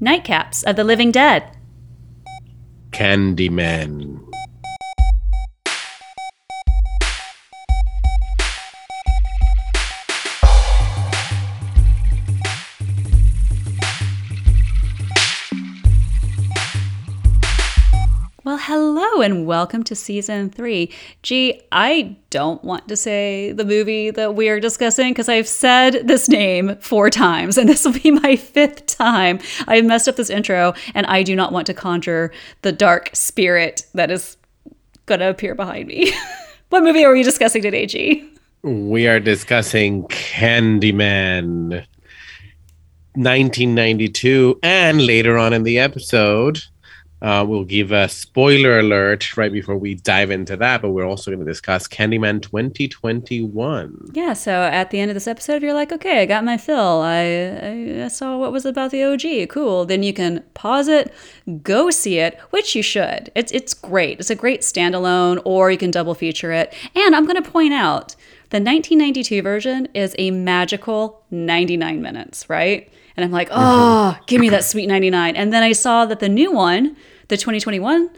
Nightcaps of the Living Dead. Candyman. And welcome to season three. Gee, I don't want to say the movie that we are discussing because I've said this name four times and this will be my fifth time. I messed up this intro and I do not want to conjure the dark spirit that is going to appear behind me. what movie are we discussing today, G? We are discussing Candyman 1992 and later on in the episode uh, we'll give a spoiler alert right before we dive into that, but we're also going to discuss Candyman 2021. Yeah, so at the end of this episode, you're like, okay, I got my fill. I, I saw what was about the OG. Cool. Then you can pause it, go see it, which you should. It's, it's great. It's a great standalone, or you can double feature it. And I'm going to point out the 1992 version is a magical 99 minutes, right? And I'm like, oh, give me that sweet 99. And then I saw that the new one, the 2021,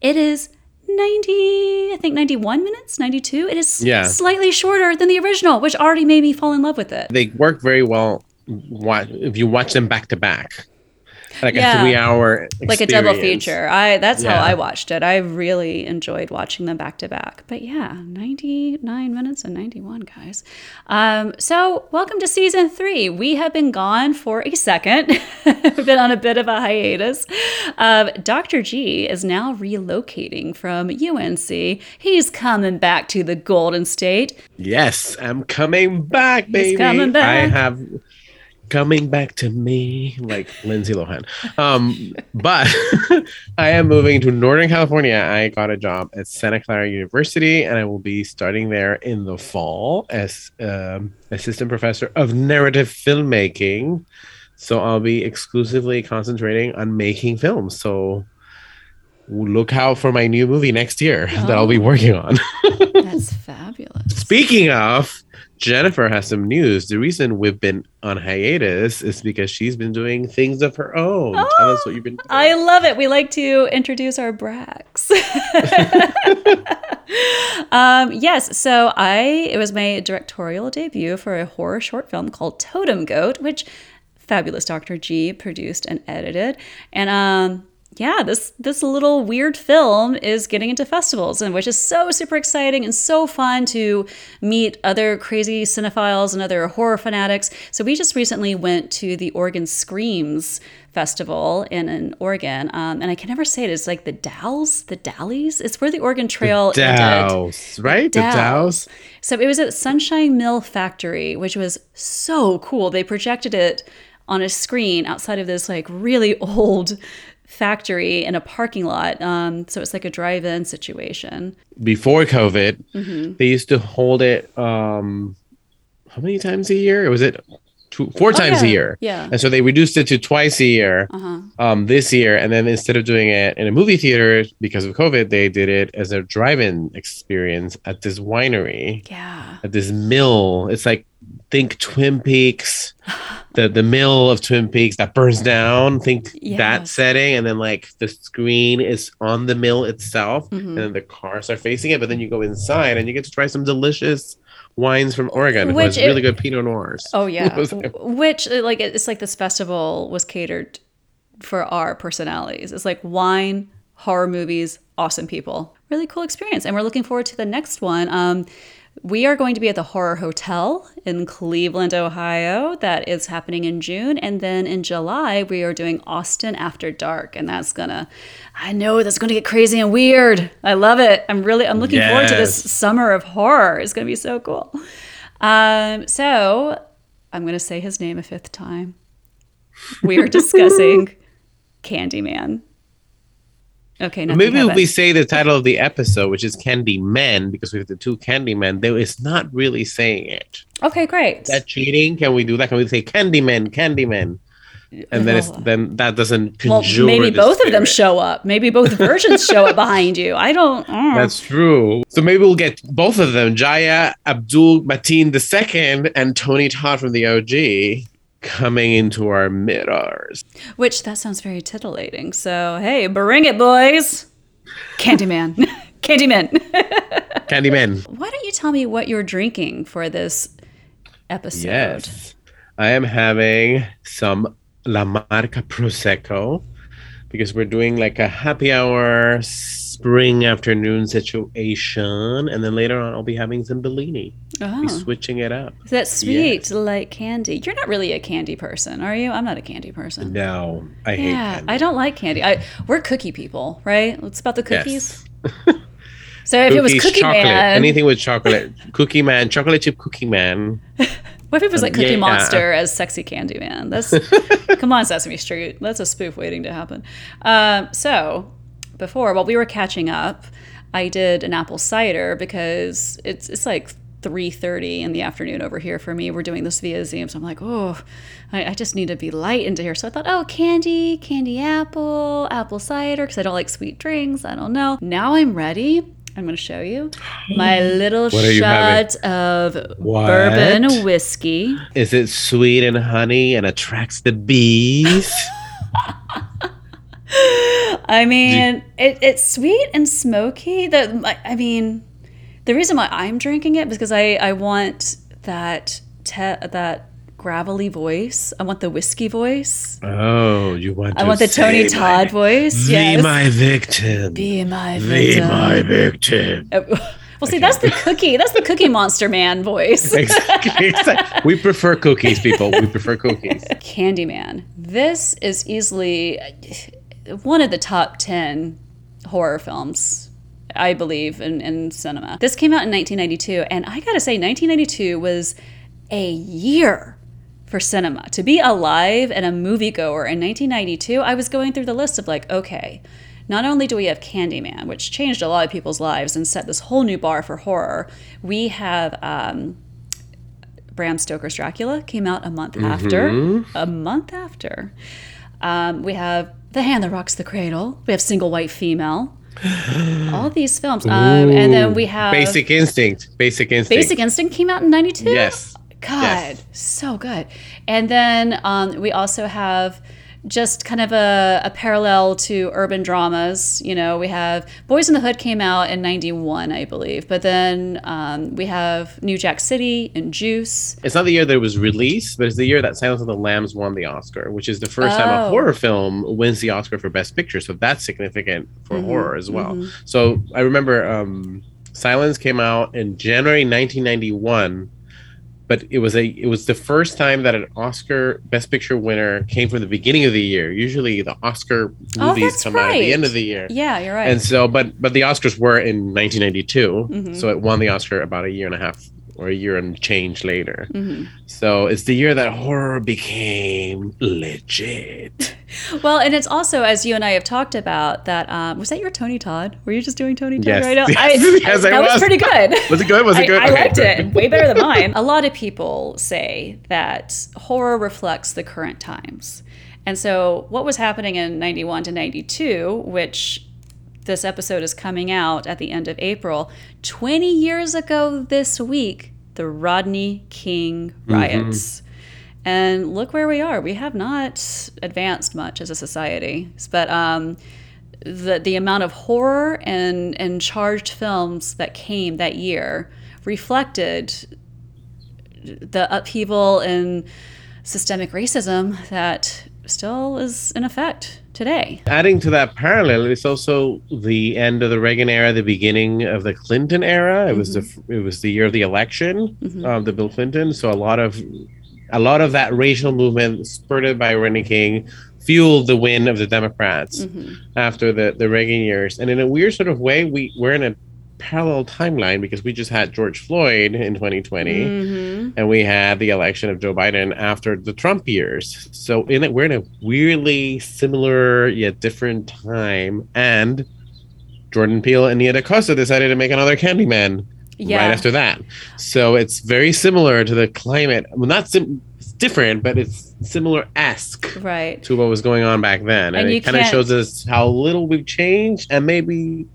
it is 90, I think 91 minutes, 92. It is Yeah. slightly shorter than the original, which already made me fall in love with it. They work very well if you watch them back to back. Like Yeah. a three hour Like a double feature. I that's Yeah. how I watched it. I really enjoyed watching them back to back. But yeah, 99 minutes and 91 guys. Um, so welcome to season three. We have been gone for a second. We've been on a bit of a hiatus. Um, Dr. G is now relocating from UNC. He's coming back to the Golden State. Yes, I'm coming back, baby. coming back. I have coming back to me, like Lindsay Lohan. Um, but I am moving to Northern California. I got a job at Santa Clara University, and I will be starting there in the fall as um, assistant professor of narrative filmmaking. So I'll be exclusively concentrating on making films. So look out for my new movie next year that I'll be working on. That's fabulous. Speaking of, Jennifer has some news. The reason we've been on hiatus is because she's been doing things of her own. Tell us what you've been doing. I love it. We like to introduce our bracks. um, yes, so I it was my directorial debut for a horror short film called Totem Goat, which fabulous Dr. G produced and edited. And um yeah, this this little weird film is getting into festivals, and which is so super exciting and so fun to meet other crazy cinephiles and other horror fanatics. So we just recently went to the Oregon Screams Festival in, in Oregon, um, and I can never say it. It's like the Dalles, the Dallies. It's where the Oregon Trail ended. Dows, right? The. Dows. So it was at Sunshine Mill Factory, which was so cool. They projected it on a screen outside of this like really old factory in a parking lot. Um, so it's like a drive-in situation. Before COVID, Mm-hmm. they used to hold it. Um, how many times a year? Was it two, four times Oh, yeah. a year? Yeah. And so they reduced it to twice a year Uh-huh. um, this year. And then instead of doing it in a movie theater because of COVID, they did it as a drive-in experience at this winery. Yeah. at this mill. It's like think Twin Peaks, the the mill of Twin Peaks that burns down. Think that setting, and then like the screen is on the mill itself, Mhm. and then the cars are facing it. But then you go inside and you get to try some delicious wines from Oregon. Which Which it- really good Pinot Noirs. Oh yeah. Which uh, like it's like this festival was catered for our personalities. It's like wine, horror movies, awesome people. Really cool experience. And we're looking forward to the next one. Um we are going to be at the Horror Hotel in Cleveland, Ohio. That is happening in June. And then in July, we are doing Austin After Dark. And that's gonna, I know that's gonna get crazy and weird. I love it. I'm really, I'm looking forward to this summer of horror. It's gonna be so cool. Um, so I'm going to say his name a fifth time. We are discussing Candyman. Okay, Maybe if we say the title of the episode, which is Candy Men, because we have the two Candy Men, though it's not really saying it. Okay, great. Is that cheating? Can we do that? Can we say Candyman, Candyman? And then it's then that doesn't well, maybe both of them show up. Maybe both versions show up behind you. I don't. uh. That's true. So maybe we'll get both of them, Jaya Abdul Mateen II and Tony Todd from the OG. Coming into our mirrors. Which that sounds very titillating. So hey, bring it, boys. Candyman. Candyman. Candyman. Why don't you tell me what you're drinking for this episode? Yes. I am having some La Marca Prosecco because we're doing like a happy hour spring afternoon situation. And then later on, I'll be having some Bellini. Oh. Be switching it up. That's sweet, like candy. You're not really a candy person, are you? I'm not a candy person. No, I hate Yeah, candy. I don't like candy. I we're cookie people, right? It's about the Yes. cookies. So if it was Cookie chocolate, Man, anything with chocolate, Cookie Man, chocolate chip Cookie Man. what if it was like Cookie Yeah. Monster as Sexy Candy Man? That's come on, Sesame Street. That's a spoof waiting to happen. Um, so before, while we were catching up, I did an apple cider because it's it's like. 3.30 in the afternoon over here for me we're doing this via zoom so i'm like oh I, I just need to be light into here so i thought oh candy candy apple apple cider because i don't like sweet drinks i don't know now i'm ready i'm going to show you my little What are you having? shot of What? bourbon whiskey Is it sweet and honey and attracts the bees? I mean, it, it's sweet and smoky. The I- mean, the reason why I'm drinking it is because I I want that te- that gravelly voice. I want the whiskey voice. oh, you want to I want the Tony say Todd my, voice. Be yes. my victim. Be my victim. Be my victim. Uh, well, see, that's the cookie. That's the Cookie Monster Man voice. exactly. exactly. We prefer cookies, people. We prefer cookies. Candyman. This is easily one of the top 10 horror films, I believe, in, in cinema. This came out in 1992, and I gotta say, 1992 was a year for cinema. To be alive and a moviegoer in 1992, I was going through the list of like, okay, not only do we have Candyman, which changed a lot of people's lives and set this whole new bar for horror, we have um, Bram Stoker's Dracula came out a month after. A month after. Um, we have The Hand That Rocks the Cradle. We have Single White Female. All these films. Um, and then we have Basic Instinct. Basic Instinct. Basic Instinct came out in 92. Yes. God, Yes. so good. And then um, we also have just kind of a, a parallel to urban dramas. You know, we have Boys in the Hood came out in 91, I believe. But then um, we have New Jack City and Juice. It's not the year that it was released, but it's the year that Silence of the Lambs won the Oscar, which is the first time a Oh. horror film wins the Oscar for Best Picture. So that's significant for Mm-hmm, horror as well. So I remember um, Silence came out in January 1991, but it was a it was the first time that an Oscar Best Picture winner came from the beginning of the year. Usually the Oscar Oh, movies that's come out at the end of the year. Yeah, you're right. And so, but but the Oscars were in 1992, Mm-hmm. so it won the Oscar about a year and a half or a year and change later. Mm-hmm. So it's the year that horror became legit. well, and it's also, as you and I have talked about, that um, was that your Tony Todd? Were you just doing Tony Todd Yes. right now? Yes, I, yes, I, I that was. was. pretty good. Was it good? Was it good? I, Okay, liked it. Way better than mine. A lot of people say that horror reflects the current times. And so, what was happening in 91 to 92, which this episode is coming out at the end of April, 20 years ago this week, the Rodney King riots. And look where we are. We have not advanced much as a society. But um, the the amount of horror and and charged films that came that year reflected the upheaval and systemic racism that still is in effect today. Adding to that parallel, it's also the end of the Reagan era, the beginning of the Clinton era. It was the Mm-hmm. it was the year of the election of the Bill Clinton. So a lot of a lot of that racial movement spurred by Rodney King fueled the win of the Democrats Mm-hmm. after the, the Reagan years. And in a weird sort of way, we, we're in a parallel timeline because we just had George Floyd in 2020 Mm-hmm. and we had the election of Joe Biden after the Trump years. So in it, we're in a weirdly similar yet different time. And Jordan Peele and Nia DaCosta decided to make another Candyman Yeah. right after that. So it's very similar to the climate. Well, not sim- it's different, but it's similar esque Right. to what was going on back then, and, And it kind of shows us how little we've changed, and maybe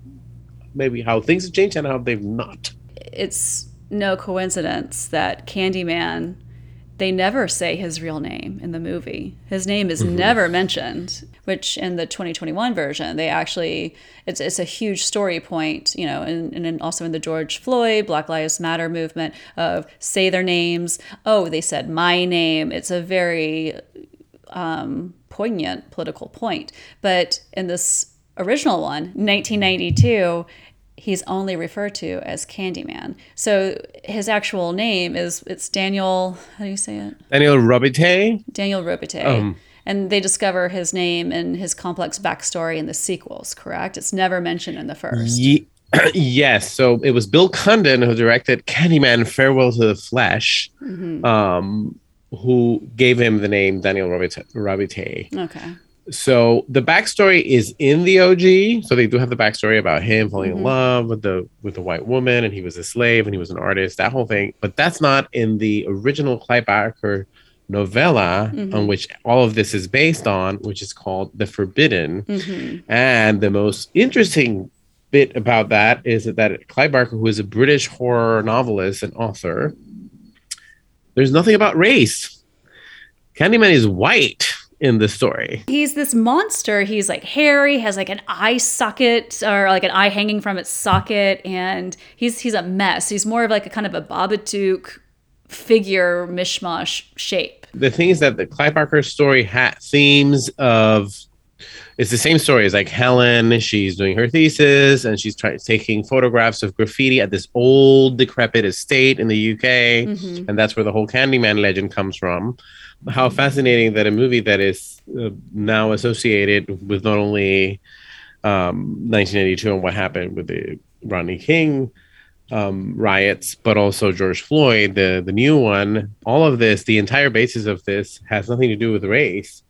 maybe how things have changed and how they've not. It's no coincidence that Candyman they never say his real name in the movie. His name is never mentioned, which in the 2021 version, they actually, it's, it's a huge story point, you know, and, and then also in the George Floyd, Black Lives Matter movement of say their names. Oh, they said my name. It's a very um, poignant political point. But in this original one, 1992, he's only referred to as Candyman. So his actual name is it's Daniel. How do you say it? Daniel Robitaille. Daniel Robitaille. Um. and they discover his name and his complex backstory in the sequels. Correct? It's never mentioned in the first. Ye- yes. So it was Bill Condon who directed Candyman: Farewell to the Flesh, Mm-hmm. um, who gave him the name Daniel Robita- Robitaille. Okay. So the backstory is in the OG. So they do have the backstory about him falling Mhm. in love with the with the white woman, and he was a slave, and he was an artist. That whole thing, but that's not in the original Barker novella Mhm. on which all of this is based on, which is called The Forbidden. hmm And the most interesting bit about that is that, that Clive Barker, who is a British horror novelist and author, there's nothing about race. Candyman is white in the story. He's this monster. He's like hairy, has like an eye socket or like an eye hanging from its socket, and he's he's a mess. He's more of like a kind of a Babadook figure mishmash shape. The thing is that the Clive Barker story had themes of it's the same story as like Helen. She's doing her thesis and she's trying taking photographs of graffiti at this old decrepit estate in the UK. Mhm. and that's where the whole Candyman legend comes from. How fascinating that a movie that is uh, now associated with not only um, 1982 and what happened with the Rodney King um, riots, but also George Floyd, the the new one. All of this, the entire basis of this, has nothing to do with race.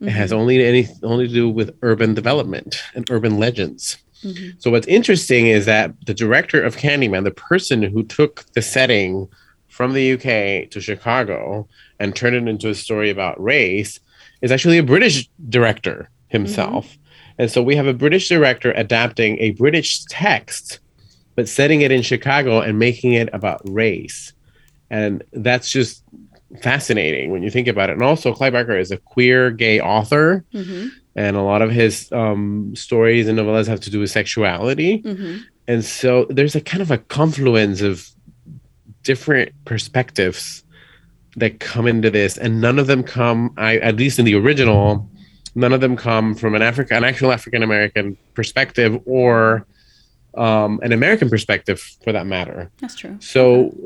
It has only any only to do with urban development and urban legends. Mhm. So what's interesting is that the director of Candyman, the person who took the setting from the UK to Chicago and turned it into a story about race, is actually a British director himself. And so we have a British director adapting a British text, but setting it in Chicago and making it about race. And that's just fascinating when you think about it. And also, Clive Barker is a queer gay author Mhm. and a lot of his um, stories and novellas have to do with sexuality. Mhm. And so there's a kind of a confluence of different perspectives that come into this, and none of them come, I, at least in the original, none of them come from an African, an actual African American perspective or um, an American perspective, for that matter. That's true. So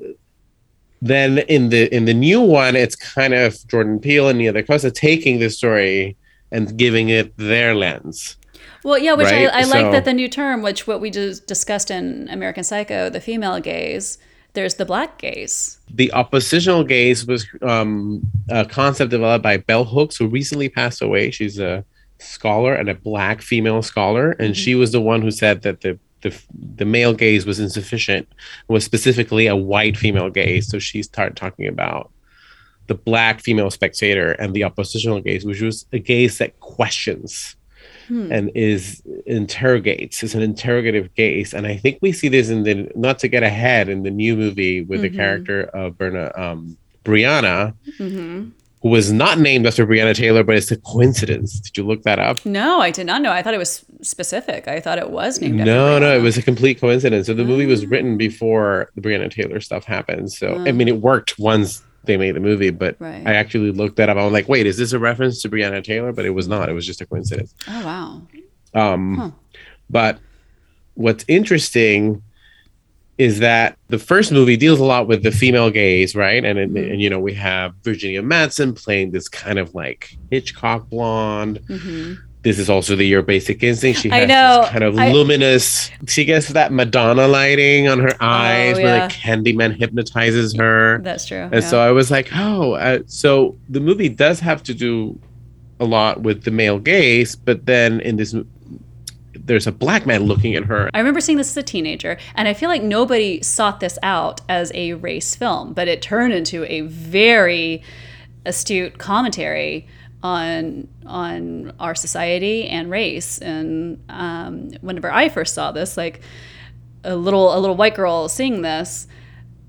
then in the in the new one, it's kind of Jordan Peele and Nia DaCosta taking this story and giving it their lens. Well, yeah, which Right? I, I like that the new term, which what we just discussed in American Psycho, the female gaze, there's the black gaze. The oppositional gaze was um, a concept developed by Bell Hooks, who recently passed away. She's a scholar and a black female scholar, and she was the one who said that the the, the male gaze was insufficient, was specifically a white female gaze. So she started talking about the black female spectator and the oppositional gaze, which was a gaze that questions Hmm. and is interrogates. is an interrogative gaze, and I think we see this in the not to get ahead in the new movie with the Mhm. character of Berna um, Brianna, hmm who was not named after Breonna Taylor, but it's a coincidence. Did you look that up? No, I did not know. I thought it was specific. I thought it was named. after No, no, it was a complete coincidence. So the movie was Ah. written before the Breonna Taylor stuff happened. So I mean, it worked once they made the movie, but Right. I actually looked that up. I'm like, wait, is this a reference to Breonna Taylor? But it was not. It was just a coincidence. Oh wow. Um, Huh. But what's interesting is that the first movie deals a lot with the female gaze, right? And and, Mhm. and you know we have Virginia Madsen playing this kind of like Hitchcock blonde. hmm This is also the Your Basic Instinct. She I has know. this kind of I- luminous. She gets that Madonna lighting on her eyes, where Oh, yeah. the Candyman hypnotizes her. That's true. And yeah. so I was like, oh, uh, so the movie does have to do a lot with the male gaze, but then in this, there's a black man looking at her. I remember seeing this as a teenager, and I feel like nobody sought this out as a race film, but it turned into a very astute commentary on on our society and race. And um, whenever I first saw this, like a little a little white girl seeing this,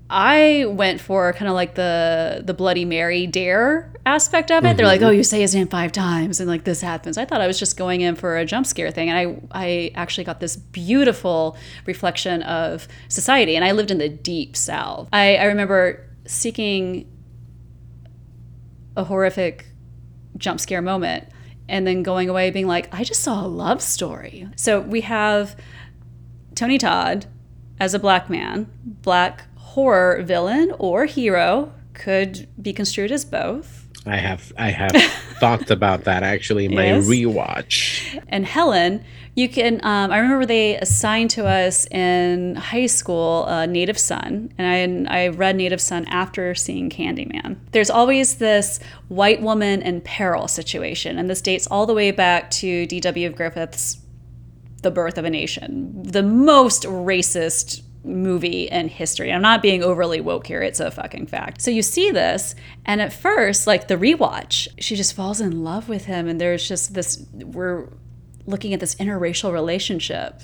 I went for kind of like the the Bloody Mary dare aspect of it. They're like, "Oh, you say his name five times, and like this happens." I thought I was just going in for a jump scare thing, and I I actually got this beautiful reflection of society. And I lived in the deep South. I, I remember seeking a horrific jump scare moment, and then going away being like, "I just saw a love story." So we have Tony Todd as a black man, black horror villain or hero could be construed as both. I have I have thought about that actually in my Yes. rewatch. And Helen, you can. Um, I remember they assigned to us in high school uh, Native Son, and I, I read Native Son after seeing Candyman. There's always this white woman in peril situation, and this dates all the way back to D.W. Griffith's The Birth of a Nation, the most racist movie in history. I'm not being overly woke here, it's a fucking fact. So you see this, and at first, like the rewatch, she just falls in love with him, and there's just this we're looking at this interracial relationship.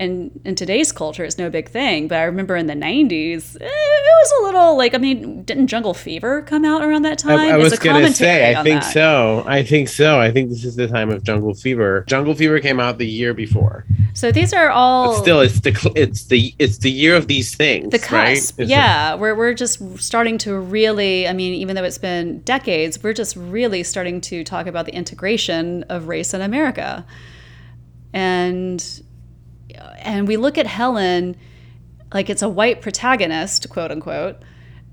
And in today's culture, it's no big thing. But I remember in the 90s, eh, it was a little like, I mean, didn't Jungle Fever come out around that time? I, I was gonna commentary say, I think that. so. I think so. I think this is the time of Jungle Fever. Jungle Fever came out the year before. So these are all. But still, it's the it's the it's the year of these things, the right? cusp It's yeah we're, we're just starting to really i mean even though it's been decades we're just really starting to talk about the integration of race in america and and we look at helen like it's a white protagonist quote unquote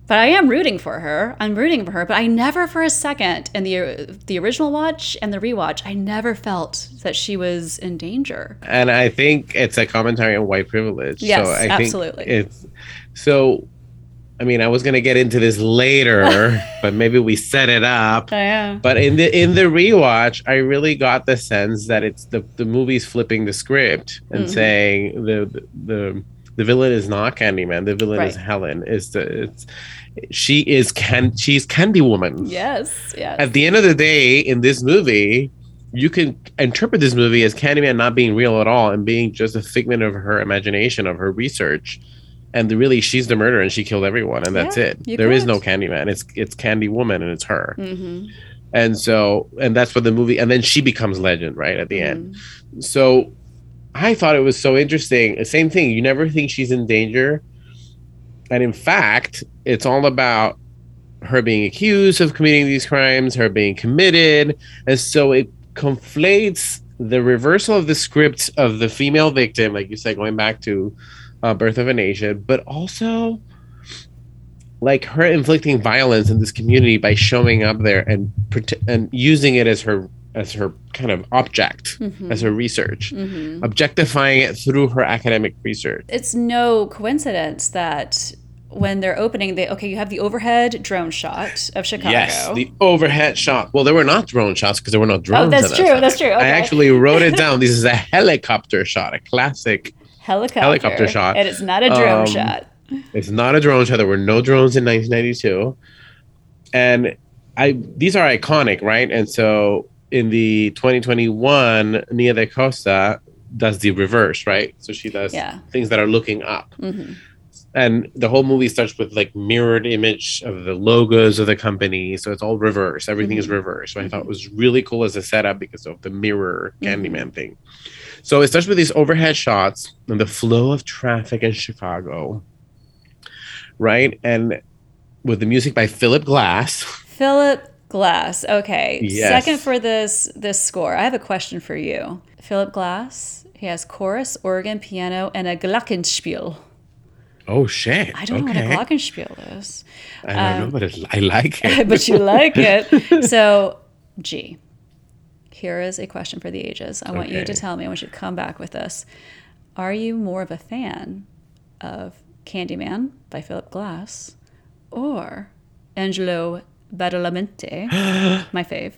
but i am rooting for her i'm rooting for her but i never for a second in the the original watch and the rewatch i never felt that she was in danger and I think it's a commentary on white privilege. Yes, so I absolutely. Think it's so. I mean, I was gonna get into this later, but maybe we set it up. yeah But in the in the rewatch, I really got the sense that it's the the movie's flipping the script and Mhm. saying the, the the the villain is not Candyman. The villain is Helen. Is the it's she is can she's Candy Woman. yes yes At the end of the day, in this movie, you can interpret this movie as Candyman not being real at all and being just a figment of her imagination, of her research. And really, she's the murderer and she killed everyone, and that's Yeah, it. There is could. no Candyman. It's it's Candy Woman, and it's her. mm-hmm. And so, and that's what the movie, and then she becomes legend, right at the end. Mm-hmm. So, I thought it was so interesting. Same thing. You never think she's in danger, and in fact, it's all about her being accused of committing these crimes, her being committed, and so it conflates the reversal of the script of the female victim, like you said, going back to uh, Birth of a Nation, but also like her inflicting violence in this community by showing up there and and using it as her as her kind of object Mhm. as her research Mhm. objectifying it through her academic research It's no coincidence that when they're opening, they okay, you have the overhead drone shot of Chicago. yes the overhead shot well there were not drone shots because there were no drones oh, that's in that true. That's true. Okay. i actually wrote it down this is a helicopter shot a classic helicopter, helicopter shot. and it's not a drone Um, shot. It's not a drone shot. There were no drones in 1992, and I these are iconic, right? And so in the 2021, Nia DaCosta does the reverse, right? So she does Yeah. things that are looking up, hmm and the whole movie starts with like mirrored image of the logos of the company. So it's all reverse. Everything is Mhm. reverse. So I thought it was really cool as a setup because of the mirror Mhm. Candyman thing. So it starts with these overhead shots and the flow of traffic in Chicago, right? And with the music by Philip Glass. Philip Glass. Okay. Yes. Second for this this score. I have a question for you. Philip Glass. He has chorus, organ, piano, and a glockenspiel. Oh shit! I don't okay. know what a glockenspiel is. I don't know, um, but it, I like it. but you like it. So, G, here is a question for the ages. I want you to tell me, I want you to come back with this. Are you more of a fan of Candyman by Philip Glass or Angelo Badalamenti, my fave?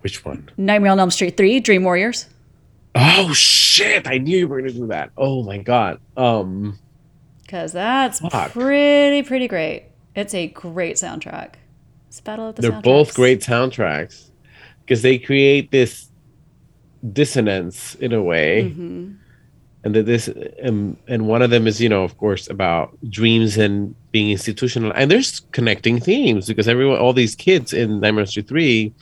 Which one? Nightmare on Elm Street 3, Dream Warriors. Oh shit! I knew you were gonna do that. Oh my god. Um. Because that's Fuck. pretty, pretty great. It's a great soundtrack. It's Battle of the they're both great soundtracks because they create this dissonance in a way Mhm. and that this um, and one of them is you know of course about dreams and being institutional and there's connecting themes because everyone all these kids in Nightmare Street 3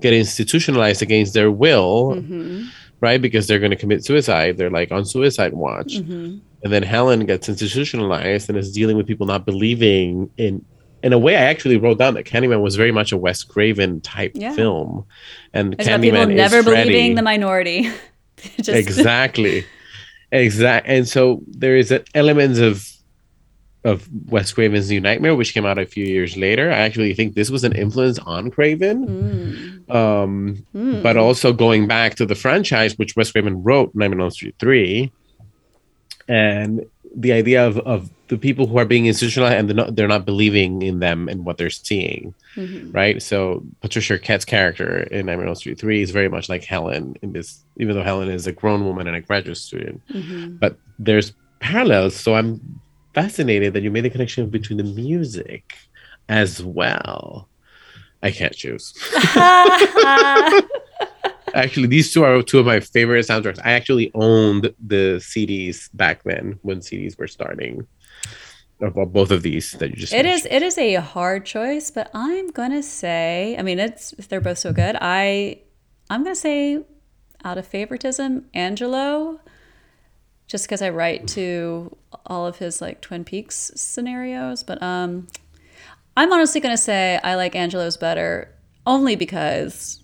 get institutionalized against their will Mm-hmm. right because they're going to commit suicide they're like on suicide watch Mm-hmm. and then Helen gets institutionalized and is dealing with people not believing in in a way I actually wrote down that Candyman was very much a Wes Craven type Yeah. film and It's about people Candyman never is Freddy. believing the minority. Just, exactly exact and so there is elements of of Wes Craven's New Nightmare, which came out a few years later. I actually think this was an influence on Craven, Mm. um, Mm. but also going back to the franchise, which Wes Craven wrote, Nightmare on Elm Street three, and the idea of, of the people who are being institutionalized and they're not, they're not believing in them and what they're seeing, Mhm. right? So Patricia Arquette's character in Nightmare on Elm Street three is very much like Helen in this, even though Helen is a grown woman and a graduate student Mhm. but there's parallels so i'm fascinated that you made the connection between the music as well i can't choose actually these two are two of my favorite soundtracks i actually owned the cds back then when cds were starting of both of these that you just It is mentioned. it is a hard choice, but I'm gonna say I mean it's they're both so good. I I'm gonna say out of favoritism, Angelo, just because I write to all of his like Twin Peaks scenarios. But um I'm honestly gonna say I like Angelo's better only because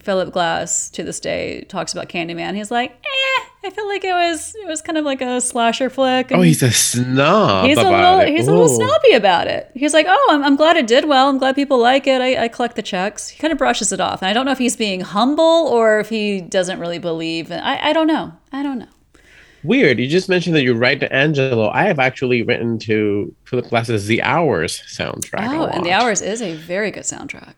Philip Glass to this day talks about Candyman. He's like, eh, I feel like it was it was kind of like a slasher flick. oh he's a snob he's a little it. he's a little Ooh. snobby about it. He's like, oh, I'm, I'm glad it did well. I'm glad people like it. I, I collect the checks. He kind of brushes it off, and I don't know if he's being humble or if he doesn't really believe. And I I don't know. I don't know. Weird. You just mentioned that you write to Angelo. I have actually written to Philip Glass's The Hours soundtrack. oh, and the hours is a very good soundtrack.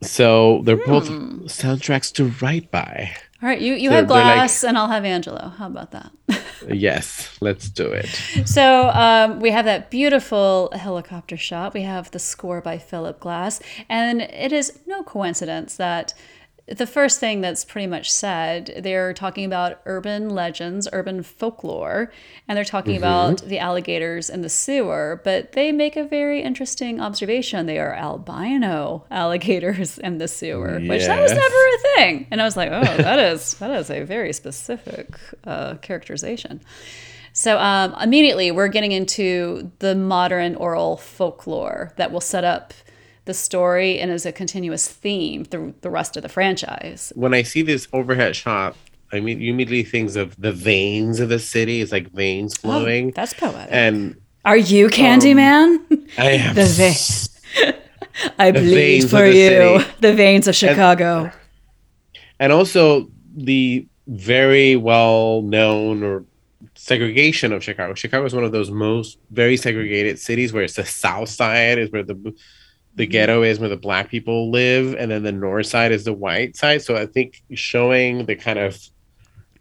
So they're both Hmm. soundtracks to write by. All right, you you They're- have they're like- glass, and I'll have Angelo. How about that? Yes, let's do it. So um, we have that beautiful helicopter shot. We have the score by Philip Glass, and it is no coincidence that the first thing that's pretty much said they're talking about urban legends, urban folklore, and they're talking about the alligators in the sewer. But they make a very interesting observation. They are albino alligators in the sewer, which that was never a thing. And I was like, oh, that is that is a very specific uh, characterization. So um, immediately we're getting into the modern oral folklore that will set up the story and as a continuous theme through the rest of the franchise. When I see this overhead shot, I mean, you immediately think of the veins of the city. It's like veins oh, flowing. Oh, that's poetic. and Are you Candyman? Um, I am The vein- s- I bleed veins for the you. city. The veins of Chicago. and also the very well known or segregation of Chicago. Chicago is one of those most very segregated cities where it's the south side is where the the Mm-hmm. ghetto is where the black people live and then the north side is the white side. So I think showing the kind of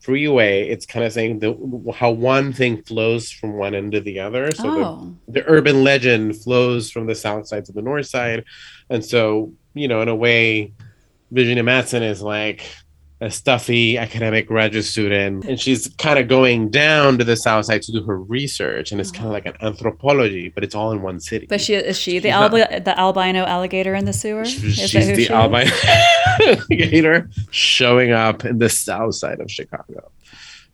freeway, it's kind of saying the how one thing flows from one end to the other. So the oh, the urban legend flows from the south side to the north side. And so, you know, in a way, Virginia Madsen is like a stuffy academic graduate student, and she's kind of going down to the south side to do her research. And it's kind of like an anthropology, but it's all in one city. but she is she the not- albi- the albino alligator in the sewer? She's Is she's the she albino alligator showing up in the south side of Chicago.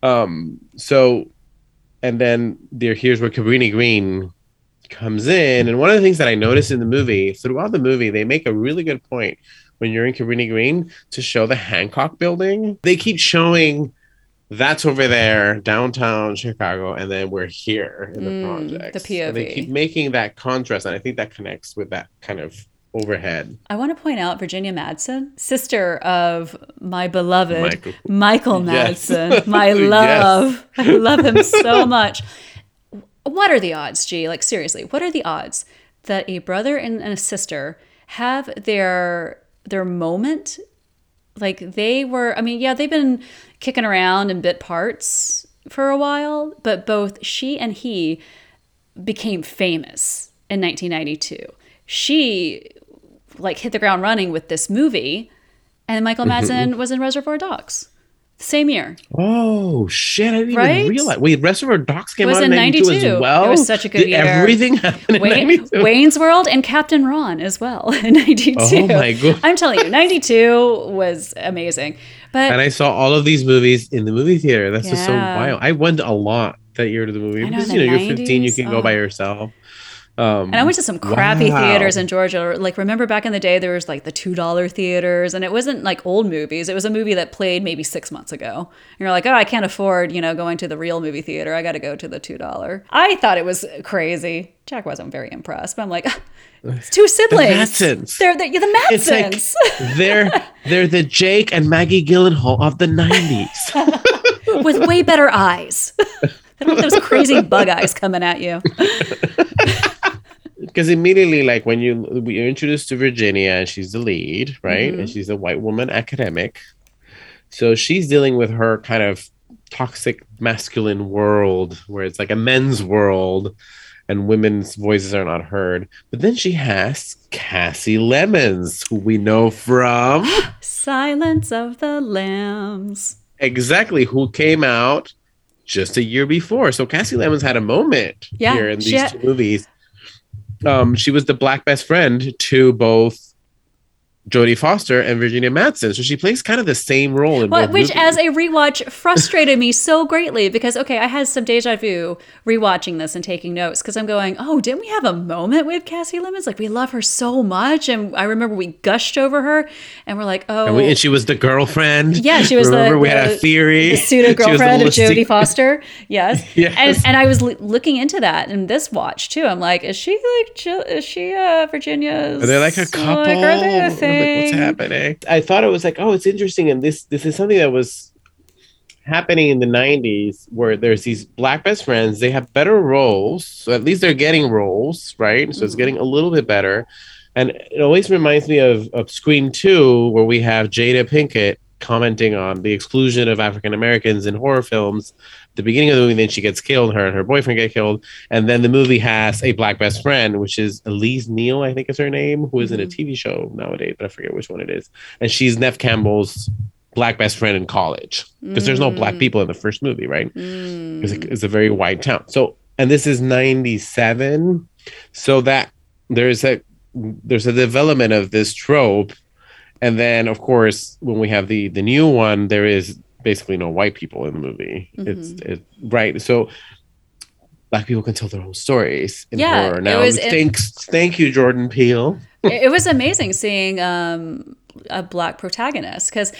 Um, so, and then there, here's where Cabrini Green comes in. And one of the things that I noticed in the movie, throughout the movie, they make a really good point when you're in Cabrini Green to show the Hancock building. They keep showing that's over there, downtown Chicago, and then we're here in the Mm, project. the And they keep making that contrast, and I think that connects with that kind of overhead. I want to point out Virginia Madsen, sister of my beloved Michael. Michael, Yes. Madsen. My Yes. love. I love him so much. What are the odds, G? Like, seriously, what are the odds that a brother and a sister have their their moment? Like, they were, I mean, yeah, they've been kicking around in bit parts for a while, but both she and he became famous in 1992. She like hit the ground running with this movie, and Michael mm-hmm. Madsen was in Reservoir Dogs. Same year. Oh shit! I didn't Right? even realize. Wait, Reservoir Dogs came It was out in in '92 as well. It was such a good Did year. Everything happened in '92. Wayne's World and Captain Ron as well in 92. Oh my god! I'm telling you, 92 was amazing. But And I saw all of these movies in the movie theater. That's just so wild. I went a lot that year to the movie know, because in you know the you're 15, you 90s, can go by oh. yourself. Um, And I went to some crappy wow. theaters in Georgia. Like, remember back in the day, there was like the $2 theaters, and it wasn't like old movies. It was a movie that played maybe six months ago. And you're like, oh, I can't afford, you know, going to the real movie theater. I got to go to the $2. I thought it was crazy. Jack wasn't very impressed, but I'm like, it's two siblings. Madsens. They're, they're the It's like they're they're the Jake and Maggie Gyllenhaal of the '90s. with way better eyes. they don't have those crazy bug eyes coming at you. Because immediately, like when you we are introduced to Virginia, and she's the lead, right? Mm-hmm. And she's a white woman academic, so she's dealing with her kind of toxic masculine world, where it's like a men's world, and women's voices are not heard. But then she has Kasi Lemmons, who we know from Silence of the Lambs. exactly who came out just a year before. So Kasi Lemmons had a moment Yeah, here in these had- two movies. Um, she was the black best friend to both Jodie Foster and Virginia Madsen. So she plays kind of the same role in Well, both which, movies. as a rewatch, frustrated me so greatly because, okay, I had some deja vu rewatching this and taking notes because I'm going, oh, didn't we have a moment with Kasi Lemmons? Like, we love her so much. And I remember we gushed over her and we're like, oh. and, we, and she was the girlfriend. Yeah, she was the- Remember, we had the- a theory. the pseudo the girlfriend of Jodie Foster. Yes. Yes. And and I was l- looking into that in this watch too. I'm like, is she like is she uh Virginia's? Are they like a couple? Like, are they a Like, what's happening? I thought it was like, oh, it's interesting, and this this is something that was happening in the '90s, where there's these black best friends. They have better roles, so at least they're getting roles, right? So it's Mhm. getting a little bit better, and it always reminds me of of Scream Two, where we have Jada Pinkett commenting on the exclusion of African Americans in horror films. The beginning of the movie, then she gets killed. Her and her boyfriend get killed, and then the movie has a black best friend, which is Elise Neal, I think is her name, who is in a Mhm. TV show nowadays, but I forget which one it is. And she's Neve Campbell's black best friend in college because there's no black Mm. people in the first movie, right? Mm. It's, a, it's a very white town. So, and this is '97, so that there's a there's a development of this trope, and then of course when we have the the new one, there is basically no white people in the movie. It's Mm-hmm. it, right. So black people can tell their own stories in Yeah, horror it now. was- it- Thanks, thank you, Jordan Peele. it, it was amazing seeing um, a black protagonist because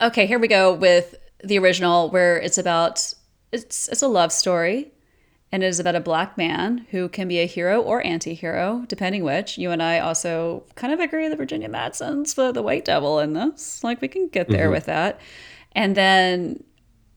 okay here we go with the original where it's about it's it's a love story and it is about a black man who can be a hero or anti-hero depending which. You and i also kind of agree that virginia madsen's the, the white devil in this. Like we can get there Mhm. with that. And then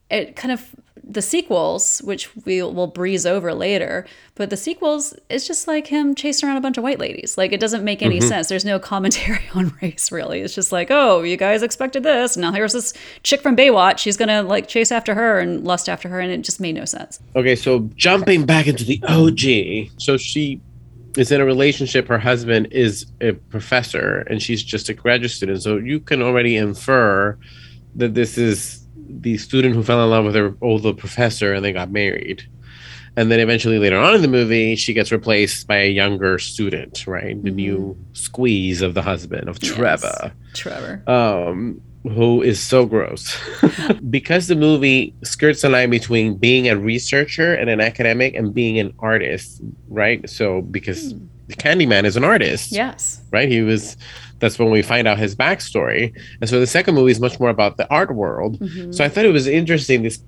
it kind of the sequels, which we will breeze over later, but the sequels is just like him chasing around a bunch of white ladies. Like it doesn't make any Mhm. sense. There's no commentary on race really. It's just like, oh, you guys expected this. Now here's this chick from Baywatch. She's gonna like chase after her and lust after her, and it just made no sense. Okay, so jumping back into the OG. So she is in a relationship. Her husband is a professor, and she's just a graduate student. So you can already infer that this is the student who fell in love with her older professor, and they got married. And then eventually, later on in the movie, she gets replaced by a younger student, right? The Mhm. new squeeze of the husband of Yes. Trevor Trevor. um, who is so gross. because the movie skirts the line between being a researcher and an academic and being an artist, right? So, because Candyman is an artist, Yes. right? He was, that's when we find out his backstory. And so the second movie is much more about the art world. Mhm. So I thought it was interesting, this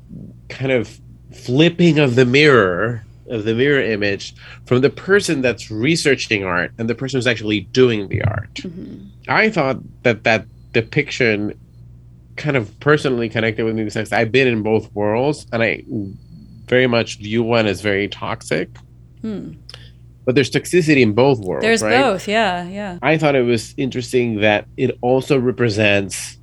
kind of flipping of the mirror of the mirror image from the person that's researching art and the person who's actually doing the art. Mhm. I thought that that depiction kind of personally connected with me because I've been in both worlds and I very much view one as very toxic. Hmm. But there's toxicity in both worlds. There's right? both. Yeah. Yeah. I thought it was interesting that it also represents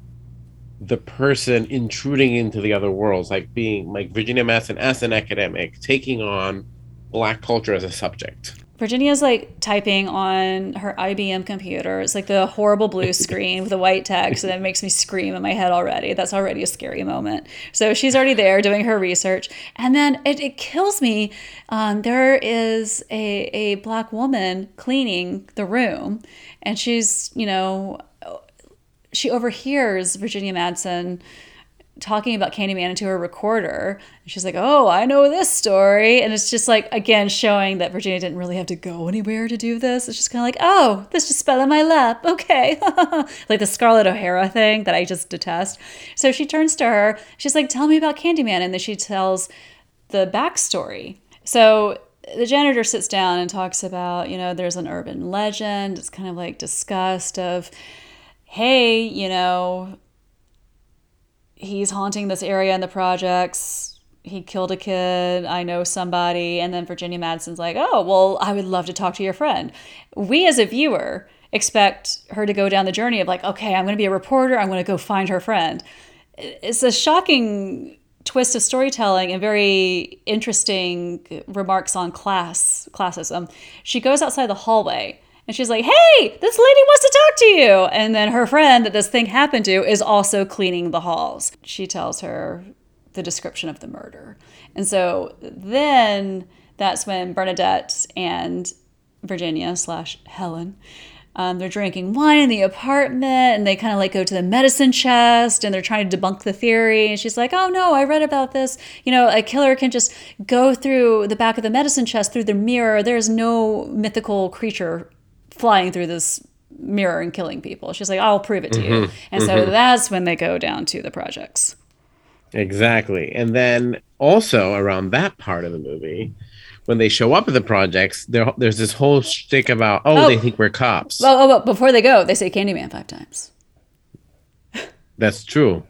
the person intruding into the other worlds, like being like Virginia Madsen as an academic, taking on black culture as a subject. Virginia's like typing on her IBM computer. It's like the horrible blue screen with the white text, and it makes me scream in my head already. That's already a scary moment. So she's already there doing her research. And then it, it kills me. Um, there is a, a black woman cleaning the room, and she's, you know, she overhears Virginia Madsen talking about Candyman into her recorder. And she's like, "Oh, I know this story," and it's just like again showing that Virginia didn't really have to go anywhere to do this. It's just kind of like, "Oh, this just fell in my lap." Okay, like the Scarlett O'Hara thing that I just detest. So she turns to her. She's like, "Tell me about Candyman," and then she tells the backstory. So the janitor sits down and talks about, you know, there's an urban legend. It's kind of like discussed of, hey, you know, he's haunting this area in the projects. He killed a kid. I know somebody. And then Virginia Madsen's like, oh, well, I would love to talk to your friend. We as a viewer expect her to go down the journey of like, okay, I'm going to be a reporter. I'm going to go find her friend. It's a shocking twist of storytelling and very interesting remarks on class classism. She goes outside the hallway and she's like, hey, this lady wants to talk to you. And then her friend that this thing happened to is also cleaning the halls. She tells her the description of the murder. And so then that's when Bernadette and Virginia slash Helen. Um, they're drinking wine in the apartment and they kind of like go to the medicine chest and they're trying to debunk the theory. And she's like, Oh no, I read about this. You know, a killer can just go through the back of the medicine chest through the mirror. There's no mythical creature flying through this mirror and killing people. She's like, I'll prove it to mm-hmm. you. And mm-hmm. so that's when they go down to the projects. Exactly. And then also around that part of the movie, when they show up at the projects, there, there's this whole shtick about, oh, oh, they think we're cops. Well, oh, well, before they go, they say Candyman five times. That's true.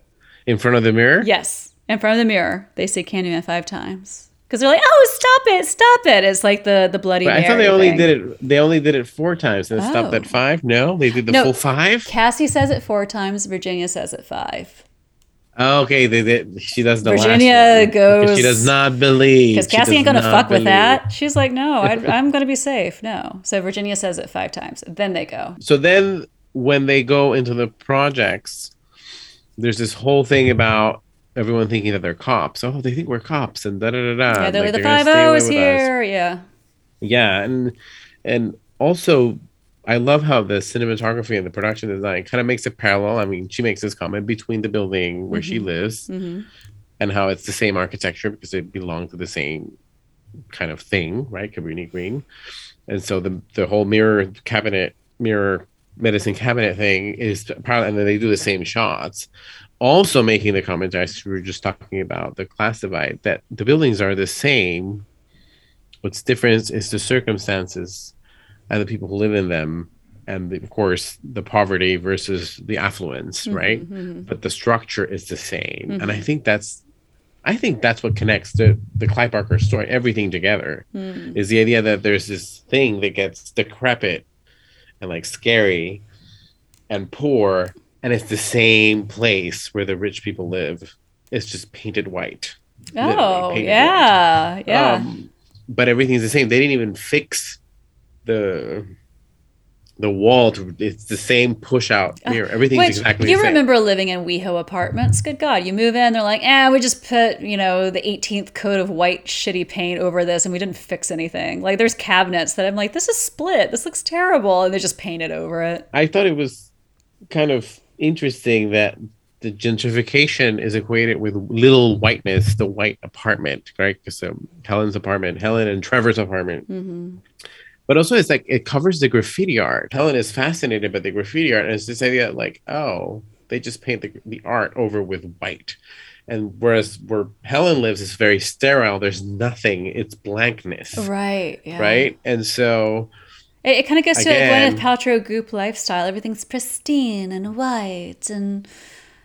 In front of the mirror? Yes. In front of the mirror, they say Candyman five times because they're like, "Oh, stop it, stop it!" It's like the the bloody. I thought they only thing. did it. They only did it four times and oh. stopped at oh. five. No, they did the no, full five. Kasi says it four times. Virginia says it five. Oh, okay, they did. She does the Virginia goes. She does not believe because Kasi ain't gonna fuck believe. with that. She's like, no, I, I'm gonna be safe. No, so Virginia says it five times. Then they go. So then, when they go into the projects, there's this whole thing about everyone thinking that they're cops. Oh, they think we're cops and da da da da. Yeah, they're like, the five O is here. Us. Yeah. Yeah, and and also I love how the cinematography and the production design kind of makes a parallel. I mean, she makes this comment between the building where mm-hmm. she lives mm-hmm. and how it's the same architecture because it belonged to the same kind of thing, right? Cabrini Green. And so the the whole mirror cabinet, mirror medicine cabinet thing is probably, and then they do the same shots also making the comment as we were just talking about the class divide that the buildings are the same what's different is the circumstances and the people who live in them and the, of course the poverty versus the affluence mm-hmm, right mm-hmm. but the structure is the same mm-hmm. and i think that's i think that's what connects the the Clive Barker story everything together mm. is the idea that there's this thing that gets decrepit and like scary and poor and it's the same place where the rich people live. It's just painted white. Oh, yeah, white. yeah. Um, but everything's the same. They didn't even fix the the wall to it's the same push out uh, mirror. Everything's Which, exactly you remember living in WeHo apartments. Good God. You move in, they're like, eh, we just put, you know, the 18th coat of white shitty paint over this and we didn't fix anything. Like there's cabinets that I'm like, this is split. This looks terrible. And they just painted over it. I thought it was kind of interesting that the gentrification is equated with little whiteness, the white apartment, right? Because um, Helen's apartment, Helen and Trevor's apartment. Mm-hmm. But also, it's like it covers the graffiti art. Helen is fascinated by the graffiti art, and it's this idea like, oh, they just paint the, the art over with white. And whereas where Helen lives is very sterile, there's nothing, it's blankness. Right. Yeah. Right. And so it, it kind of goes Again, to Gwyneth Paltrow goop lifestyle. Everything's pristine and white and,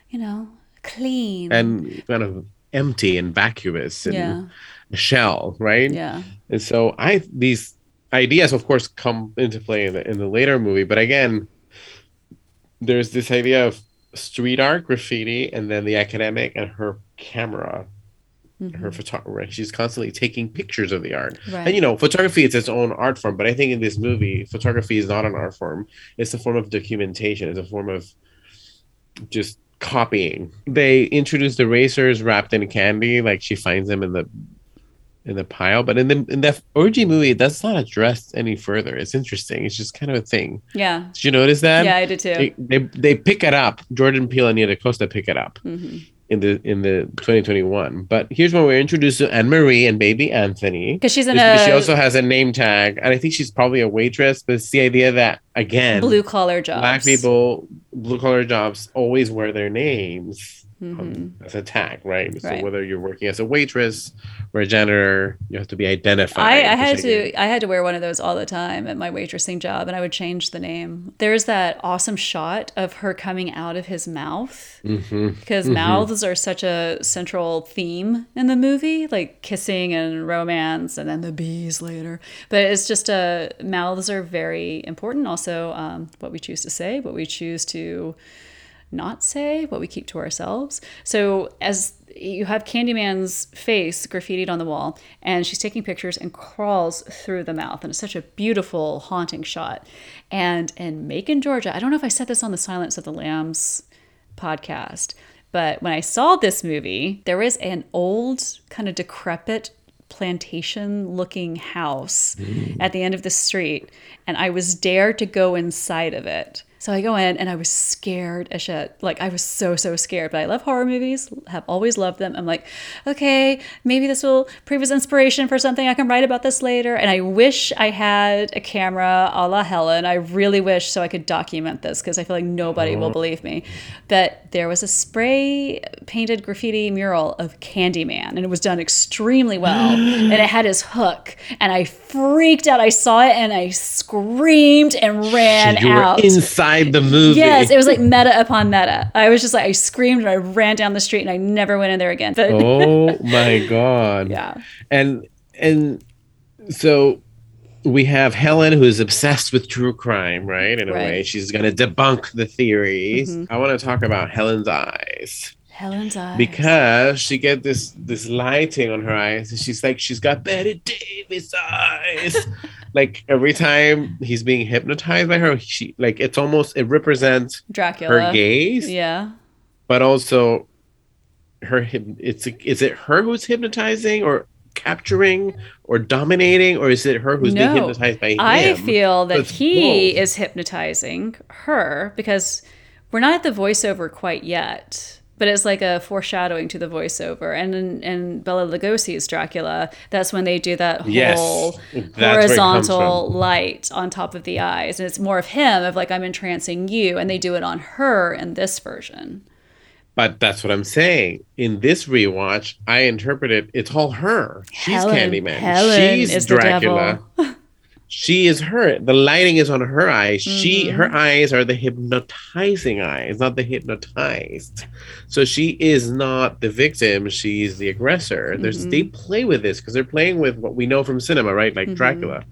you know, clean. And kind of empty and vacuous and yeah. a shell, right? Yeah. And so I these ideas, of course, come into play in the, in the later movie. But again, there's this idea of street art, graffiti, and then the academic and her camera her photography. She's constantly taking pictures of the art. Right. And you know, photography is its own art form, but I think in this movie, photography is not an art form. It's a form of documentation. It's a form of just copying. They introduce the racers wrapped in candy, like she finds them in the in the pile. But in the in the orgy movie, that's not addressed any further. It's interesting. It's just kind of a thing. Yeah. Did you notice that? Yeah, I did too. They, they they pick it up. Jordan Peele and Nia DaCosta pick it up hmm in the in the 2021. But here's when we're introduced to Anne Marie and baby Anthony. Because she's in a she also has a name tag, and I think she's probably a waitress. But it's the idea that again, blue collar jobs. black people, blue collar jobs always wear their names Mhm. um, as a tag, right? So Right. whether you're working as a waitress or a janitor, you have to be identified. I, I had to I had to wear one of those all the time at my waitressing job, and I would change the name. There's that awesome shot of her coming out of his mouth Mhm. because mouths are such a central theme in the movie, like kissing and romance, and then the bees later. But it's just a mouths are very important. Also, um, what we choose to say, what we choose to not say, what we keep to ourselves. So as you have Candyman's face graffitied on the wall, and she's taking pictures and crawls through the mouth, and it's such a beautiful, haunting shot. And in Macon, Georgia, I don't know if I said this on the Silence of the Lambs podcast, but when I saw this movie, there was an old, kind of decrepit plantation looking house at the end of the street and I was dared to go inside of it. So I go in and I was scared as shit. Like I was so so scared. But I love horror movies. Have always loved them. I'm like, okay, maybe this will prove as inspiration for something I can write about this later. And I wish I had a camera a la Helen. I really wish so I could document this because I feel like nobody will uh-huh. believe me. But there was a spray painted graffiti mural of Candyman, and it was done extremely well. and it had his hook, and I freaked out. I saw it and I screamed and ran you out. were inside the movie. Yes, it was like meta upon meta. I was just like, I screamed and I ran down the street and I never went in there again. But oh my god. yeah, and and so we have Helen who's obsessed with true crime, right? In a Right. way, she's going to debunk the theories. Mhm. I want to talk about Helen's eyes Helen's eyes. because she get this this lighting on her eyes, and she's like, she's got Bette Davis eyes. like every time he's being hypnotized by her, she like it's almost it represents Dracula. her gaze, Yeah. but also her it's is it her who's hypnotizing or capturing or dominating or is it her who's being hypnotized by him I feel that It's he both. is hypnotizing her because we're not at the voiceover quite yet. But it's like a foreshadowing to the voiceover. And in, in Bela Lugosi's Dracula, that's when they do that whole Yes, that's where it comes horizontal light on top of the eyes. And it's more of him, of like, I'm entrancing you. And they do it on her in this version. but that's what i'm saying in this rewatch i interpret it. it's all her she's Helen- candyman Helen she's dracula she is her the lighting is on her eyes. She Mm-hmm. her eyes are the hypnotizing eyes not the hypnotized. So she is not the victim she's the aggressor. Mm-hmm. they play with this because they're playing with what we know from cinema right? Like Mhm. dracula.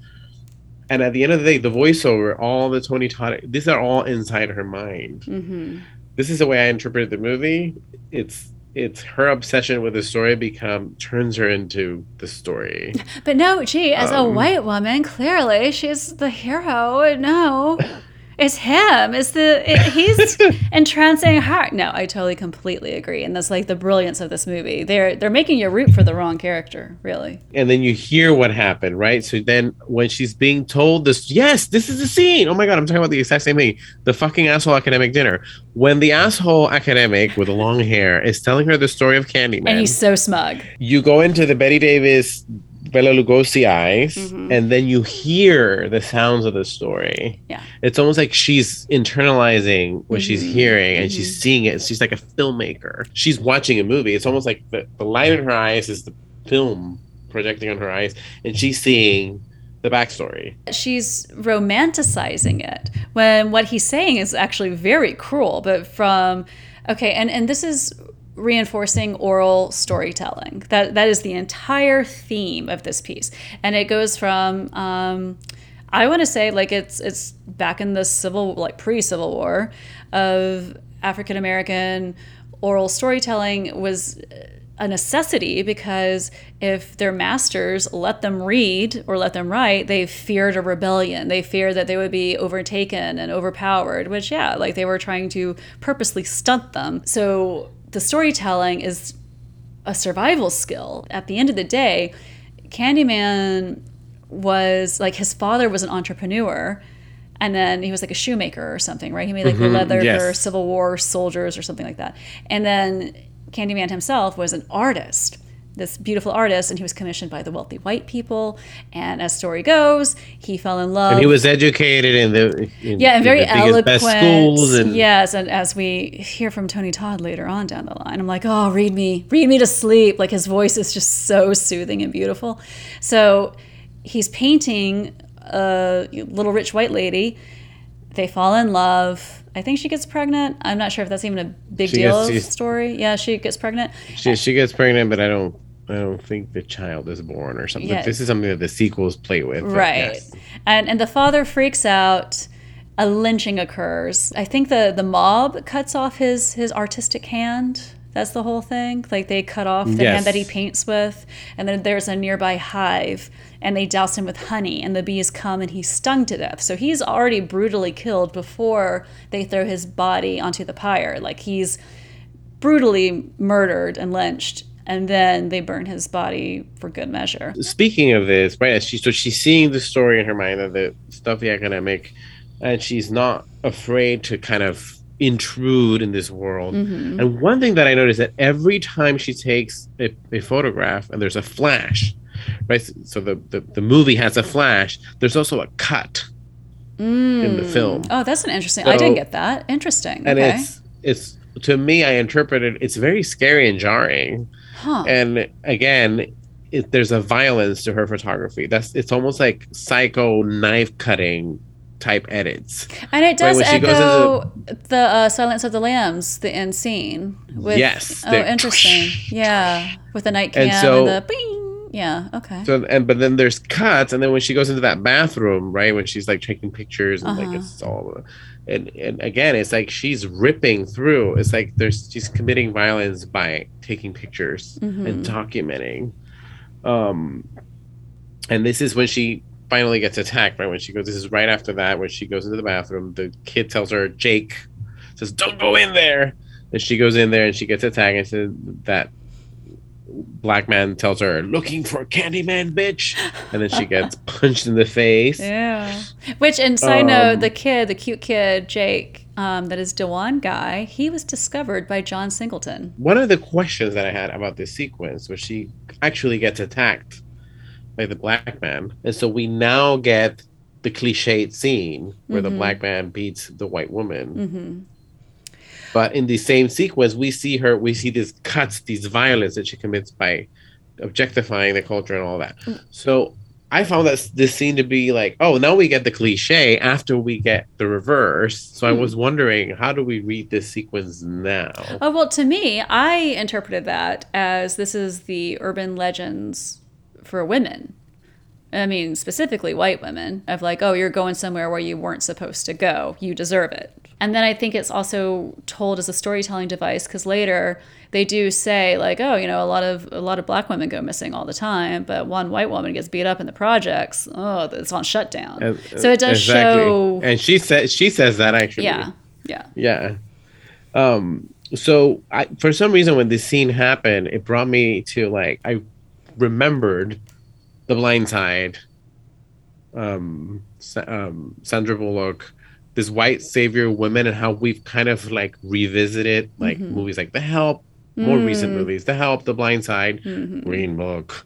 And at the end of the day the voiceover all the tony todd these are all inside her mind. Hmm this is the way i interpreted the movie. It's it's her obsession with the story become turns her into the story But no, gee, as a Um, white woman, clearly she's the hero. No, it's him. It's the it, he's entrancing heart. No, I totally, completely agree, and that's like the brilliance of this movie. They're they're making you root for the wrong character, really. and then you hear what happened, right? So then when she's being told this, yes, this is the scene. Oh my god, I'm talking about the exact same thing. The fucking asshole academic dinner. When the asshole academic with the long hair is telling her the story of Candyman, And he's so smug. you go into the Bette Davis Bela Lugosi eyes, Mhm. and then you hear the sounds of the story. Yeah. It's almost like she's internalizing what she's Mhm. hearing and Mhm. she's seeing it. She's like a filmmaker. She's watching a movie. It's almost like the, the light in her eyes is the film projecting on her eyes, and she's seeing the backstory. She's romanticizing it when what he's saying is actually very cruel. But from okay, and and this is reinforcing oral storytelling. That that is the entire theme of this piece, and it goes from. Um, I want to say like it's it's back in the civil like pre Civil War of African American oral storytelling was a necessity because if their masters let them read or let them write, they feared a rebellion. They feared that they would be overtaken and overpowered, which, yeah, like they were trying to purposely stunt them. So the storytelling is a survival skill. At the end of the day, Candyman was like his father was an entrepreneur and then he was like a shoemaker or something, right? He made like Mhm, leather for. Civil War soldiers or something like that. And then Candyman himself was an artist, this beautiful artist, and he was commissioned by the wealthy white people. And as story goes, he fell in love. and he was educated in the in, yeah, and in very the biggest, eloquent. best schools and yes, and as we hear from Tony Todd later on down the line, I'm like, oh, read me, read me to sleep. Like his voice is just so soothing and beautiful. So he's painting a little rich white lady. They fall in love. I think she gets pregnant. I'm not sure if that's even a big She deal gets- story. Yeah, she gets pregnant. she, she gets pregnant, but I don't I don't think the child is born or something. Yeah. This is something that the sequels play with. right yes. and and the father freaks out a lynching occurs i think the the mob cuts off his his artistic hand that's the whole thing like they cut off the hand that he paints with and then there's a nearby hive and they douse him with honey and the bees come and he's stung to death so he's already brutally killed before they throw his body onto the pyre like he's brutally murdered and lynched and then they burn his body for good measure Speaking of this, right? She so she's seeing the story in her mind of the stuff the academic, and she's not afraid to kind of intrude in this world. Mhm. And one thing that I noticed that every time she takes a, a photograph and there's a flash, right? So the, the the movie has a flash. There's also a cut, in the Mm. film. Oh, that's an interesting. I didn't get that. Interesting. and okay. it's it's to me I interpreted it's very scary and jarring. Huh. and again it, there's a violence to her photography that's it's almost like psycho knife cutting type edits And it does echo the uh, Silence of the Lambs, the end scene. With, Yes, Oh, the- interesting. Yeah, with the night cam And and, the bing. Yeah. Okay. so and but then there's cuts and then when she goes into that bathroom right when she's like taking pictures and Uh-huh. like it's all and and again it's like she's ripping through. It's like there's she's committing violence by taking pictures Mhm. and documenting. Um and this is when she finally gets attacked right? When she goes this is right after that when she goes into the bathroom the kid tells her jake says don't go in there. And she goes in there and she gets attacked. And says that black man tells her looking for a Candyman bitch and then she gets punched in the face Yeah. Which, and side note, Um, the kid, the cute kid, Jake, um, that is DeJuan Guy, he was discovered by John Singleton. one of the questions that I had about this sequence was she actually gets attacked by the black man, and so we now get the cliched scene where the Mhm. black man beats the white woman. hmm But in the same sequence, we see her, we see these cuts, these violence that she commits by objectifying the culture and all that. So I found that this scene to be like, oh, now we get the cliche after we get the reverse. So I Hmm. was wondering, how do we read this sequence now? Oh, well, to me, I interpreted that as this is the urban legends for women. I mean, specifically white women, of like, oh, you're going somewhere where you weren't supposed to go. You deserve it. And then I think it's also told as a storytelling device because later they do say like, oh, you know, a lot of a lot of black women go missing all the time, but one white woman gets beat up in the projects. Oh, it's on shutdown. And- so it does show. and she says she says that actually yeah, yeah. yeah um so i for some reason when this scene happened it brought me to like i remembered the blind side um, um sandra bullock this white savior women and how we've kind of like revisited like Mhm. movies like the help more recent Mm. movies the help the blind side Mhm. green book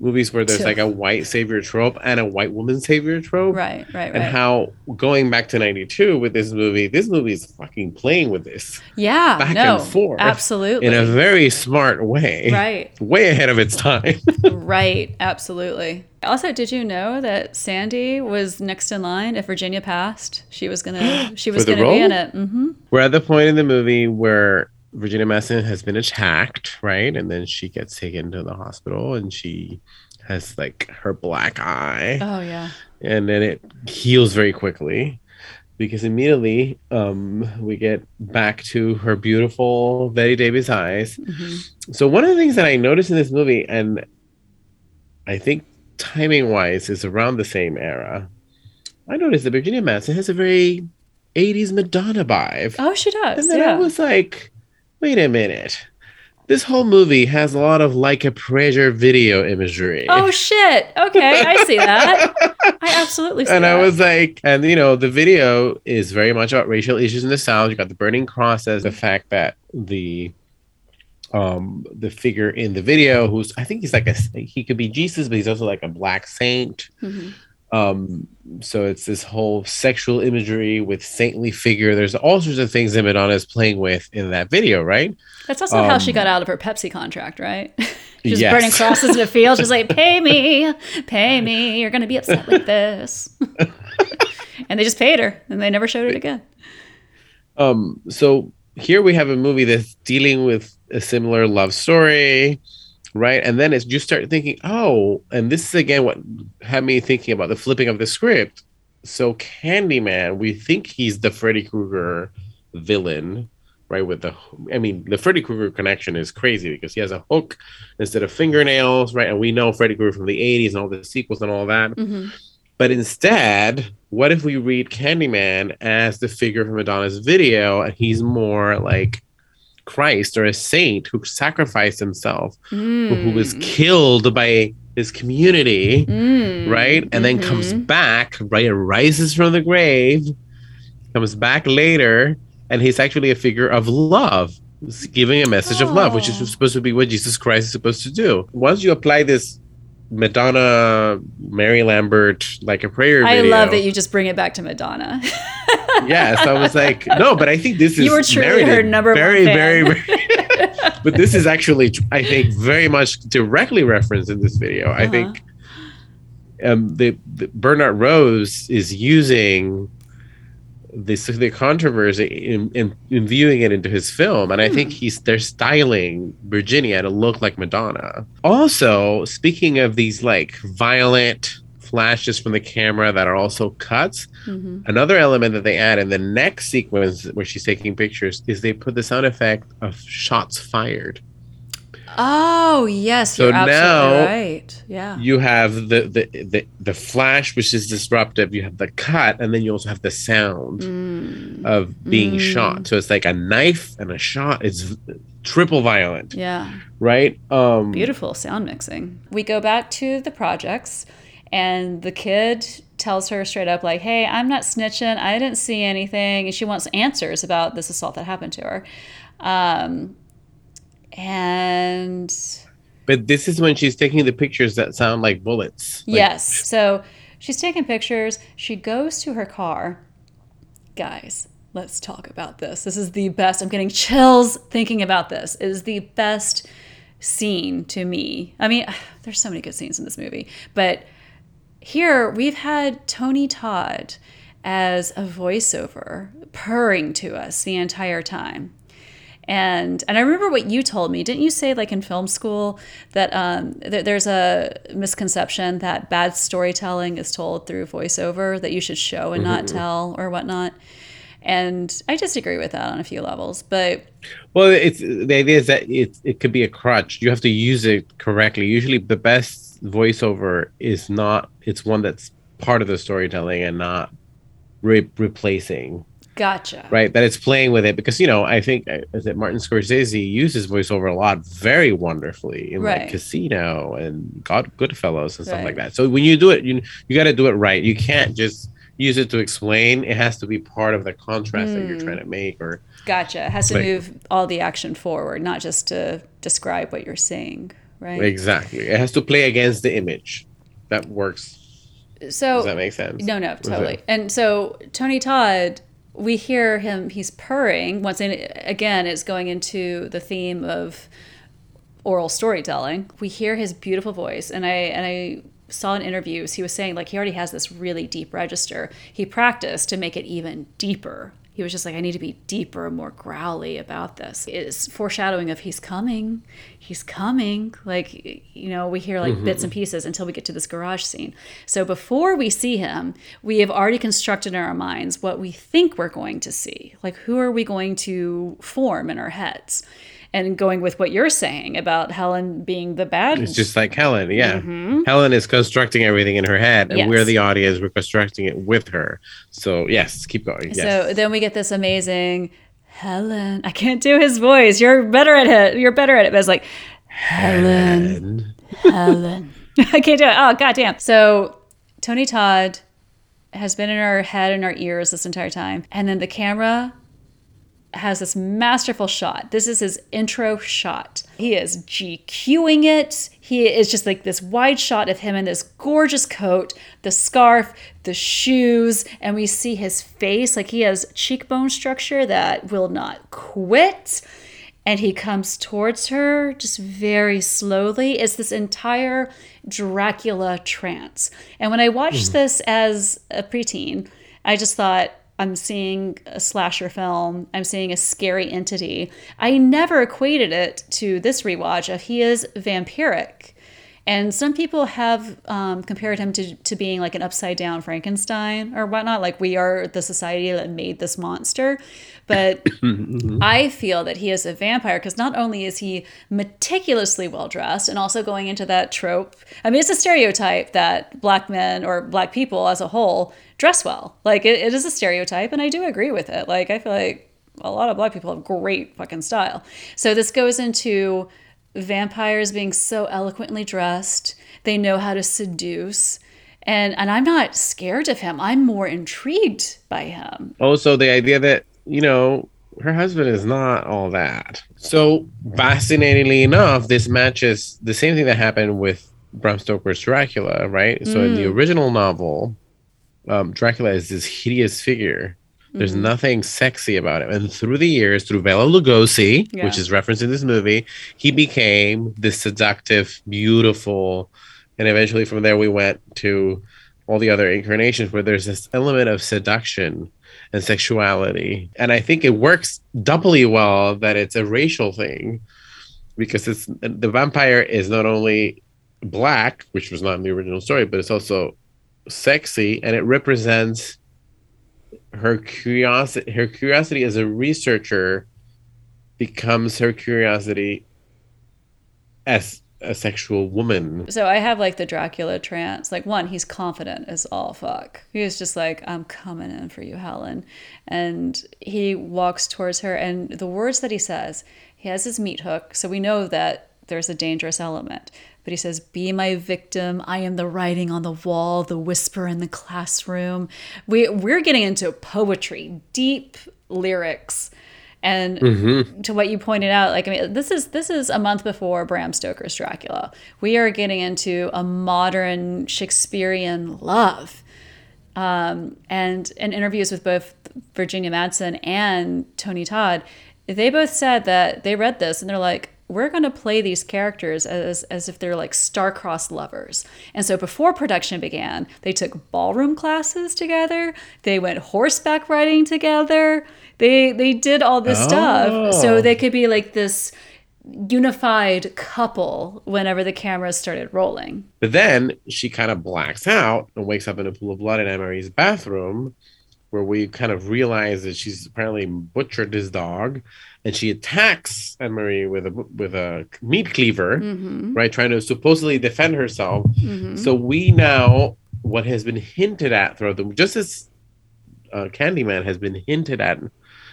movies where there's like a white savior trope and a white woman savior trope Right, right, and how going back to 92 with this movie this movie is fucking playing with this yeah, back no, and forth absolutely. in a very smart way right, way ahead of its time right, absolutely. Also, did you know that Sandy was next in line if Virginia passed? She was gonna, she was gonna be in role? it. hmm we're at the point in the movie where virginia madsen has been attacked right and then she gets taken to the hospital and she has like her black eye Oh yeah, and then it heals very quickly because immediately um, we get back to her beautiful Bette Davis eyes. Mm-hmm. So one of the things that I noticed in this movie, and I think timing wise is around the same era, I noticed that Virginia Madsen has a very 80s Madonna vibe. Oh, she does. and then yeah. I was like, wait a minute. This whole movie has a lot of like a Prayer video imagery. oh shit. Okay, I see that. I absolutely see and that. I was like, and you know, the video is very much about racial issues in the South. You got the burning crosses, the fact that the um the figure in the video who's I think he's like a he could be Jesus, but he's also like a black saint. Mhm. Um, so it's this whole sexual imagery with saintly figure. There's all sorts of things that Madonna is playing with in that video, right? That's also how she um, got out of her Pepsi contract, right? She's Yes. burning crosses in a field. She's like, "Pay me, pay me. You're gonna be upset with this." and they just paid her, and they never showed it again. Um, so here we have a movie that's dealing with a similar love story, right? And then it's you start thinking, oh, and this is again what had me thinking about the flipping of the script. So Candyman, we think he's the Freddy Krueger villain, right? With the, I mean, the Freddy Krueger connection is crazy because he has a hook instead of fingernails, right? And we know Freddy Krueger from the '80s and all the sequels and all that. hmm But instead, what if we read Candyman as the figure from Madonna's video and he's more like Christ or a saint who sacrificed himself, who- who was Mm. killed by his community, Mm. right? And then comes Mhm. back, right? Rises from the grave, comes back later, and he's actually a figure of love, giving a message of love, which is Oh. supposed to be what Jesus Christ is supposed to do. Once you apply this Madonna, Mary Lambert, like a prayer I video. love that you just bring it back to Madonna. Yes, I was like, no, but I think this is You were truly merited. her number one very, very, very. but this is actually, I think, very much directly referenced in this video. I Uh-huh. think um, the, the Bernard Rose is using this the controversy in, in, in viewing it into his film, and I think Hmm. he's they're styling Virginia to look like Madonna. Also, speaking of these like violent flashes from the camera that are also cuts, Mhm. Another element that they add in the next sequence where she's taking pictures is they put the sound effect of shots fired. Oh yes, So you're absolutely now- right. Yeah. You have the, the the the flash, which is disruptive. You have the cut, and then you also have the sound Mm. of being Mm. shot. So it's like a knife and a shot. It's triple violent, Yeah. right? Um, Beautiful sound mixing. We go back to the projects, and the kid tells her straight up, like, hey, I'm not snitching. I didn't see anything. And she wants answers about this assault that happened to her. Um, and But this is when she's taking the pictures that sound like bullets. Like, yes, so she's taking pictures. She goes to her car. Guys, let's talk about this. This is the best. I'm getting chills thinking about this. It is the best scene to me. I mean, there's so many good scenes in this movie, but here we've had Tony Todd as a voiceover purring to us the entire time. And and I remember what you told me. Didn't you say like in film school that um, th- there's a misconception that bad storytelling is told through voiceover that you should show and not tell or whatnot. And I disagree with that on a few levels, but Well, it's the idea is that it it could be a crutch. You have to use it correctly. Usually, the best voiceover is not. It's one that's part of the storytelling and not re- replacing. Gotcha. Right, that it's playing with it because you know I think uh, is that Martin Scorsese uses voiceover a lot, very wonderfully in Right. like Casino and God Goodfellas and stuff like that. So when you do it, you you got to do it right. You can't just use it to explain. It has to be part of the contrast that you're Hmm. trying to make or Gotcha. It has to Like- move all the action forward, not just to describe what you're saying. right? Exactly. It has to play against the image. That works. So Does that make sense? No, no, totally. And so Tony Todd, we hear him, he's purring. Once in, again, it's going into the theme of oral storytelling. We hear his beautiful voice, and I and I saw in interviews he was saying like he already has this really deep register. He practiced to make it even deeper, he was just like, I need to be deeper, more growly about this. It's foreshadowing of he's coming, he's coming. Like, you know, we hear like mm-hmm. bits and pieces until we get to this garage scene. So before we see him, we have already constructed in our minds what we think we're going to see. Like, who are we going to form in our heads? And going with what you're saying about Helen being the bad. It's just like Helen, yeah. Mm-hmm. Helen is constructing everything in her head, and yes. we're the audience. We're constructing it with her. So yes, keep going. Yes. So then we get this amazing Helen. I can't do his voice. You're better at it. You're better at it. But it's like Helen, Helen. I can't do it. Oh goddamn. So Tony Todd has been in our head and our ears this entire time, and then the camera has this masterful shot. This is his intro shot. He is GQing it. He is just like this wide shot of him in this gorgeous coat, the scarf, the shoes, and we see his face. Like he has cheekbone structure that will not quit. And he comes towards her just very slowly. It's this entire Dracula trance. And when I watched mm. this as a preteen, I just thought, I'm seeing a slasher film, I'm seeing a scary entity. I never equated it to this rewatch of he is vampiric. And some people have um, compared him to, to being like an upside down Frankenstein or whatnot, like we are the society that made this monster. But mm-hmm. I feel that he is a vampire because not only is he meticulously well dressed and also going into that trope. I mean, it's a stereotype that black men or black people as a whole dress well. Like it, it is a stereotype, and I do agree with it. Like I feel like a lot of black people have great fucking style. So this goes into vampires being so eloquently dressed. They know how to seduce. And and I'm not scared of him. I'm more intrigued by him. Also the idea that, you know, her husband is not all that. So fascinatingly enough, this matches the same thing that happened with Bram Stoker's Dracula, right? So mm. in the mm. original novel, um, Dracula is this hideous figure. There's mm-hmm. nothing sexy about him. And through the years, through Bela Lugosi, yeah. which is referenced in this movie, he became this seductive, beautiful, and eventually from there we went to all the other incarnations where there's this element of seduction and sexuality. And I think it works doubly well that it's a racial thing because it's the vampire is not only black, which was not in the original story, but it's also sexy and it represents her curiosity her curiosity as a researcher becomes her curiosity as a sexual woman. So I have like the Dracula trance. Like one, he's confident as all fuck. He's just like, I'm coming in for you, Helen. And he walks towards her and the words that he says, he has his meat hook. So we know that there's a dangerous element but he says, Be my victim. I am the writing on the wall, the whisper in the classroom. We, we're getting into poetry, deep lyrics. And mm-hmm. to what you pointed out, like I mean, this is this is a month before Bram Stoker's Dracula. We are getting into a modern Shakespearean love. Um, and in interviews with both Virginia Madsen and Tony Todd, they both said that they read this and they're like, we're going to play these characters as, as if they're like star-crossed lovers. And so before production began, they took ballroom classes together. They went horseback riding together. They they did all this oh. stuff so oh. they could be like this unified couple whenever the cameras started rolling. But then she kind of blacks out and wakes up in a pool of blood in Anne-Marie's bathroom where we kind of realize that she's apparently butchered his dog and she attacks Anne Marie with a with a meat cleaver, mm-hmm. right, trying to supposedly defend herself. Mm-hmm. So we now what has been hinted at throughout the just as uh, Candyman has been hinted at,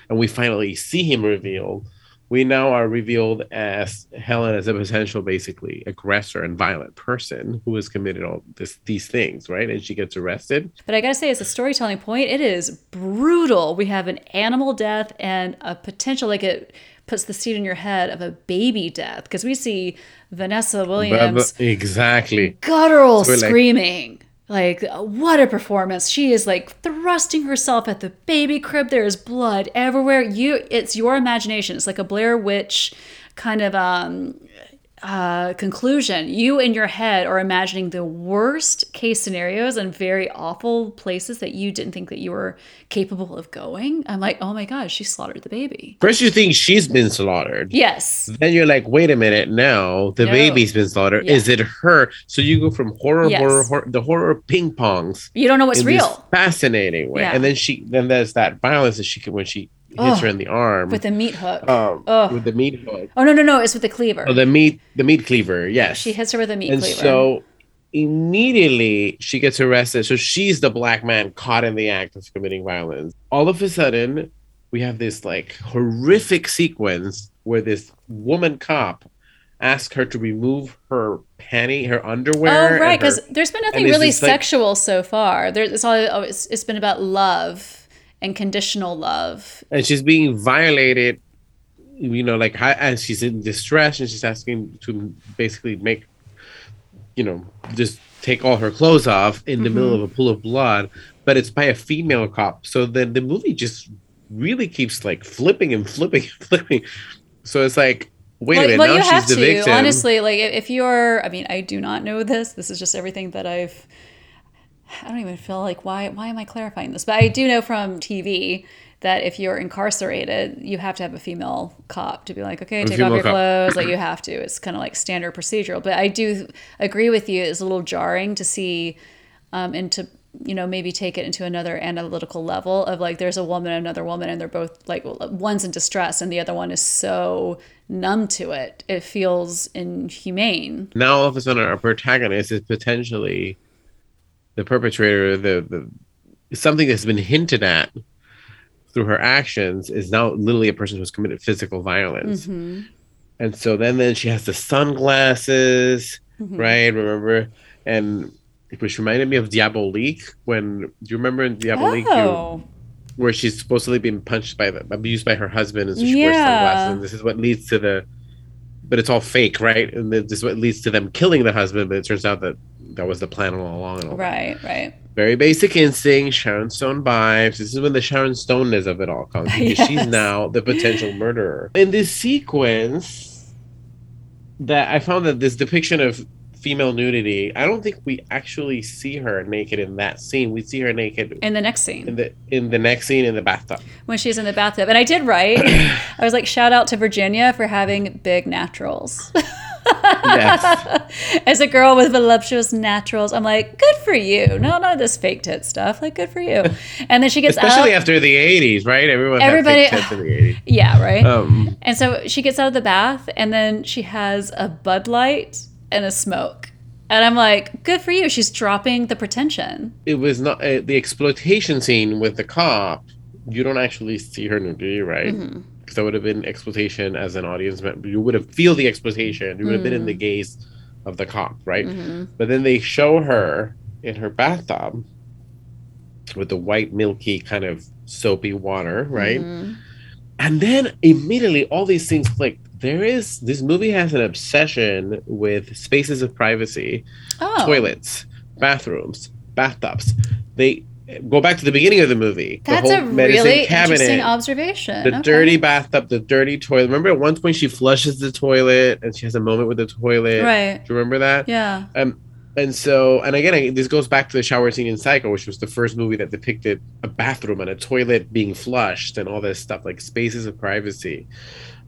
and we finally see him revealed we now are revealed as Helen as a potential basically aggressor and violent person who has committed all this these things, right? And she gets arrested. But I gotta say, as a storytelling point, it is brutal. We have an animal death and a potential like it puts the seed in your head of a baby death because we see Vanessa Williams exactly guttural so screaming. Like, what a performance. She is like thrusting herself at the baby crib. There is blood everywhere. You it's your imagination. It's like a Blair Witch kind of um uh, conclusion. You in your head are imagining the worst case scenarios and very awful places that you didn't think that you were capable of going. I'm like, oh my gosh, she slaughtered the baby. First, you think she's been slaughtered. Yes. Then you're like, wait a minute, now the No. baby's been slaughtered. Yeah. Is it her? So you go from horror, Yes. horror, horror, the horror ping pongs You don't know what's real fascinating way. Yeah. And then she, then there's that violence that she can when she hits Ugh. her in the arm with the meat hook. um, Ugh. with the meat hook. oh no, no, no! It's with the cleaver. Oh, the meat, the meat cleaver. Yes. she hits her with a meat and cleaver. so immediately she gets arrested. So she's the black man caught in the act of committing violence. All of a sudden, we have this like horrific sequence where this woman cop asks her to remove her panty, her underwear. Oh right, because there's been nothing really just like- sexual so far. There, it's all oh, it's, it's been about love and conditional love. and she's being violated. You know, like hi- and she's in distress, and she's asking to basically make, you know, just take all her clothes off in the middle Mm-hmm. of a pool of blood. But it's by a female cop, so then the movie just really keeps like flipping and flipping and flipping. So it's like, wait a minute, well, now you she's have the to victim. honestly. Like if if you're, I mean, I do not know this. This is just everything that I've. I don't even feel like why why am I clarifying this? But I do know from TV that if you're incarcerated, you have to have a female cop to be like, okay, take off your cop. clothes. Like you have to. It's kind of like standard procedural. But I do agree with you. It's a little jarring to see, um, and to you know maybe take it into another analytical level of like there's a woman and another woman and they're both like one's in distress and the other one is so numb to it it feels inhumane now all of a sudden our protagonist is potentially the perpetrator the, the something that's been hinted at through her actions is now literally a person who's committed physical violence. Mm-hmm. And so then then she has the sunglasses mm-hmm. right? Remember? And which reminded me of Diabolique when do you remember in Diabolique you- oh. where she's supposedly been punched by the abused by her husband and so she wears sunglasses and this is what leads to the but it's all fake right? And this is what leads to them killing the husband but it turns out that that was the plan all along and all that. right right. Very basic instinct sharon stone vibes. This is when the sharon stoneness of it all comes because she's now the potential murderer. In this sequence that i found that this depiction of female nudity i don't think we actually see her naked in that scene. We see her naked in the next scene. in the in the next scene in the bathtub. When she's in the bathtub. And i did write i was like shout out to virginia for having big naturals yes. As a girl with voluptuous naturals i'm like good for you. No none of this fake tit stuff. Like good for you. And then she gets especially out. after the 80s right? Everyone Everybody- had fake tits in the 80s yeah right? Um And so she gets out of the bath and then she has a Bud Light and a smoke. And I'm like, good for you. She's dropping the pretension. it was not uh, the exploitation scene with the cop you don't actually see her nudity right? Mm-hmm. That would have been exploitation as an audience member you would have feel the exploitation you would have been in the Mm. gaze of the cop right Mm-hmm. but then they show her in her bathtub with the white milky kind of soapy water right Mm-hmm. and then immediately all these things click there is this movie has an obsession with spaces of privacy Oh, toilets, bathrooms, bathtubs. They go back to the beginning of the movie. That's the a really cabinet, interesting observation. the Okay. dirty bathtub, the dirty toilet. Remember at one point she flushes the toilet and she has a moment with the toilet. Right. Do you remember that? Yeah. Um, and so, and again, I, this goes back to the shower scene in Psycho, which was the first movie that depicted a bathroom and a toilet being flushed and all this stuff, like spaces of privacy.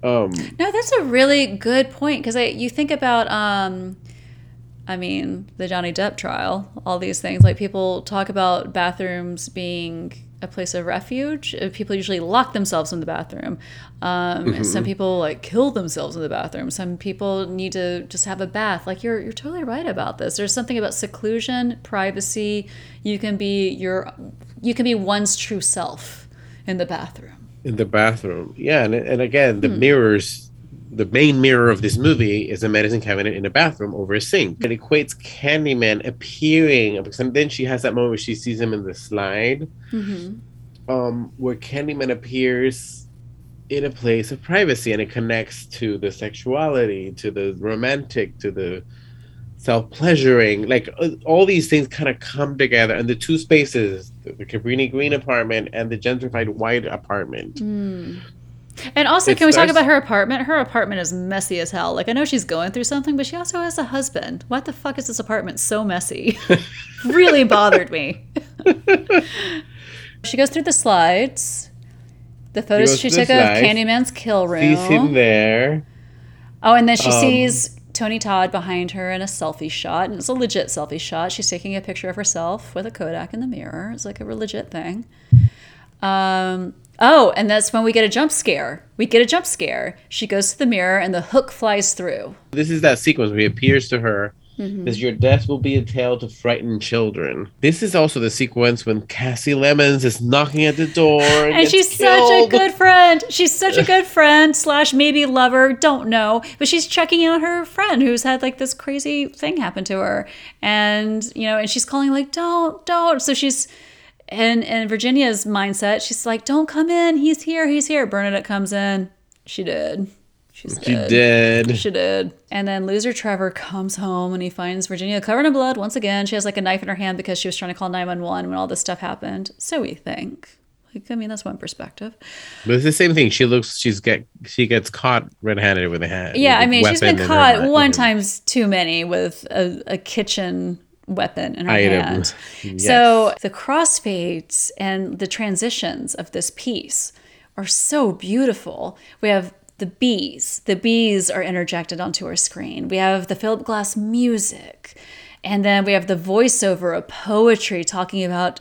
Um, No, that's a really good point because you think about, um, I mean, the Johnny Depp trial, all these things. Like people talk about bathrooms being a place of refuge. Uh, People usually lock themselves in the bathroom. Um, Some people like kill themselves in the bathroom. Some people need to just have a bath. Like you're you're totally right about this. There's something about seclusion, privacy. You can be your you can be one's true self in the bathroom. in the bathroom. Yeah, and, and again, Hmm. the mirrors, the main mirror of this movie is a medicine cabinet in a bathroom over a sink. It equates Candyman appearing, because then she has that moment where she sees him in the slide, um, where Candyman appears in a place of privacy and it connects to the sexuality, to the romantic, to the self pleasuring. Like uh, all these things kind of come together, and the two spaces, the, the Cabrini Green apartment and the gentrified white apartment And also, It can we talk about her apartment? Her apartment is messy as hell. Like, I know she's going through something, but she also has a husband. What the fuck is this apartment so messy? really bothered me. she goes through the slides. The photos she took of Candyman's kill Sees him room. there. Oh, and then she Um, sees Tony Todd behind her in a selfie shot, and it's a legit selfie shot. She's taking a picture of herself with a Kodak in the mirror. It's like a legit thing. Um, oh, and that's when we get a jump scare. We get a jump scare. She goes to the mirror, and the hook flies through. This is that sequence where he appears to her. Mm-hmm. As your death will be a tale to frighten children. This is also the sequence when Kasi Lemmons is knocking at the door and, And she's such a good friend. She's such a good friend slash maybe lover. Don't know, but she's checking out her friend who's had like this crazy thing happen to her, and you know, and she's calling like, "Don't, don't." So she's. And in Virginia's mindset, she's like, "Don't come in. He's here. He's here." Bernadette comes in. She did. She's She dead. did. She did. And then loser Trevor comes home and he finds Virginia covered in blood once again. She has like a knife in her hand because she was trying to call 911 when all this stuff happened. So we think. Like, I mean, that's one perspective. But it's the same thing. She looks. She's get. She gets caught red-handed with a hand. Yeah, I mean, she's been caught one times too many with a, a kitchen weapon in her Item. hand. Yes. So the crossfades and the transitions of this piece are so beautiful. We have the bees. The bees are interjected onto our screen. We have the Philip Glass music. And then we have the voiceover of poetry talking about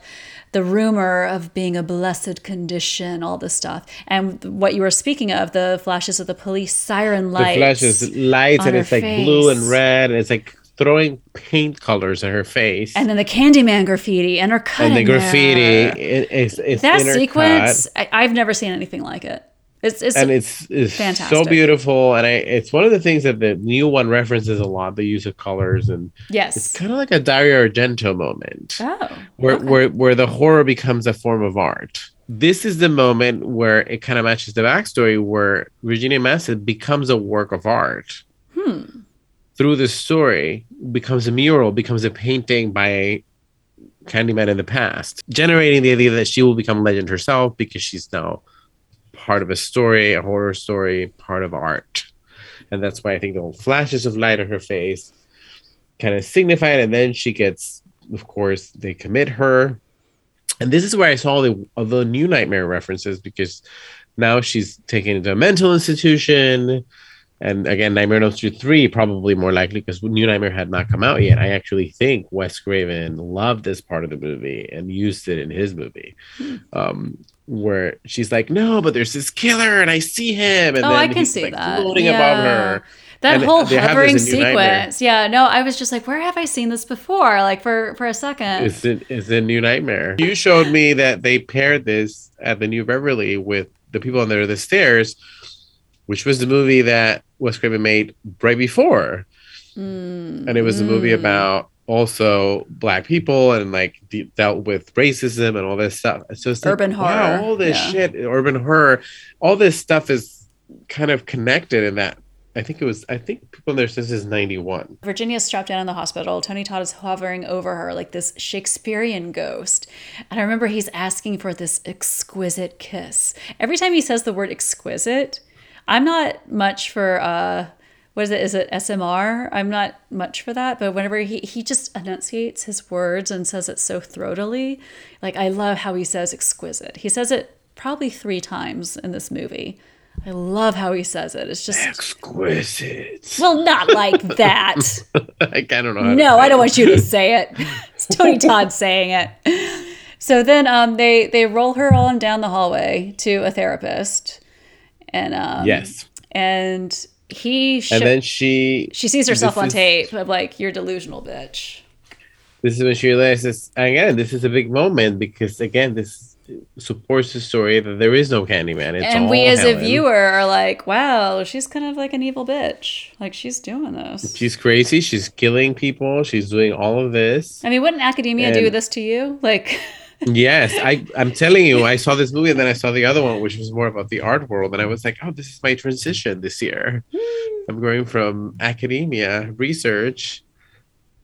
the rumor of being a blessed condition, all this stuff. And what you were speaking of, the flashes of the police siren light. The flashes lights and it's like blue and red and it's like throwing paint colors at her face. And then the Candyman graffiti and her cut and the graffiti there. it, it's, it's That sequence, I, I've never seen anything like it. It's, it's, and it's, it's so beautiful and I, it's one of the things that the new one references a lot the use of colors and yes, it's kind of like a Dario Argento moment Oh, where, okay. where where the horror becomes a form of art this is the moment where it kind of matches the backstory where Virginia Madsen becomes a work of art Hmm. Through the story becomes a mural becomes a painting by Candyman in the past generating the idea that she will become a legend herself because she's now part of a story a horror story part of art. And that's why I think the flashes of light on her face kind of signify it. And then she gets of course they commit her. And this is where I saw the the new nightmare references because now she's taken into a mental institution and again Nightmare on Elm Street 3 probably more likely because New Nightmare had not come out yet I actually think Wes Craven loved this part of the movie and used it in his movie um where she's like no but there's this killer and I see him and oh, then I can see like, that. floating above her That And whole hovering sequence. Yeah, no, I was just like, where have I seen this before? Like for for a second. It's in, it's in New Nightmare. You showed me that they paired this at the New Beverly with the people under the stairs, which was the movie that Wes Craven made right before, Mm, and it was a movie mm. about also black people and like de- dealt with racism and all this stuff. So it's like, Urban wow, horror, all this yeah. shit, urban horror, all this stuff is kind of connected in that. I think it was. I think people in their is ninety one. Virginia's strapped down in the hospital. Tony Todd is hovering over her like this Shakespearean ghost. And I remember he's asking for this exquisite kiss. Every time he says the word exquisite, I'm not much for uh what is it? Is it SMR? I'm not much for that, but whenever he he just enunciates his words and says it so throatily, like I love how he says exquisite. He says it probably 3 times in this movie. I love how he says it. It's just Exquisite. well, not like that. I don't know. No, I don't want you to say it. It's Tony Todd saying it. So then um, they they roll her on down the hallway to a therapist, and um, Yes. and he sho- and then she she sees herself on is- tape of like you're delusional bitch. this is when she realizes again this is a big moment because again this supports the story that there is no Candyman. It's and we as a viewer are like, wow, she's kind of like an evil bitch. Like she's doing this. She's crazy. She's killing people. She's doing all of this. I mean, wouldn't academia do this to you? Like, yes, I I'm telling you, I saw this movie and then I saw the other one, which was more about the art world, and I was like, oh, this is my transition this year. Hmm. I'm going from academia research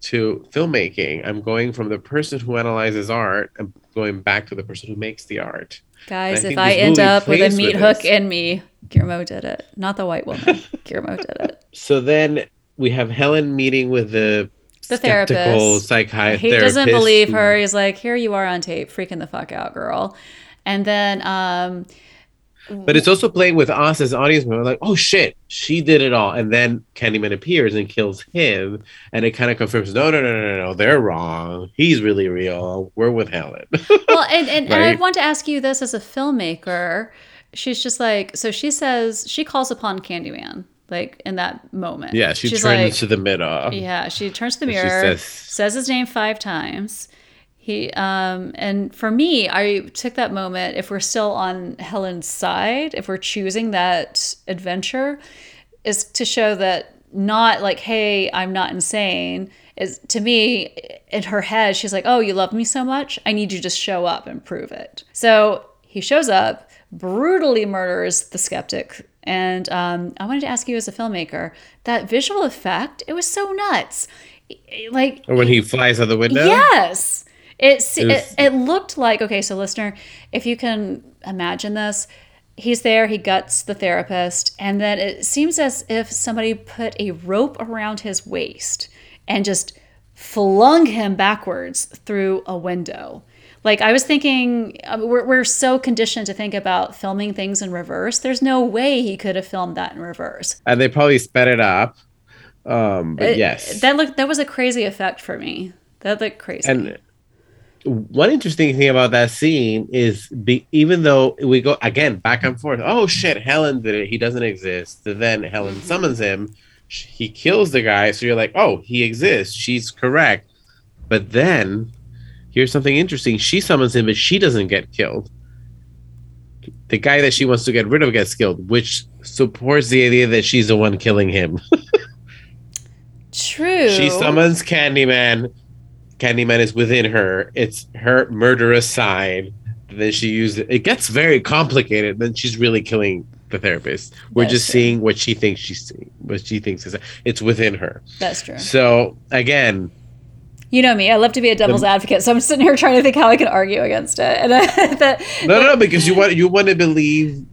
to filmmaking. I'm going from the person who analyzes art and going back to the person who makes the art. Guys, I if I end up with a meat with hook this. in me, Guillermo did it. Not the white woman. Guillermo did it. So then we have Helen meeting with the The therapist. psychiatrist. He doesn't believe her. He's like, here you are on tape, freaking the fuck out, girl. And then um But it's also playing with us as audience member, like, oh shit, she did it all. And then Candyman appears and kills him. And it kind of confirms, no, no, no, no, no, they're wrong. He's really real. We're with Helen. well and, and, and I want to ask you this as a filmmaker. She's just like so she says she calls upon Candyman, like in that moment. yeah, she She's turns like, to the mirror. Yeah, she turns to the mirror, says- says his name five times. He um and for me, I took that moment if we're still on Helen's side, if we're choosing that adventure, is to show that not like, hey, I'm not insane. Is to me, in her head, she's like, Oh, you love me so much, I need you to just show up and prove it. So he shows up, brutally murders the skeptic. And um, I wanted to ask you as a filmmaker, that visual effect, it was so nuts. Like when he flies out the window. Yes. It, It it, it, looked like, okay, so listener, if you can imagine this, he's there, he guts the therapist, and then it seems as if somebody put a rope around his waist and just flung him backwards through a window. Like I was thinking, uh, we're, we're so conditioned to think about filming things in reverse. There's no way he could have filmed that in reverse. And they probably sped it up. Um, but It- yes. that looked that was a crazy effect for me. That looked crazy. And one interesting thing about that scene is be, even though we go again back and forth, oh shit, Helen did it, he doesn't exist. Then Helen summons him, he kills the guy, so you're like, oh, he exists, she's correct. But then here's something interesting she summons him, but she doesn't get killed. The guy that she wants to get rid of gets killed, which supports the idea that she's the one killing him. True. She summons Candyman. Candyman is within her. It's her murderous side. Then she uses it. gets very complicated. Then she's really killing the therapist. We're That's just true. seeing what she thinks she's seeing. What she thinks is it's within her. That's true. So again, You know me. I love to be a devil's advocate, so I'm sitting here trying to think how I can argue against it. And I, that, no, no, because you want you want to believe.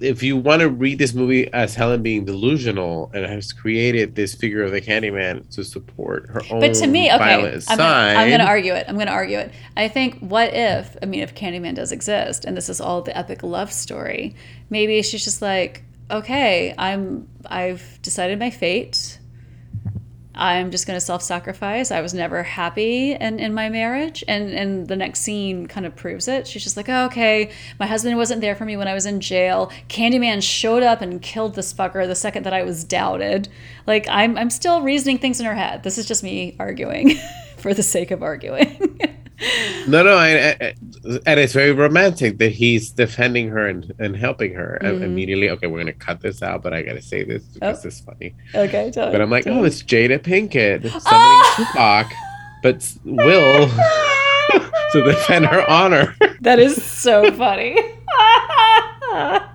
If you want to read this movie as Helen being delusional and has created this figure of the Candyman to support her own but to me, okay, violent I'm side, gonna, I'm gonna argue it. I'm gonna argue it. I think, what if? I mean, if Candyman does exist, and this is all the epic love story, maybe she's just like, okay, I'm, I've decided my fate. I'm just going to self-sacrifice. I was never happy in, in my marriage, and and the next scene kind of proves it. She's just like, oh, okay, my husband wasn't there for me when I was in jail. Candyman showed up and killed this fucker the second that I was doubted. Like I'm I'm still reasoning things in her head. This is just me arguing for the sake of arguing. No, no, I, I, and it's very romantic that he's defending her and, and helping her Mhm. immediately. Okay, we're gonna cut this out, but I gotta say this because Oh. it's funny. okay, tell But I'm like, oh, me. it's Jada Pinkett summoning Ah! Tupac, but Will to defend her honor. that is so funny.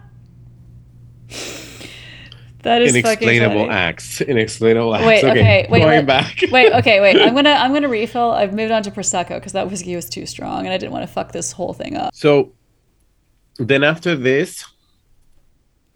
that is Inexplainable acts. Inexplainable acts. Wait, okay, wait, going let- back. wait, okay, wait. I'm gonna I'm gonna refill. I've moved on to prosecco because that whiskey was too strong, and I didn't want to fuck this whole thing up. So then after this,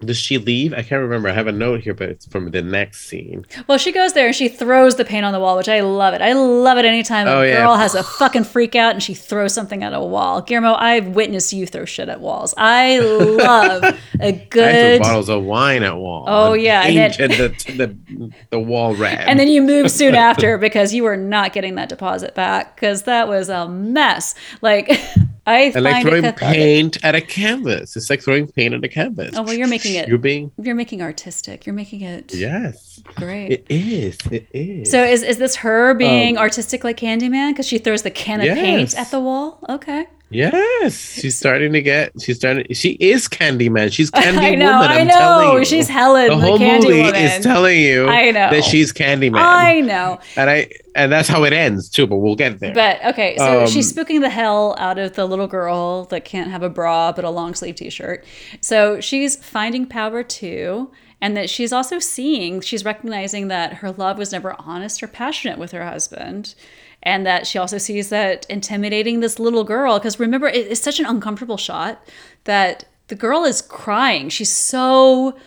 does she leave? I can't remember. I have a note here, but it's from the next scene. Well, she goes there and she throws the paint on the wall, which I love it. I love it anytime a Oh, yeah. girl has a fucking freak out and she throws something at a wall. Guillermo, I've witnessed you throw shit at walls. I love a I threw good. bottles of wine at wall. Oh, yeah, and then- the, the the wall red. And then you move soon after because you were not getting that deposit back because that was a mess. Like I and like throwing paint at a canvas. It's like throwing paint at a canvas. Oh well, you're making it. You're being You're making artistic. You're making it yes. great. It is. It is. So is, is this her being Um, artistic like Candyman because she throws the can of paint at the wall? Okay. Yes, she's starting to get. She's starting. She is Candyman. She's Candy I know. Woman. I I'm know. telling you. She's Helen, the the, whole Candy movie Woman. is telling you I know. that she's Candyman. I know. and I and that's how it ends too. But we'll get there. But okay, so Um, she's spooking the hell out of the little girl that can't have a bra but a long sleeve t shirt. So she's finding power too. and that she's also seeing, she's recognizing that her love was never honest or passionate with her husband. And that she also sees that intimidating this little girl. Because remember, it's such an uncomfortable shot that the girl is crying. She's so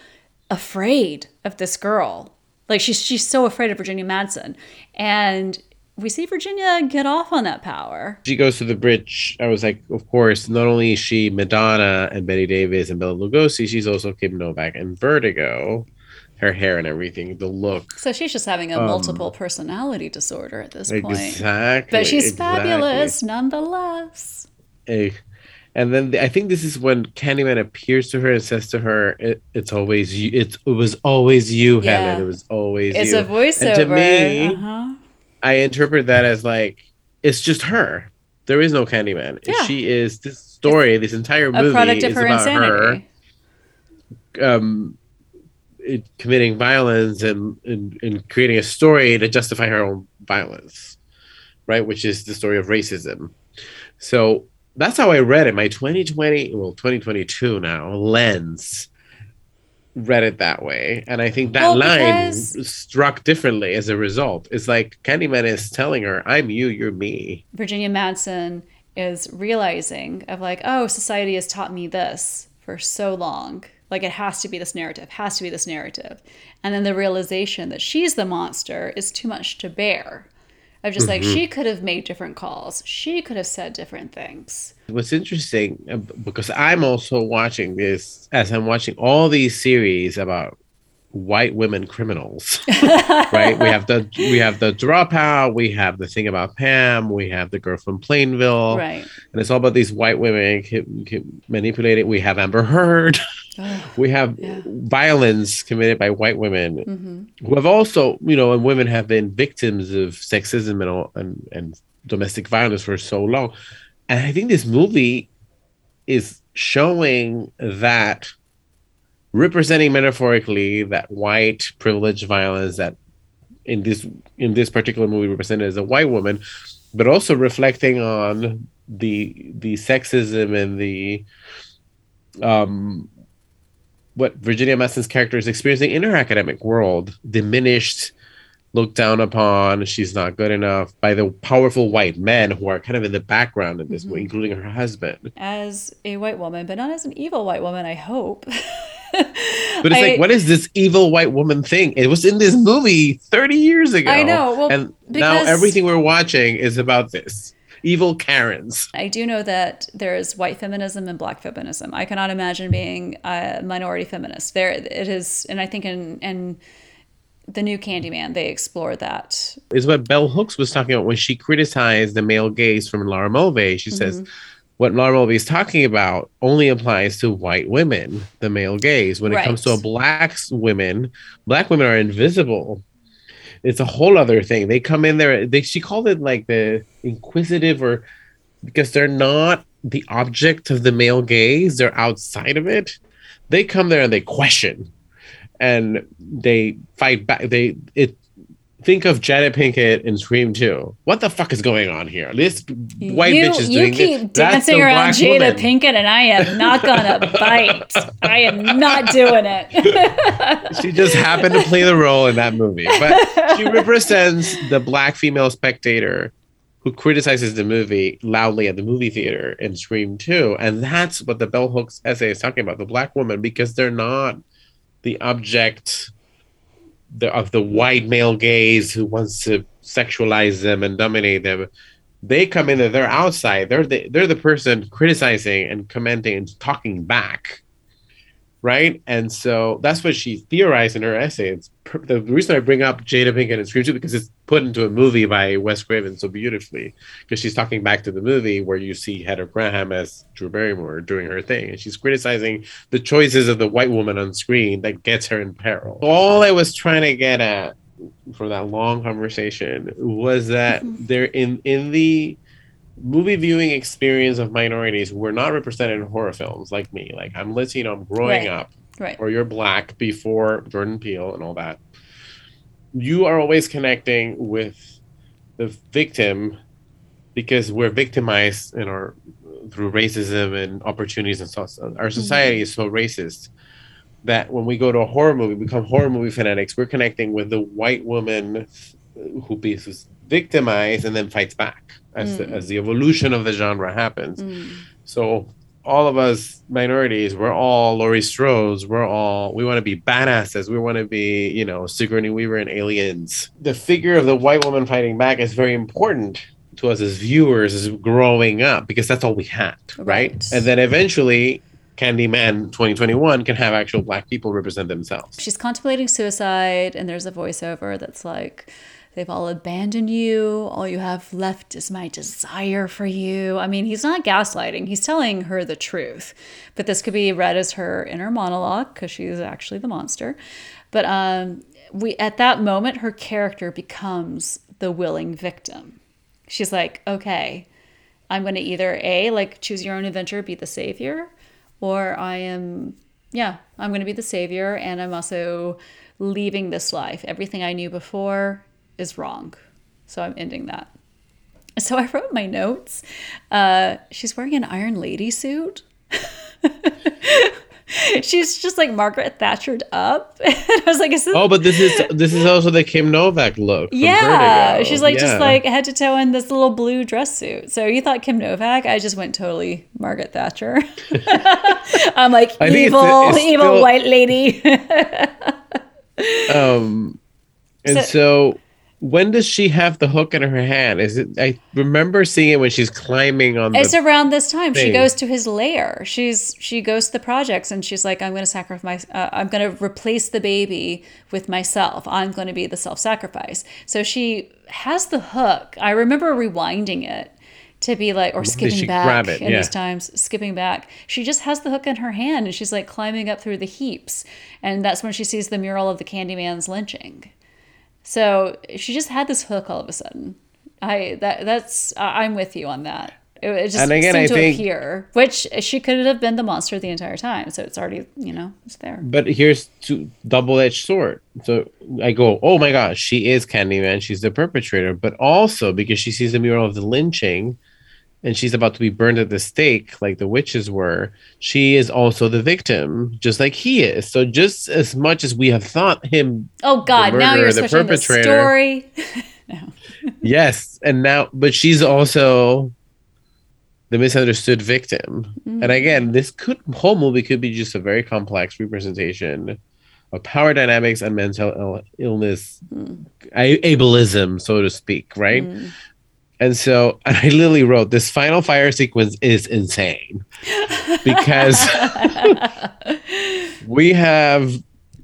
afraid of this girl. Like she's she's so afraid of Virginia Madsen. And we see Virginia get off on that power. She goes to the bridge. I was like, of course, not only is she Madonna and Bette Davis and Bela Lugosi, she's also Kim Novak and Vertigo. Her hair and everything, the look. So she's just having a um, multiple personality disorder at this point. Exactly. But she's exactly. fabulous nonetheless. Hey. And then the, I think this is when Candyman appears to her and says to her, it, "It's always you. It's, it was always you, yeah. Helen. It was always it's you." It's a voiceover. And to me, uh-huh I interpret that as like it's just her. There is no Candyman. Yeah. She is this story, this entire movie a product of is her about insanity. her um, committing violence and, and, and creating a story to justify her own violence, right? Which is the story of racism. So that's how I read it. My 2020, well, 2022 now lens read it that way. And I think that well, line struck differently as a result. It's like Candyman is telling her, I'm you, you're me. Virginia Madsen is realizing of like, oh, society has taught me this for so long. Like it has to be this narrative, has to be this narrative. And then the realization that she's the monster is too much to bear. Of just mm-hmm. like she could have made different calls. She could have said different things. What's interesting uh, because i'm also watching this as i'm watching all these series about white women criminals right? We have the we have the dropout we have the thing about pam we have the girl from plainville right. and it's all about these white women manipulated we have amber heard we have yeah. violence committed by white women mm-hmm. who have also you know and women have been victims of sexism and, and and domestic violence for so long and i think this movie is showing that representing metaphorically that white privilege violence that in this in this particular movie represented as a white woman but also reflecting on the the sexism and the um what Virginia Madsen's character is experiencing in her academic world diminished looked down upon she's not good enough by the powerful white men who are kind of in the background in this mm-hmm. movie including her husband as a white woman but not as an evil white woman i hope but it's I, like, what is this evil white woman thing? It was in this movie 30 years ago. I know. Well, and now everything we're watching is about this evil Karens. I do know that there is white feminism and black feminism. I cannot imagine being a minority feminist. There, it is, and I think in in the new Candyman, they explore that. Is what Bell Hooks was talking about when she criticized the male gaze from Laura Mulvey. She mm-hmm. says what Laura Mulvey is talking about only applies to white women, the male gaze. When it comes to a black women, black women are invisible. It's a whole other thing. They come in there. They she called it like the inquisitive, or because they're not the object of the male gaze. They're outside of it. They come there and they question, and they fight back. They it think of Jada Pinkett in Scream 2. What the fuck is going on here? This white you, bitch is doing it. You keep dancing around Jada woman. Pinkett, and I am not gonna bite. I am not doing it. she just happened to play the role in that movie, but she represents the black female spectator who criticizes the movie loudly at the movie theater in Scream 2. And that's what the Bell Hooks essay is talking about the black woman, because they're not the object the of the white male gaze who wants to sexualize them and dominate them they come in and they're outside. They're the, they're the person criticizing and commenting and talking back right? And so that's what she theorized in her essay. It's per- the reason I bring up Jada Pinkett and Scream 2 because it's put into a movie by Wes Craven so beautifully because she's talking back to the movie where you see Heather Graham as Drew Barrymore doing her thing and she's criticizing the choices of the white woman on screen that gets her in peril. All I was trying to get at from that long conversation was that mm-hmm. there in in the movie viewing experience of minorities who were not represented in horror films like me. Like I'm Latino, I'm growing right. up, right. or you're black before Jordan Peele and all that. You are always connecting with the victim because we're victimized in our through racism and opportunities and so on. Our society mm-hmm. is so racist. that when we go to a horror movie, become horror movie fanatics, we're connecting with the white woman who is victimized and then fights back as, mm. the, as the evolution of the genre happens. Mm. So all of us minorities, we're all Laurie Strodes. We're all we want to be badasses. We want to be, you know, Sigourney Weaver and aliens. The figure of the white woman fighting back is very important to us as viewers as growing up because that's all we had, right? right? And then eventually Candyman 2021 can have actual black people represent themselves. She's contemplating suicide, and there's a voiceover that's like, They've all abandoned you. All you have left is my desire for you. I mean, he's not gaslighting, he's telling her the truth. But this could be read as her inner monologue because she's actually the monster. But um, we at that moment, her character becomes the willing victim. She's like, okay, I'm going to either A, like choose your own adventure, be the savior, or I am, yeah, I'm going to be the savior and I'm also leaving this life. Everything I knew before is wrong. So I'm ending that. So I wrote my notes. Uh, she's wearing an Iron Lady suit. she's just like Margaret Thatchered up. and I was like, is this... Oh, but this is this is also the Kim Novak look. Yeah. Vertigo. She's like yeah. just like head to toe in this little blue dress suit. So you thought Kim Novak? I just went totally Margaret Thatcher. I'm like evil, it's, it's evil still... white lady. um and so, so when does she have the hook in her hand? Is it? I remember seeing it when she's climbing on. It's around this time. Thing. She goes to his lair. She's she goes to the projects and she's like, I'm going to sacrifice. Uh, I'm going to replace the baby with myself. I'm going to be the self-sacrifice. So she has the hook. I remember rewinding it to be like or skipping back in yeah. these times skipping back she just has the hook in her hand and she's like climbing up through the heaps and that's when she sees the mural of the candyman's lynching so she just had this hook all of a sudden. I that that's I'm with you on that. It, it just and again, seemed I to think, appear, which she could have been the monster the entire time. So it's already you know it's there. But here's two double edged sword. So I go, oh my gosh, she is Candyman. She's the perpetrator, but also because she sees the mural of the lynching and she's about to be burned at the stake like the witches were she is also the victim just like he is so just as much as we have thought him oh god murderer, now you're the perpetrator the story no. yes and now but she's also the misunderstood victim mm-hmm. and again this could whole movie could be just a very complex representation of power dynamics and mental illness mm. ableism so to speak right mm. And so and I literally wrote this final fire sequence is insane because we have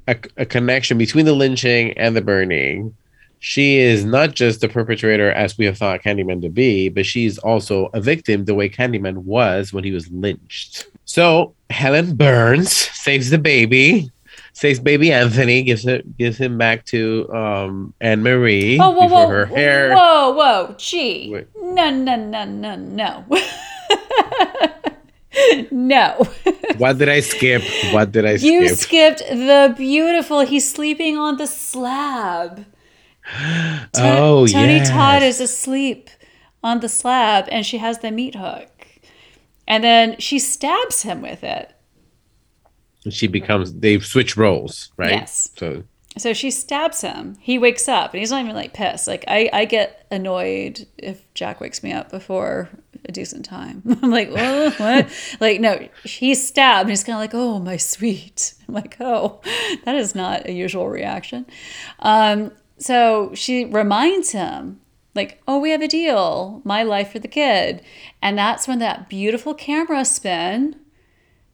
a, a, connection between the lynching and the burning. She is not just the perpetrator as we have thought Candyman to be, but she's also a victim the way Candyman was when he was lynched. So Helen Burns saves the baby saves baby Anthony, gives it gives him back to um Anne Marie oh, whoa, whoa, her hair. Whoa, whoa, gee. Wait. No, no, no, no, no. no. what did I skip? What did I skip? You skipped the beautiful. He's sleeping on the slab. oh, yeah. Tony yes. Todd is asleep on the slab, and she has the meat hook, and then she stabs him with it she becomes they switch roles, right? Yes. So so she stabs him. He wakes up and he's not even like pissed. Like I, I get annoyed if Jack wakes me up before a decent time. I'm like, oh, what? like, no, he's stabbed. And he's kind of like, oh, my sweet. I'm like, oh, that is not a usual reaction. Um, so she reminds him, like, oh, we have a deal. My life for the kid. And that's when that beautiful camera spin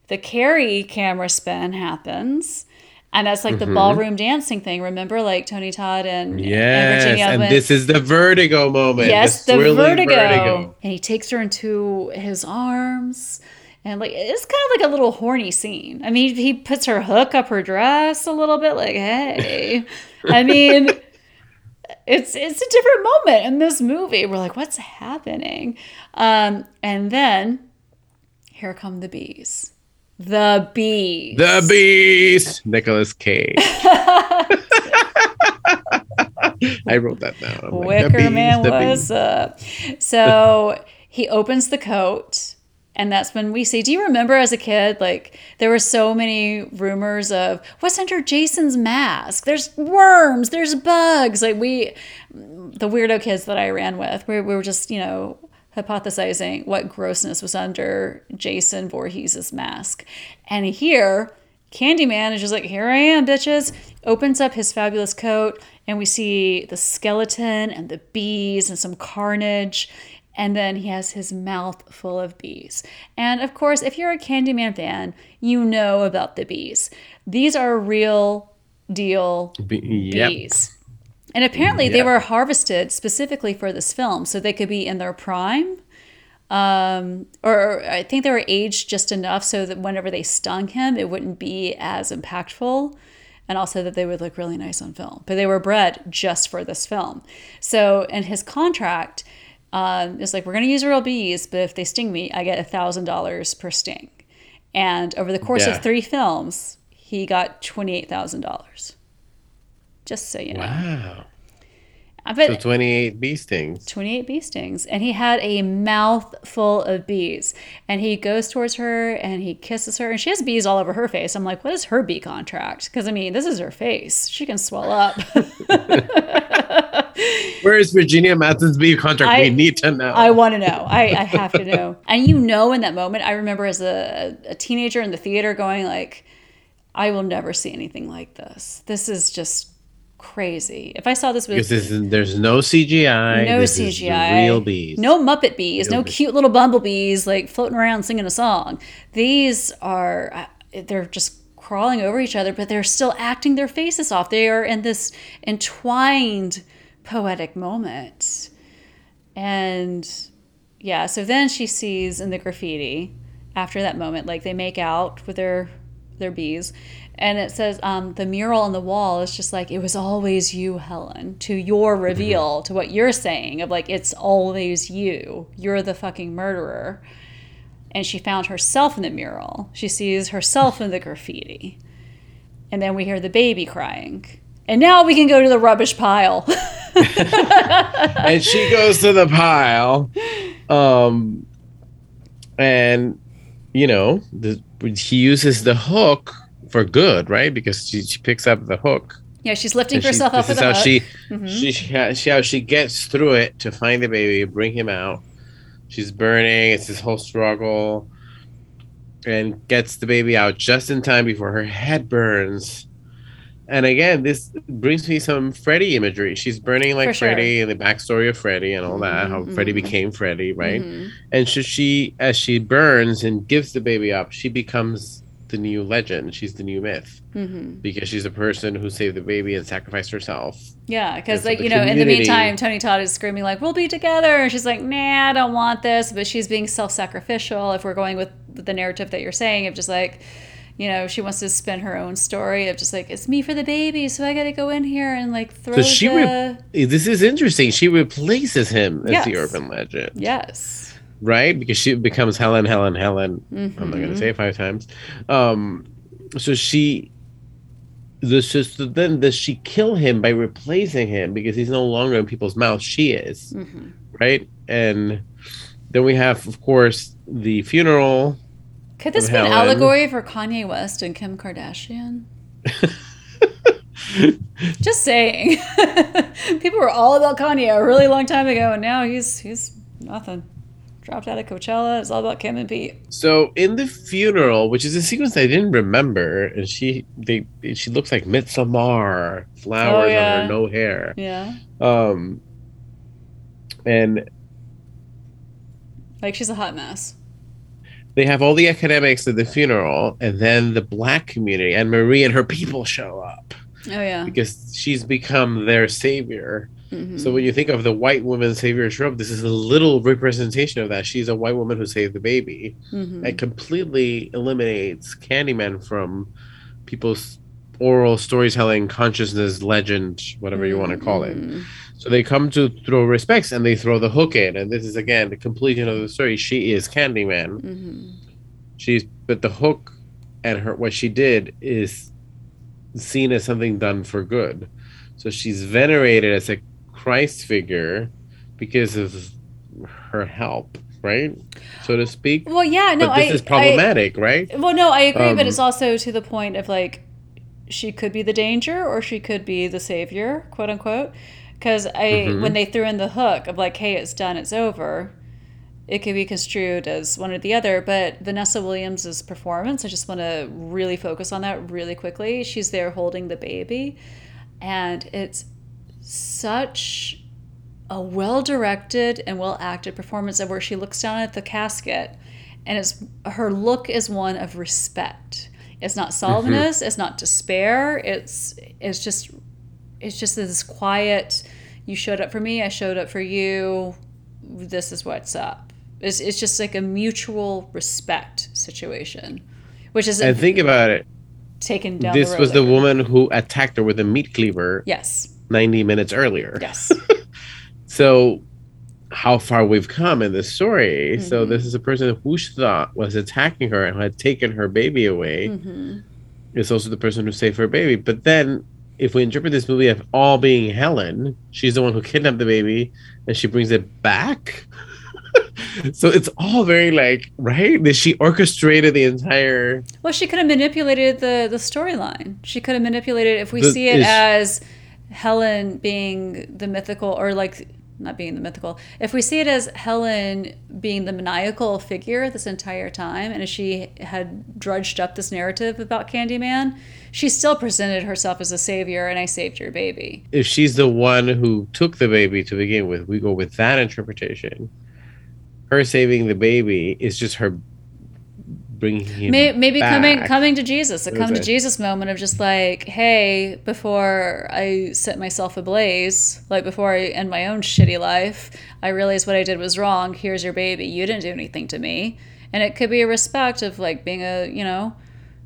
the Carrie camera spin happens. And that's like mm-hmm. the ballroom dancing thing. Remember, like Tony Todd and, yes, and Virginia. And this is the vertigo moment. Yes, the, the vertigo. vertigo. And he takes her into his arms. And like it's kind of like a little horny scene. I mean, he puts her hook up her dress a little bit, like, hey. I mean, it's it's a different moment in this movie. We're like, what's happening? Um, and then here come the bees. The Beast. The Beast. Nicolas Cage. I wrote that down. I'm Wicker like, Man was up. Uh, so he opens the coat And that's when we see. Do you remember as a kid, like there were so many rumors of what's under Jason's mask? There's worms, there's bugs. Like we, the weirdo kids that I ran with, we, we were just you know hypothesizing what grossness was under Jason Voorhees' mask. And here, Candyman is just like, here I am, bitches. Opens up his fabulous coat, and we see the skeleton and the bees and some carnage. And then he has his mouth full of bees. And of course, if you're a Candyman fan, you know about the bees. These are real deal Be- yep. bees. And apparently, they were harvested specifically for this film, so they could be in their prime. Um, or I think they were aged just enough so that whenever they stung him, it wouldn't be as impactful. And also that they would look really nice on film. But they were bred just for this film. So in his contract, um, it's like, we're going to use real bees, but if they sting me, I get $1,000 per sting. And over the course Yeah. of three films, he got $28,000. Just so you know. Wow. I bet So 28 bee stings. 28 bee stings and he had a mouth full of bees and he goes towards her and he kisses her and she has bees all over her face i'm like what is her bee contract because i mean this is her face she can swell up Where is Virginia Madsen's bee contract? I- we need to know. i want to know I, I have to know and you know in that moment i remember as a, a teenager in the theater going like i will never see anything like this this is just crazy if i saw this with because this there's no CGI. no this is the CGI, real bees. no Muppet bees, no bees. cute little bumblebees like floating around singing a song. These are uh, they're just crawling over each other, but they're still acting their faces off. They are in this entwined poetic moment, and yeah. So then she sees in the graffiti after that moment, like they make out with their their bees. And it says um, the mural on the wall is just like it was always you, Helen. To your reveal, to what you're saying of like it's always you. You're the fucking murderer. And she found herself in the mural. She sees herself in the graffiti. And then we hear the baby crying. And now we can go to the rubbish pile. and she goes to the pile. Um, and you know, the, he uses the hook for good, right? Because she, she picks up the hook. yeah, she's lifting she- herself up this is how hook. Mm-hmm. she, she, she, she how she gets through it to find the baby, bring him out. She's burning. It's this whole struggle, and gets the baby out just in time before her head burns. And again, this brings me some Freddy imagery. She's burning like sure. Freddy and the backstory of Freddy and all that. How Mhm, Freddy mhm. became Freddy, right? Mhm. And so she, as she burns and gives the baby up, she becomes the new legend. She's the new myth Mhm. because she's a person who saved the baby and sacrificed herself. Yeah, because like you know, in the meantime, Tony Todd is screaming like, "We'll be together," and she's like, "Nah, I don't want this." But she's being self-sacrificial. If we're going with the narrative that you're saying, of just like, you know, she wants to spin her own story of just like, "It's me for the baby," so I got to go in here and like throw So she the re- this is interesting. She replaces him as the urban legend, yes, right? Because she becomes Helen, Helen, Helen. I'm not going Mhm. to say it five times. Um, so she, the so then does she kill him by replacing him because he's no longer in people's mouths? She is, Mhm. right? And then we have, of course, the funeral. Could this be an allegory for Kanye West and Kim Kardashian? Just saying. People were all about Kanye a really long time ago, and now he's he's nothing. Dropped out of Coachella. It's all about Kim and Pete. So in the funeral, which is a sequence I didn't remember, and she they she looks like Midsommar, flowers Oh, yeah. on her no hair. Yeah. Um, and Like she's a hot mess. they have all the academics at the funeral, and then the black community and Marie and her people show up Oh yeah. because she's become their savior. Mhm. So when you think of the white woman savior trope, this is a little representation of that. She's a white woman who saved the baby. Mhm. It completely eliminates Candyman from people's oral storytelling, consciousness, legend, whatever you want to call it. Mhm. So they come to throw respects and they throw the hook in, and this is again the completion of the story. She is Candyman. Mhm. She's but the hook and her what she did is seen as something done for good. So she's venerated as a Christ figure because of her help, right? So to speak. Well, yeah, no, but this I, is problematic, I, right? Well, no, I agree, Um, but it's also to the point of like she could be the danger or she could be the savior, quote unquote. Because I, Mhm. when they threw in the hook of like, "Hey, it's done, it's over," it could be construed as one or the other. But Vanessa Williams's performance, I just want to really focus on that really quickly. She's there holding the baby, and it's such a well directed and well acted performance of where she looks down at the casket and it's her look is one of respect. It's not mm-hmm. salviness, it's not despair, it's it's just it's just this quiet you showed up for me, I showed up for you. This is what's up. It's, it's just like a mutual respect situation, which is And think about it. taken down. This the was the woman who attacked her with a meat cleaver Yes. 90 minutes earlier. Yes. So, how far we've come in this story. So, Mhm. this is a person who she thought was attacking her and had taken her baby away. hmm It's also the person who saved her baby. But then, if we interpret this movie as all being Helen, she's the one who kidnapped the baby and she brings it back. so, it's all very like, right? That she orchestrated the entire. Well, she could have manipulated the the storyline. She could have manipulated if we The- see it as Helen being the mythical or like not being the mythical. If we see it as Helen being the maniacal figure this entire time and if she had drudged up this narrative about Candyman, she still presented herself as a savior and I saved your baby. If she's the one who took the baby to begin with, we go with that interpretation. Her saving the baby is just her bringing him Maybe, maybe coming coming to Jesus, a come to? Jesus moment of just like, hey, before I set myself ablaze, like before I end my own shitty life, I realized what I did was wrong. Here's your baby. You didn't do anything to me, and it could be a respect of like being a you know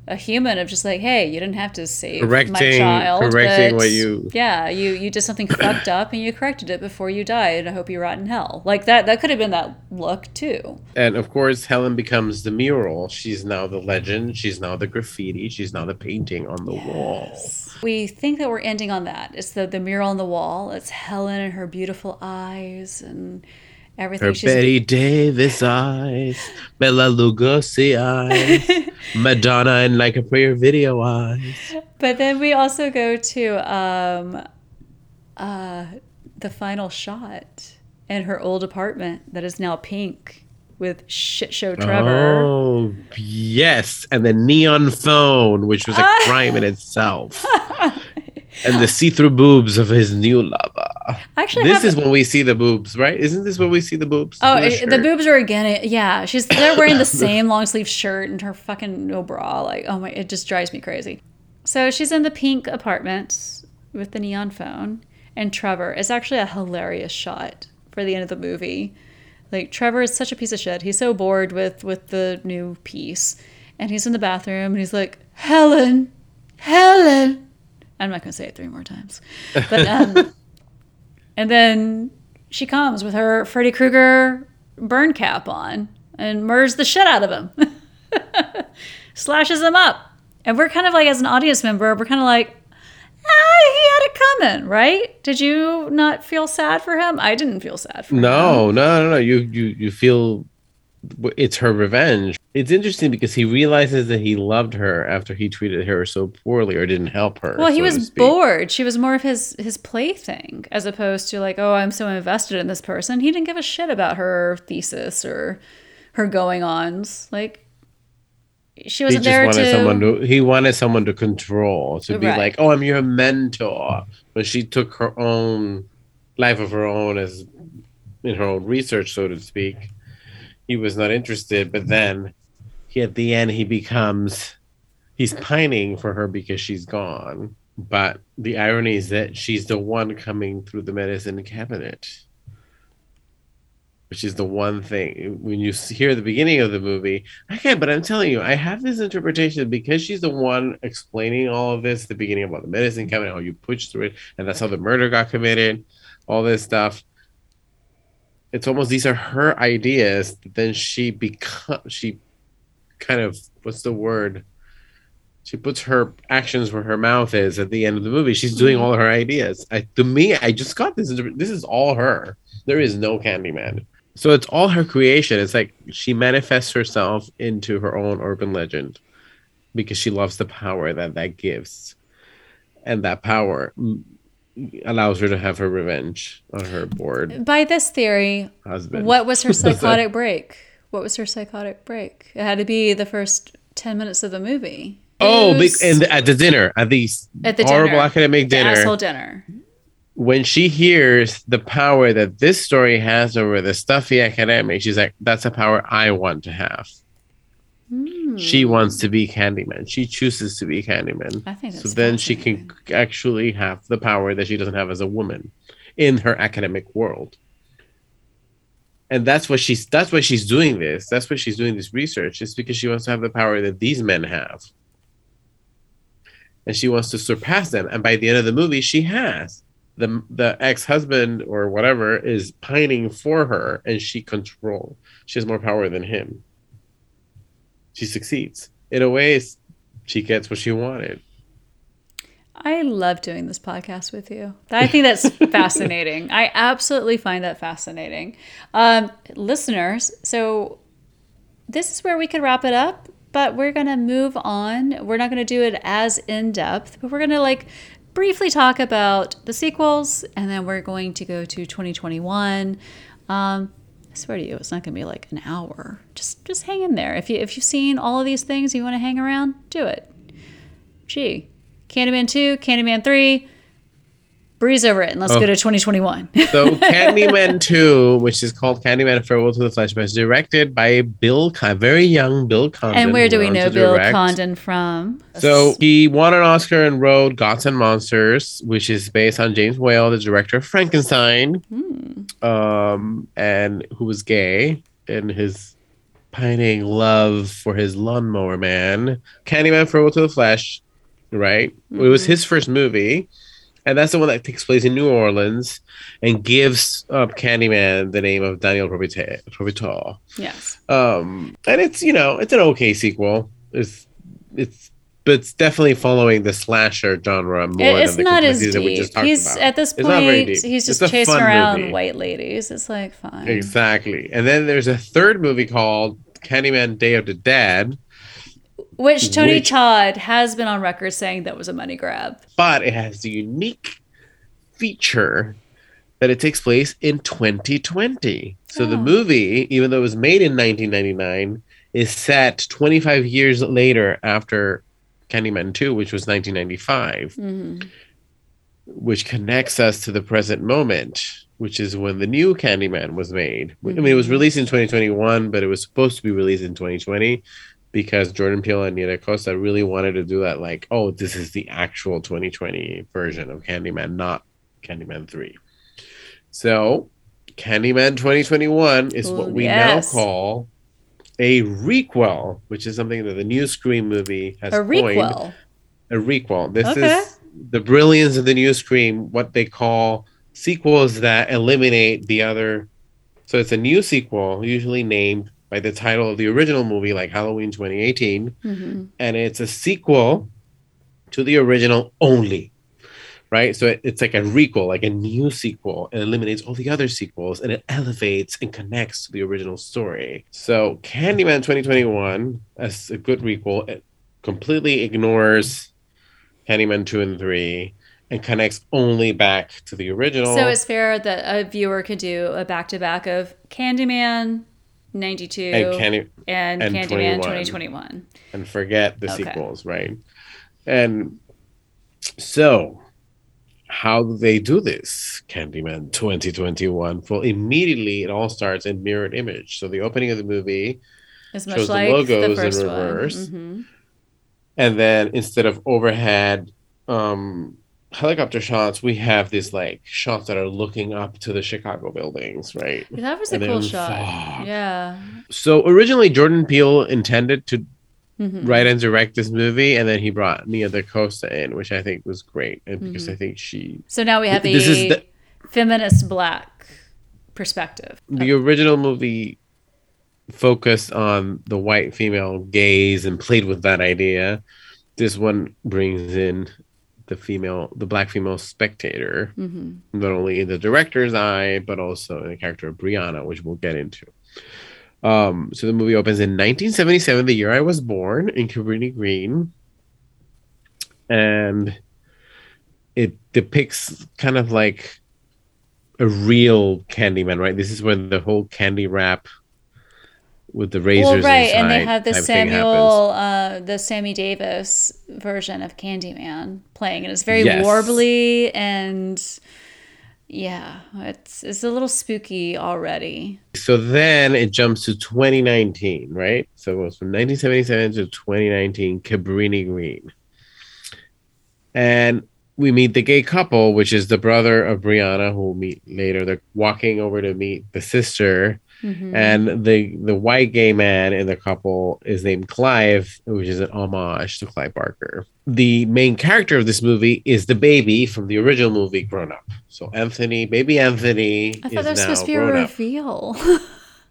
a human of just like, hey, you didn't have to save my Correcting- child. correcting but what you- yeah, you you did something fucked up and you corrected it before you died. And I hope you rot in hell. Like that. That could have been that look too. And of course, Helen becomes the mural. She's now the legend. She's now the graffiti. She's now the painting on the wall. We think that we're ending on that. It's the, the mural on the wall. It's Helen and her beautiful eyes and everything. Her Bette Davis eyes, Bela Lugosi eyes, Madonna and Like a Prayer video eyes. but then we also go to um, uh, the final shot in her old apartment that is now pink with shit show Trevor. Oh, yes. And the neon phone, which was a crime in itself. and the see through boobs of his new lover. Actually, This is when we see the boobs, right? Isn't this when we see the boobs? Oh, it- the boobs are again. Yeah, she's they're wearing the same long sleeve shirt and her fucking no bra. Like, oh my, it just drives me crazy. So she's in the pink apartment with the neon phone, and Trevor. It's actually a hilarious shot for the end of the movie. Like Trevor is such a piece of shit. He's so bored with with the new piece, and he's in the bathroom and he's like, Helen, Helen. I'm not gonna say it three more times, but um, and then she comes with her Freddy Krueger burn cap on and murders the shit out of him, slashes him up, and we're kind of like as an audience member, we're kind of like, ah, he had it coming, right? Did you not feel sad for him? I didn't feel sad for him. No, no, no, no. You you you feel it's her revenge. It's interesting because he realizes that he loved her after he treated her so poorly or didn't help her. Well, he so was bored. She was more of his his plaything as opposed to like, oh, I'm so invested in this person. He didn't give a shit about her thesis or her going ons. Like she wasn't just there wanted to. someone to he wanted someone to control, to be Right. like, "Oh, I'm your mentor." But she took her own life of her own as in her own research, so to speak. He was not interested, but then he at the end he becomes he's pining for her because she's gone. But the irony is that she's the one coming through the medicine cabinet. Which is the one thing when you hear the beginning of the movie, okay, but I'm telling you, I have this interpretation because she's the one explaining all of this, the beginning about the medicine cabinet, how you push through it, and that's how the murder got committed, all this stuff. It's almost these are her ideas. Then she become she kind of what's the word? She puts her actions where her mouth is at the end of the movie. She's doing mm-hmm. all her ideas. I, to me, I just got this. This is all her. There is no Candyman. So it's all her creation. It's like she manifests herself into her own urban legend because she loves the power that that gives. And that power allows her to have her revenge on her board. By this theory, husband. what was her psychotic break? What was her psychotic break? It had to be the first 10 minutes of the movie. Oh, big, and at the dinner, at the, at the horrible dinner. academic The dinner, asshole dinner. when she hears the power that this story has over the stuffy academic, she's like, "That's a power I want to have." Hmm. She wants to be Candyman. She chooses to be Candyman. I think So then she can actually have the power that she doesn't have as a woman in her academic world. And that's what she's that's why she's doing this. That's why she's doing this research. It's because she wants to have the power that these men have. And she wants to surpass them. And by the end of the movie, she has. The the ex-husband or whatever is pining for her and she control. She has more power than him. She succeeds. In a way, she gets what she wanted. I love doing this podcast with you. I think that's fascinating. I absolutely find that fascinating. Um, listeners, so this is where we could wrap it up, but we're going to move on. We're not going to do it as in depth, but we're going to like briefly talk about the sequels and then we're going to go to 2021. Um, I swear to you, it's not going to be like an hour. Just just hang in there. If you if you've seen all of these things, you want to hang around, do it. Gee, Candyman 2, Candyman 3, breeze over it and let's Oh. go to 2021. So Candyman 2, which is called Candyman Farewell to the Flesh, was directed by Bill, Con- very young Bill Condon. and where do we know Bill direct. Condon from? So he won an Oscar and wrote Gods and Monsters, which is based on James Whale, the director of Frankenstein, Hmm. um, and who was gay and his pining love for his lawnmower man. Candyman Farewell to the Flesh, right? It was Mm-hmm. his first movie. And that's the one that takes place in New Orleans and gives up Candyman the name of Daniel Robitaille. Yes. Um, and it's you know it's an okay sequel. It's it's but it's definitely following the slasher genre more It- it's than the not as complexities that we deep. just talked He's about. at this It's point he's just a chasing around movie. white ladies. It's like fine. exactly. And then there's a third movie called Candyman: Day of the Dead, Which Tony Which- Todd has been on record saying that was a money grab. but it has the unique feature that it takes place in 2020. So the Oh. movie, even though it was made in 1999, is set 25 years later after Candyman 2, which was 1995, Mhm. which connects us to the present moment, which is when the new Candyman was made. I mean, it was Mhm. released in 2021, but it was supposed to be released in 2020 because Jordan Peele and Nia DaCosta really wanted to do that. Like, oh, this is the actual 2020 version of Candyman, not Candyman 3. So, Candyman 2021 is what we yes. now call a requel, which is something that the new Scream movie has A coined requel. a requel. This Okay. is the brilliance of the new Scream, what they call sequels that eliminate the other. So it's a new sequel, usually named by the title of the original movie, like Halloween 2018, Mhm. and it's a sequel to the original only. Right, so it, it's like a requel, like a new sequel. It eliminates all the other sequels, and it elevates and connects to the original story. So, Candyman 2021, as a good requel, it completely ignores Candyman 2 and 3 and connects only back to the original. So it's fair that a viewer could do a back to back of Candyman 92 and, Candy- and, and Candyman 21. 2021. and forget the Okay. sequels, right? And so, how do they do this? Candyman 2021. Well, immediately it all starts in mirrored image. So, the opening of the movie much Shows the like the, logos in first reverse. one. Mhm. and then instead of overhead um helicopter shots we have these like shots that are looking up to the chicago buildings right that was a cool shot. fog. Yeah. so originally jordan peele intended to Mhm. write and direct this movie and then he brought nia dacosta in which i think was great and because Mhm. i think she So now we have a This is the- feminist black perspective. the original movie focused on the white female gaze and played with that idea this one brings in the female, the black female spectator, hmm not only in the director's eye, but also in the character of Brianna, which we'll get into. Um, so the movie opens in 1977, the year I was born, in Cabrini Green. And it depicts kind of like a real Candyman, right? This is when the whole candy wrap with the razors. Well, right, and they have the type thing happens. Samuel, uh, the Sammy Davis version of Candyman playing, and it's very Yes. warbly and yeah, it's it's a little spooky already. So then it jumps to 2019, right? So it was from 1977 to 2019, Cabrini Green. And we meet the gay couple, which is the brother of Brianna, who we'll meet later. They're walking over to meet the sister. Mhm. And the the white gay man in the couple is named Clive, which is an homage to Clive Barker. The main character of this movie is the baby from the original movie Grown Up. So Anthony, baby Anthony, I thought that was supposed to be a reveal.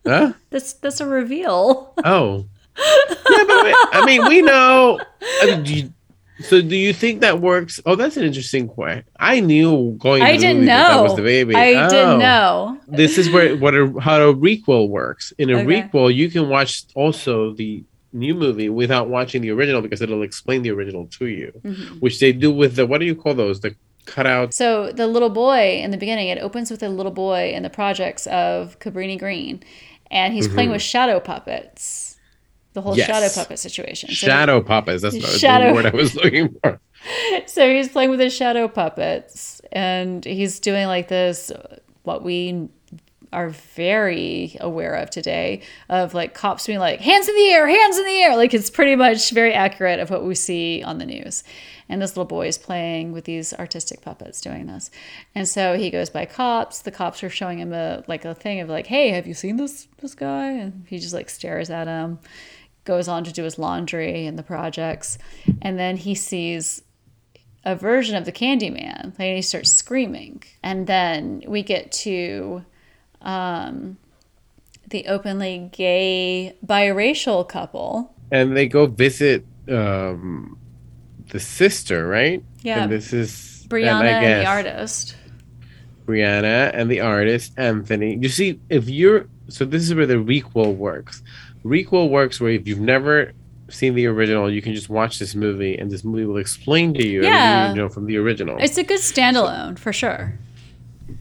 Huh? that's that's a reveal. Oh. yeah, but I- I mean, we know. I mean, so, do you think that works? Oh, that's an interesting question. I knew going. I to didn't movie that that know. was the baby. I Oh. didn't know. This is where what a, how a requel works. In a Okay. requel, you can watch also the new movie without watching the original because it'll explain the original to you, Mhm. which they do with the what do you call those? The cutouts. So the little boy in the beginning, it opens with a little boy in the projects of Cabrini Green, and he's playing Mhm. with shadow puppets. The whole Yes. shadow puppet situation. So- Shadow puppets. That's Shadow- the word I was looking for. so he's playing with his shadow puppets and he's doing like this what we are very aware of today of like cops being like hands in the air hands in the air like it's pretty much very accurate of what we see on the news and this little boy is playing with these artistic puppets doing this and so he goes by cops the cops are showing him a like a thing of like hey have you seen this this guy and he just like stares at him goes on to do his laundry and the projects and then he sees a version of the Candyman. and he starts screaming, and then we get to um, the openly gay biracial couple. and they go visit um the sister, right? Yeah. And this is Brianna I and, the artist. Brianna and the artist Anthony. You see, if you're so this is where the requel works. Requel works where if you've never seen the original, you can just watch this movie and this movie will explain to you Yeah. everything you know from the original. It's a good standalone for sure.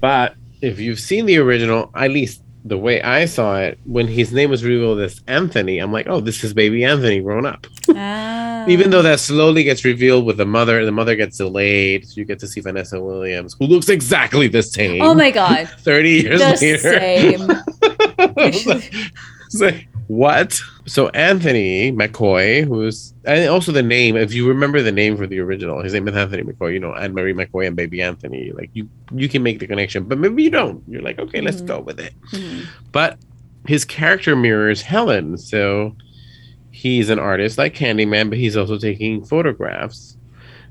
But if you've seen the original, at least the way I saw it, when his name was revealed as Anthony, I'm like, oh, this is baby Anthony grown up. Ah. Even though that slowly gets revealed with the mother, the mother gets delayed, so you get to see Vanessa Williams, who looks exactly the same. oh my god, 30 years the later. same. It's like, what? So Anthony McCoy, who's and also the name, if you remember the name for the original, his name is Anthony McCoy, you know, Anne Marie McCoy and baby Anthony. Like you you can make the connection, but maybe you don't. You're like, okay, let's Mhm. go with it. Mhm. But his character mirrors Helen. So he's an artist like Candyman, but he's also taking photographs.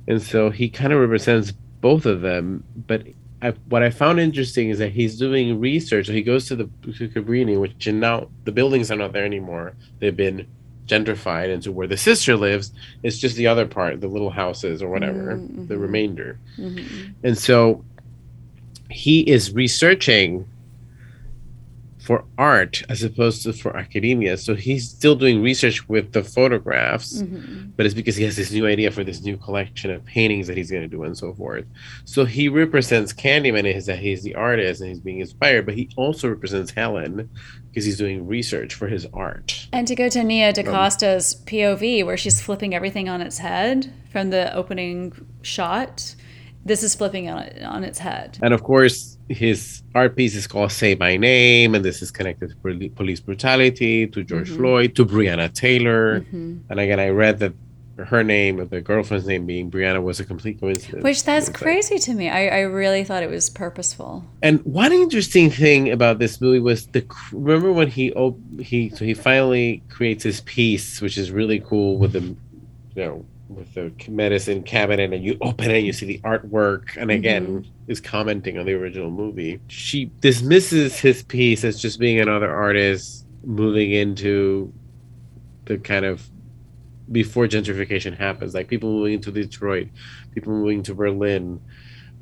And so he kind of represents both of them. But I, what I found interesting is that he's doing research. So he goes to the to Cabrini, which now the buildings are not there anymore. They've been gentrified into where the sister lives. It's just the other part, the little houses or whatever, the Mhm. remainder. Mhm. And so he is researching for art as opposed to for academia. So he's still doing research with the photographs, Mhm. but it's because he has this new idea for this new collection of paintings that he's going to do and so forth. So he represents Candyman is that he's the artist and he's being inspired, but he also represents Helen because he's doing research for his art. And to go to Nia DaCosta's POV, where she's flipping everything on its head from the opening shot, this is flipping on it on its head. And of course, his art piece is called Say My Name, and this is connected to police brutality, to George Mhm. Floyd, to Breonna Taylor. Mhm. And again, I read that her name, the girlfriend's name being Brianna, was a complete coincidence. Which that's It's like- crazy to me. I, I really thought it was purposeful. And one interesting thing about this movie was the remember when he op- he so he finally creates his piece, which is really cool with the you know with the medicine cabinet, and you open it, and you see the artwork, and again is commenting on the original movie. She dismisses his piece as just being another artist moving into the kind of before gentrification happens, like people moving to Detroit, people moving to Berlin.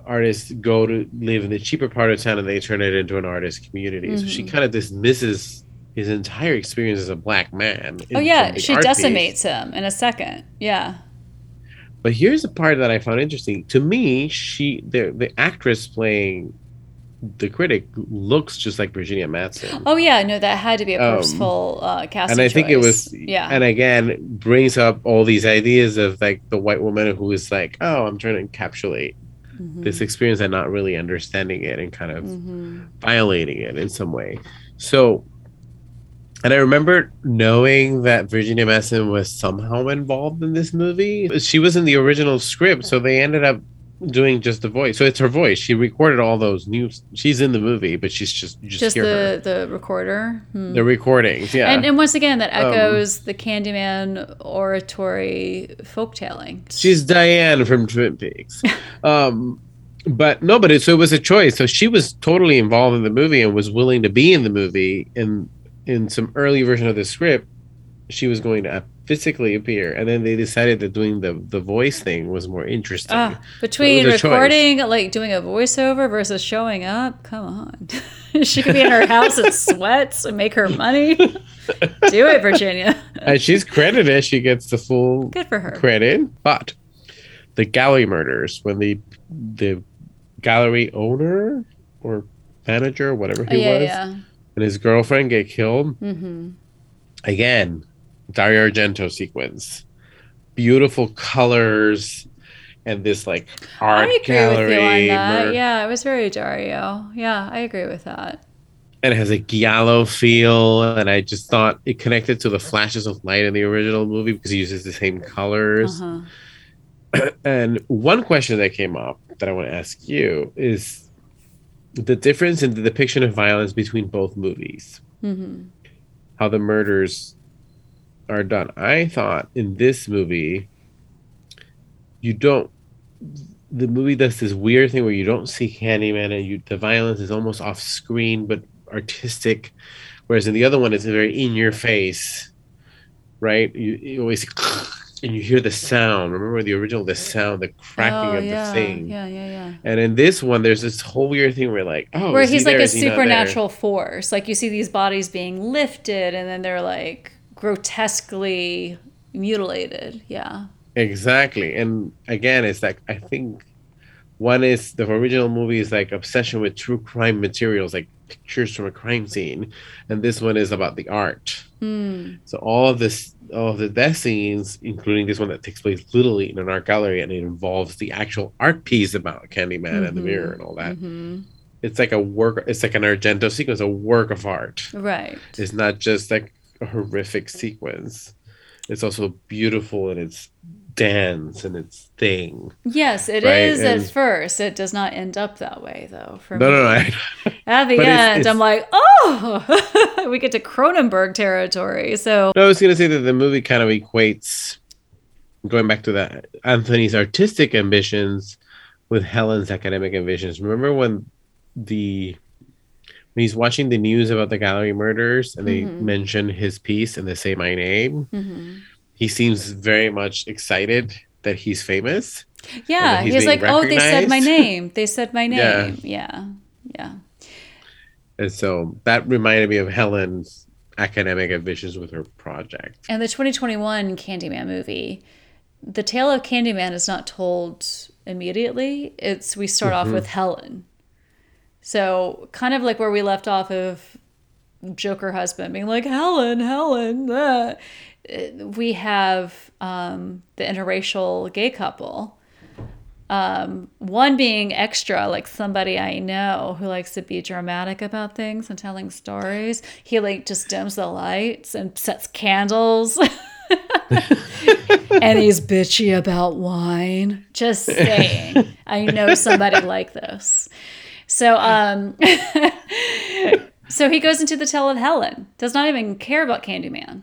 Artists go to live in the cheaper part of town and they turn it into an artist community. Mm-hmm. So she mm-hmm. kind of dismisses his entire experience as a black man. Oh yeah, she decimates piece. him in a second. Yeah. But here's the part that I found interesting. To me, she the the actress playing the critic looks just like Virginia Madsen. Oh yeah, no, that had to be a um, purposeful um, uh, casting. And I choice. think it was yeah. And again, brings up all these ideas of like the white woman who is like, oh, I'm trying to encapsulate mm-hmm. this experience and not really understanding it and kind of mm-hmm. violating it in some way. So, and I remember knowing that Virginia Madsen was somehow involved in this movie. She was in the original script, so they ended up doing just the voice. So it's her voice. She recorded all those new. She's in the movie, but she's just just, just the her. the recorder. Hmm. The recordings, yeah. And, and once again, that um, echoes um, the Candyman oratory folktelling. She's Diane from Twin Peaks. um, but no, but it, so it was a choice. So she was totally involved in the movie and was willing to be in the movie. In in some early version of the script, she was going to physically appear and then they decided that doing the the voice thing was more interesting. Uh, between recording choice. like doing a voiceover versus showing up? Come on. She could be in her house in sweats and make her money. Do it virginia. And she's credited she gets the full good for her. credit but the gallery murders when the the gallery owner or manager whatever he oh, yeah, was yeah. And his girlfriend get killed mm-hmm. again Dario Argento sequence. Beautiful colors and this like art gallery. Yeah, it was very Dario. Yeah, I agree with that. And it has a giallo feel, and I just thought it connected to the flashes of light in the original movie because he uses the same colors. Uh-huh. and one question that came up that I want to ask you is the difference in the depiction of violence between both movies. Mm-hmm. How the murders are done. I thought in this movie, you don't. The movie does this weird thing where you don't see Candyman, and you the violence is almost off screen but artistic, whereas in the other one it's very in your face, right? You, you always and you hear the sound. Remember the original, the sound, the cracking oh, of yeah. the thing. Yeah, yeah, yeah. And in this one, there's this whole weird thing where like, oh, where he's he like a supernatural force. Like you see these bodies being lifted, and then they're like grotesquely mutilated. Yeah. Exactly. And again, it's like I think one is the original movie is like obsession with true crime materials, like pictures from a crime scene, and this one is about the art. Mm. So all of this, all of the death scenes, including this one that takes place literally in an art gallery, and it involves the actual art piece about Candyman mm-hmm. and the mm-hmm. mirror and all that. Mm-hmm. It's like a work. It's like an Argento sequence, a work of art. Right. It's not just like a horrific sequence. It's also beautiful in its dance and its thing. Yes, it right? is and at first. It does not end up that way, though. For no, me. no, no. I, at the end, it's, it's, I'm like, oh, we get to Cronenberg territory. So no, I was going to say that the movie kind of equates, going back to that, Anthony's artistic ambitions with Helen's academic ambitions. Remember when the when he's watching the news about the gallery murders and they mm-hmm. mention his piece and they say my name, mm-hmm. He seems very much excited that he's famous. Yeah, he's, he's like, "Oh, they said my name. They said my name." Yeah. yeah, yeah. And so that reminded me of Helen's academic ambitions with her project. And the 2021 Candyman movie, the tale of Candyman is not told immediately. It's we start mm-hmm. off with Helen so kind of like where we left off of Joker husband being like Helen, Helen. Uh, we have um, the interracial gay couple. Um, one being extra, like somebody I know who likes to be dramatic about things and telling stories. He like just dims the lights and sets candles. and he's bitchy about wine. Just saying. I know somebody like this. So um so he goes into the tale of Helen. Does not even care about Candyman.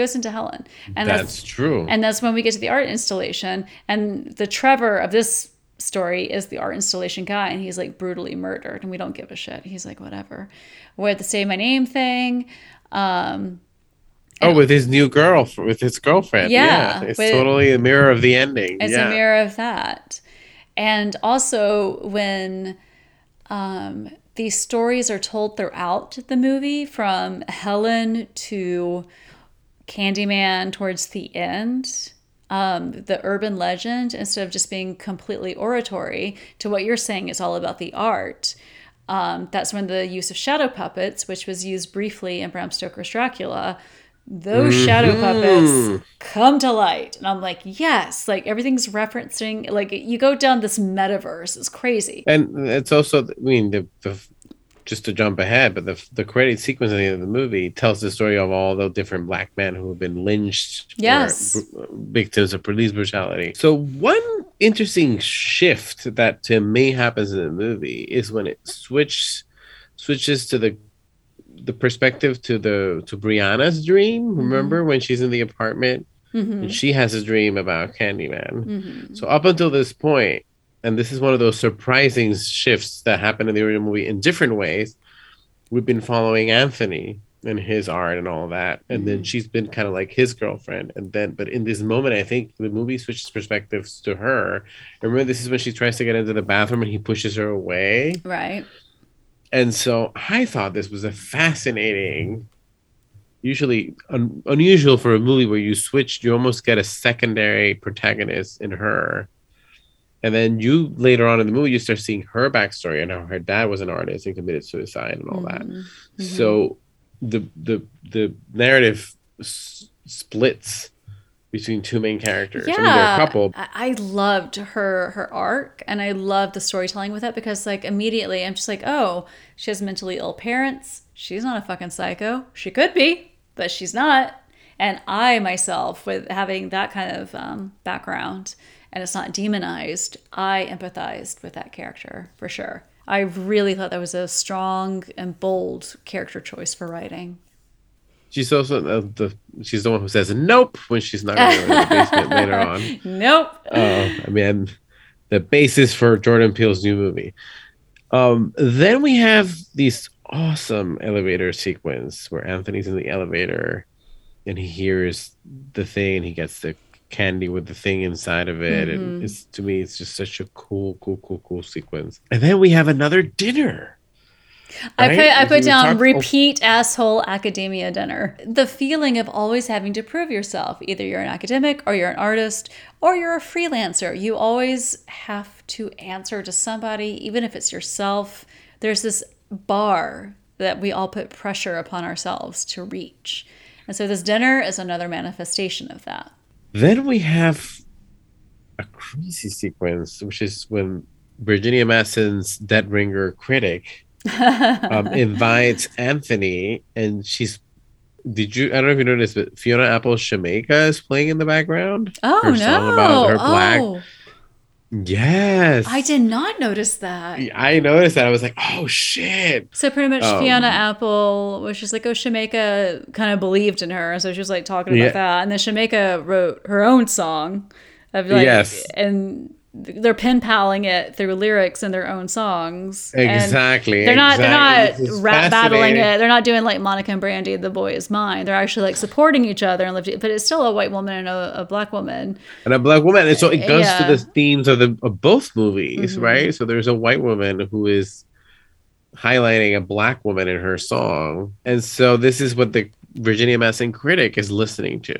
Goes into Helen. And that's, that's true. And that's when we get to the art installation and the Trevor of this story is the art installation guy and he's like brutally murdered and we don't give a shit. He's like whatever. We're at the say my name thing. Um Oh, with his new girl, with his girlfriend. Yeah, Yeah, it's with- totally a mirror of the ending. It's yeah. a mirror of that. And also when um, these stories are told throughout the movie, from Helen to Candyman towards the end, um, the urban legend, instead of just being completely oratory, to what you're saying is all about the art. Um, that's when the use of shadow puppets, which was used briefly in Bram Stoker's Dracula, those shadow puppets come to light. And I'm like, yes, like everything's referencing, like you go down this metaverse. It's crazy. And it's also, I mean, the, the just to jump ahead, but the the credit sequence at the end of the movie tells the story of all the different black men who have been lynched, Yes. br- victims of police brutality. So one interesting shift that to me happens in the movie is when it switch switches to the the perspective to the to Brianna's dream. Remember when she's in the apartment hmm and she has a dream about Candyman. hmm So up until this point, and this is one of those surprising shifts that happen in the original movie in different ways. We've been following Anthony and his art and all that, and then mm-hmm. she's been kind of like his girlfriend. And then, but in this moment, I think the movie switches perspectives to her. Remember, this is when she tries to get into the bathroom and he pushes her away. Right. And so I thought this was a fascinating, usually un- unusual for a movie where you switch, you almost get a secondary protagonist in her. And then you later on in the movie, you start seeing her backstory and how her dad was an artist and committed suicide and all that. Mhm. So the the the narrative s- splits between two main characters. I mean, they're a couple. I, I loved her her arc, and I loved the storytelling with it because, like, immediately I'm just like, oh, she has mentally ill parents. She's not a fucking psycho. She could be, but she's not. And I myself, with having that kind of um, background, and it's not demonized, I empathized with that character for sure. I really thought that was a strong and bold character choice for writing. She's also the, the she's the one who says nope when she's not going to the basement later on. Nope. Oh, I mean, the basis for Jordan Peele's new movie. Um, then we have this awesome elevator sequence where Anthony's in the elevator and he hears the thing and he gets the candy with the thing inside of it. And mm-hmm. it's to me, it's just such a cool, cool, cool, cool sequence. And then we have another dinner. I put I put down talked- oh. repeat asshole academia dinner. The feeling of always having to prove yourself. Either you're an academic or you're an artist or you're a freelancer. You always have to answer to somebody, even if it's yourself. There's this bar that we all put pressure upon ourselves to reach. And so this dinner is another manifestation of that. Then we have a crazy sequence, which is when Virginia Madsen's Dead Ringer critic um, invites Anthony, and she's. Did you? I don't know if you noticed, but Fiona Apple Shameika is playing in the background. Oh Her no. song about her black- oh, Yes, I did not notice that. I noticed that. I was like, oh shit. So pretty much Um, Fiona Apple was just like, oh, Shameika kind of believed in her. So she was like talking about Yeah. that. And then Shameika wrote her own song of like, Yes. and they're pen paling it through lyrics in their own songs. And Exactly. They're not, exactly. they're not rap battling it. They're not doing like Monica and Brandy, the boy is mine. They're actually like supporting each other and lifting, but it's still a white woman and a, a black woman. and a black woman. And so it goes Yeah. to the themes of the of both movies, Mhm. right? So there's a white woman who is highlighting a black woman in her song, and so this is what the Virginia Madsen critic is listening to,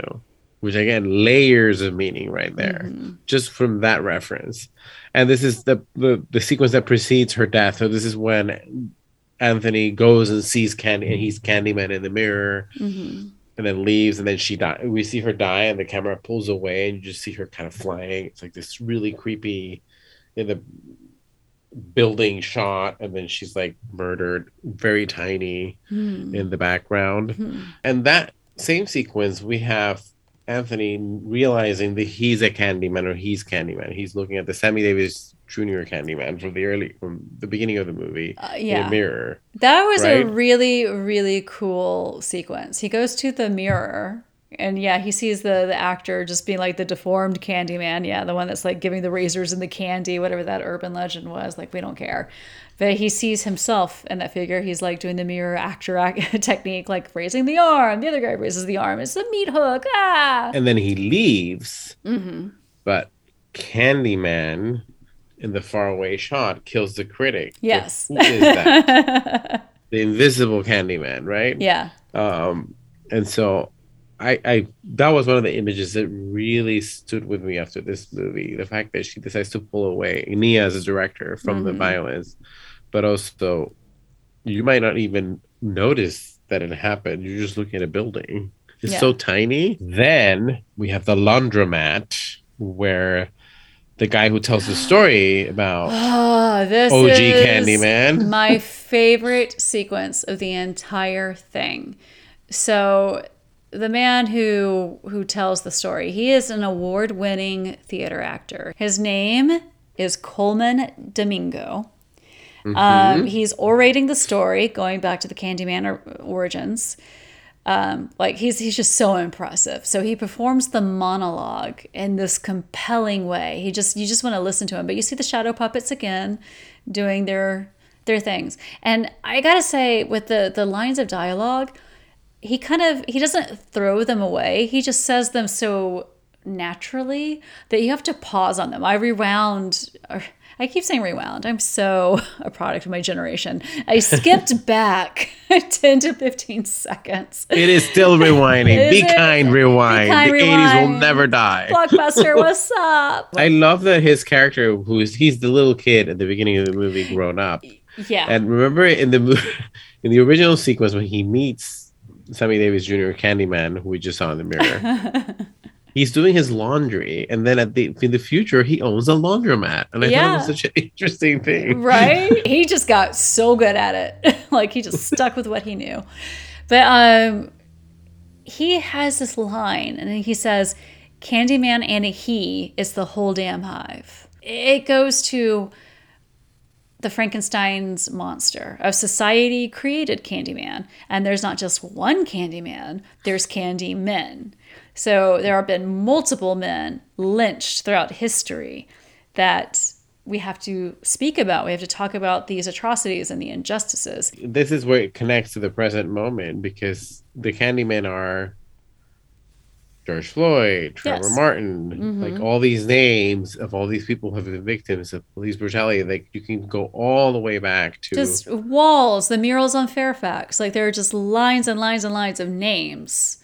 which again layers of meaning right there, Mhm. just from that reference. And this is the, the the sequence that precedes her death. So this is when Anthony goes and sees Candy, and he's Candyman in the mirror Mhm. and then leaves and then she die we see her die and the camera pulls away and you just see her kind of flying it's like this really creepy in the building shot and then she's like murdered very tiny Mhm. in the background Mhm. and that same sequence we have anthony realizing that he's a candyman or he's candyman he's looking at the sammy davis jr candyman from the early from the beginning of the movie Uh, in yeah. a mirror That was a really, really cool sequence. He goes to the mirror And yeah, he sees the the actor just being like the deformed candy man. Yeah, the one that's like giving the razors and the candy, whatever that urban legend was. Like, we don't care. But he sees himself in that figure. He's like doing the mirror actor act- technique, like raising the arm. The other guy raises the arm. It's a meat hook. Ah. And then he leaves. Mm-hmm. But Candyman in the faraway shot kills the critic. Yes. Who is that? the invisible Candyman, right? yeah. Um, and so I, I that was one of the images that really stood with me after this movie. The fact that she decides to pull away, Nia as a director, from the Mhm. violence, but also you might not even notice that it happened. You're just looking at a building. It's Yeah. so tiny. Then we have the laundromat where the guy who tells the story about Oh, this OG is Candyman. my favorite sequence of the entire thing. So the man who who tells the story, he is an award-winning theater actor. His name is Colman Domingo. Mm-hmm. Um, he's orating the story, going back to the Candyman or, origins. Um, like he's he's just so impressive. So he performs the monologue in this compelling way. He just you just want to listen to him. But you see the shadow puppets again doing their their things. And I gotta say, with the the lines of dialogue, he kind of he doesn't throw them away. He just says them so naturally that you have to pause on them. I rewound I keep saying rewound. I'm so a product of my generation. I skipped back 10 to 15 seconds. It is still rewinding. Is Be kind, rewind. kind, the 80s will never die. Blockbuster, what's up? I love that his character, who is he's the little kid at the beginning of the movie, grown up. Yeah. And remember in the in the original sequence when he meets Sammy Davis Jr. Candyman, who we just saw in the mirror, he's doing his laundry, and then at the in the future he owns a laundromat, and I thought it was such an interesting thing. right? He just got so good at it. like he just stuck with what he knew. But um he has this line and he says Candyman and a he is the whole damn hive. It goes to the Frankenstein's monster of society created Candyman, and there's not just one Candyman, there's Candy men. So there have been multiple men lynched throughout history that we have to speak about. We have to talk about these atrocities and the injustices. This is where it connects to the present moment because the Candymen are George Floyd, Trayvon Yes. Martin, like mm-hmm. all these names of all these people who have been victims of police brutality. Like you can go all the way back to Just walls, the murals on Fairfax. Like there are just lines and lines and lines of names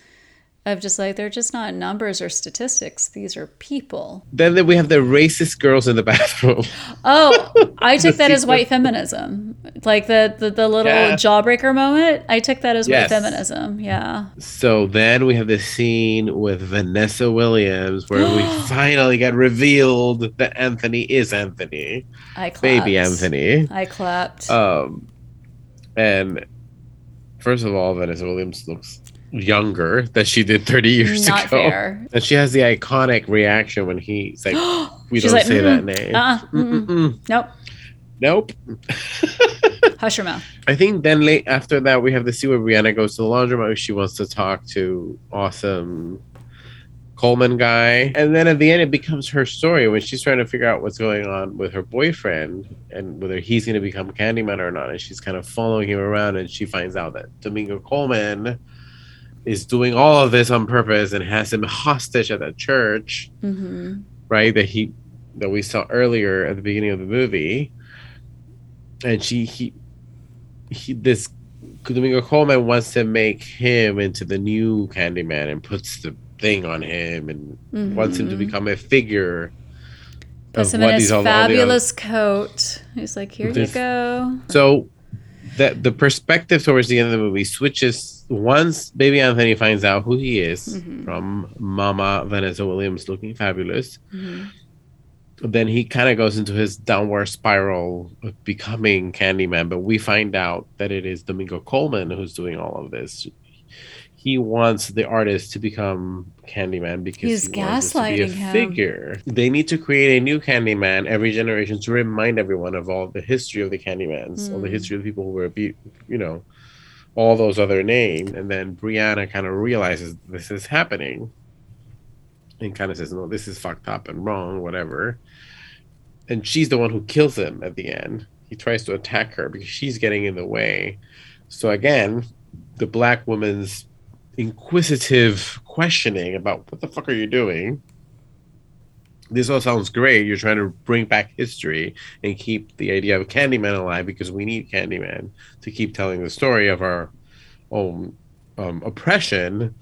of just like they're just not numbers or statistics. These are people. then we have the racist girls in the bathroom. Oh, I took that as white feminism. Like the the, the little Yeah. jawbreaker moment. I took that as Yes. white feminism. Yeah. So then we have this scene with Vanessa Williams where we finally get revealed that Anthony is Anthony, I clapped. baby Anthony. I clapped. Um, and first of all, Vanessa Williams looks younger than she did 30 years Not ago. fair. And she has the iconic reaction when he's like, "We She's don't like, say that "Mm-mm, name." uh-uh, mm-mm." Mm-mm-mm. Nope. Nope. Hush your mouth. I think then late after that we have the scene where Brianna goes to the laundromat. She wants to talk to awesome Colman guy, and then at the end it becomes her story when she's trying to figure out what's going on with her boyfriend and whether he's going to become Candyman or not. And she's kind of following him around, and she finds out that Domingo Colman is doing all of this on purpose and has him hostage at that church, hmm right? That he that we saw earlier at the beginning of the movie, and she he he this Domingo Colman wants to make him into the new Candyman and puts the thing on him and wants him to Mhm. become a figure Puts of him in his these all, all other- fabulous coat. He's like, here you go. So that the perspective towards the end of the movie switches once baby Anthony finds out who he is Mhm. from Mama Vanessa Williams looking fabulous. Mhm. Then he kind of goes into his downward spiral of becoming Candyman, but we find out that it is Domingo Colman who's doing all of this. He wants the artist to become Candyman because He's he wants to be a gaslighting him. figure. They need to create a new Candyman every generation to remind everyone of all the history of the Candymans, all the Mm. history of the people who were, you know, all those other names. And then Brianna kind of realizes this is happening and kind of says, No, this is fucked up and wrong, whatever. And she's the one who kills him at the end. He tries to attack her because she's getting in the way. So again, the black woman's inquisitive questioning about what the fuck are you doing? This all sounds great. You're trying to bring back history and keep the idea of Candyman alive because we need Candyman to keep telling the story of our own um, oppression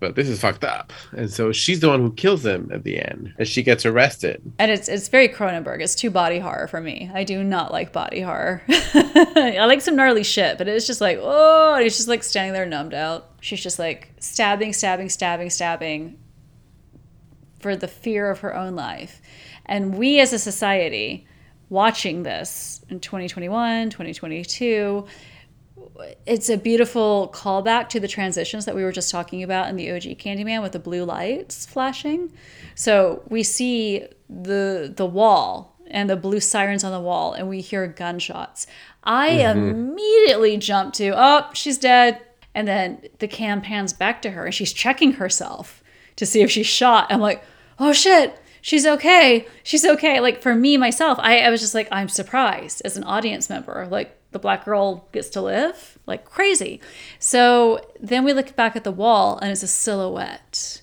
but this is fucked up. And so she's the one who kills him at the end, and she gets arrested. And it's it's very Cronenberg. It's too body horror for me. I do not like body horror. I like some gnarly shit, but it's just like oh, he's just like standing there numbed out. She's just like stabbing, stabbing, stabbing, stabbing for the fear of her own life. And we as a society watching this in 2021, 2022 it's a beautiful callback to the transitions that we were just talking about in the OG Candyman with the blue lights flashing. So we see the the wall and the blue sirens on the wall, and we hear gunshots. I mm-hmm. immediately jump to, oh, she's dead. And then the cam pans back to her and she's checking herself to see if she's shot. I'm like, oh shit, she's okay. She's okay. Like for me, myself, I, I was just like, I'm surprised as an audience member. Like, the black girl gets to live like crazy. So then we look back at the wall and it's a silhouette.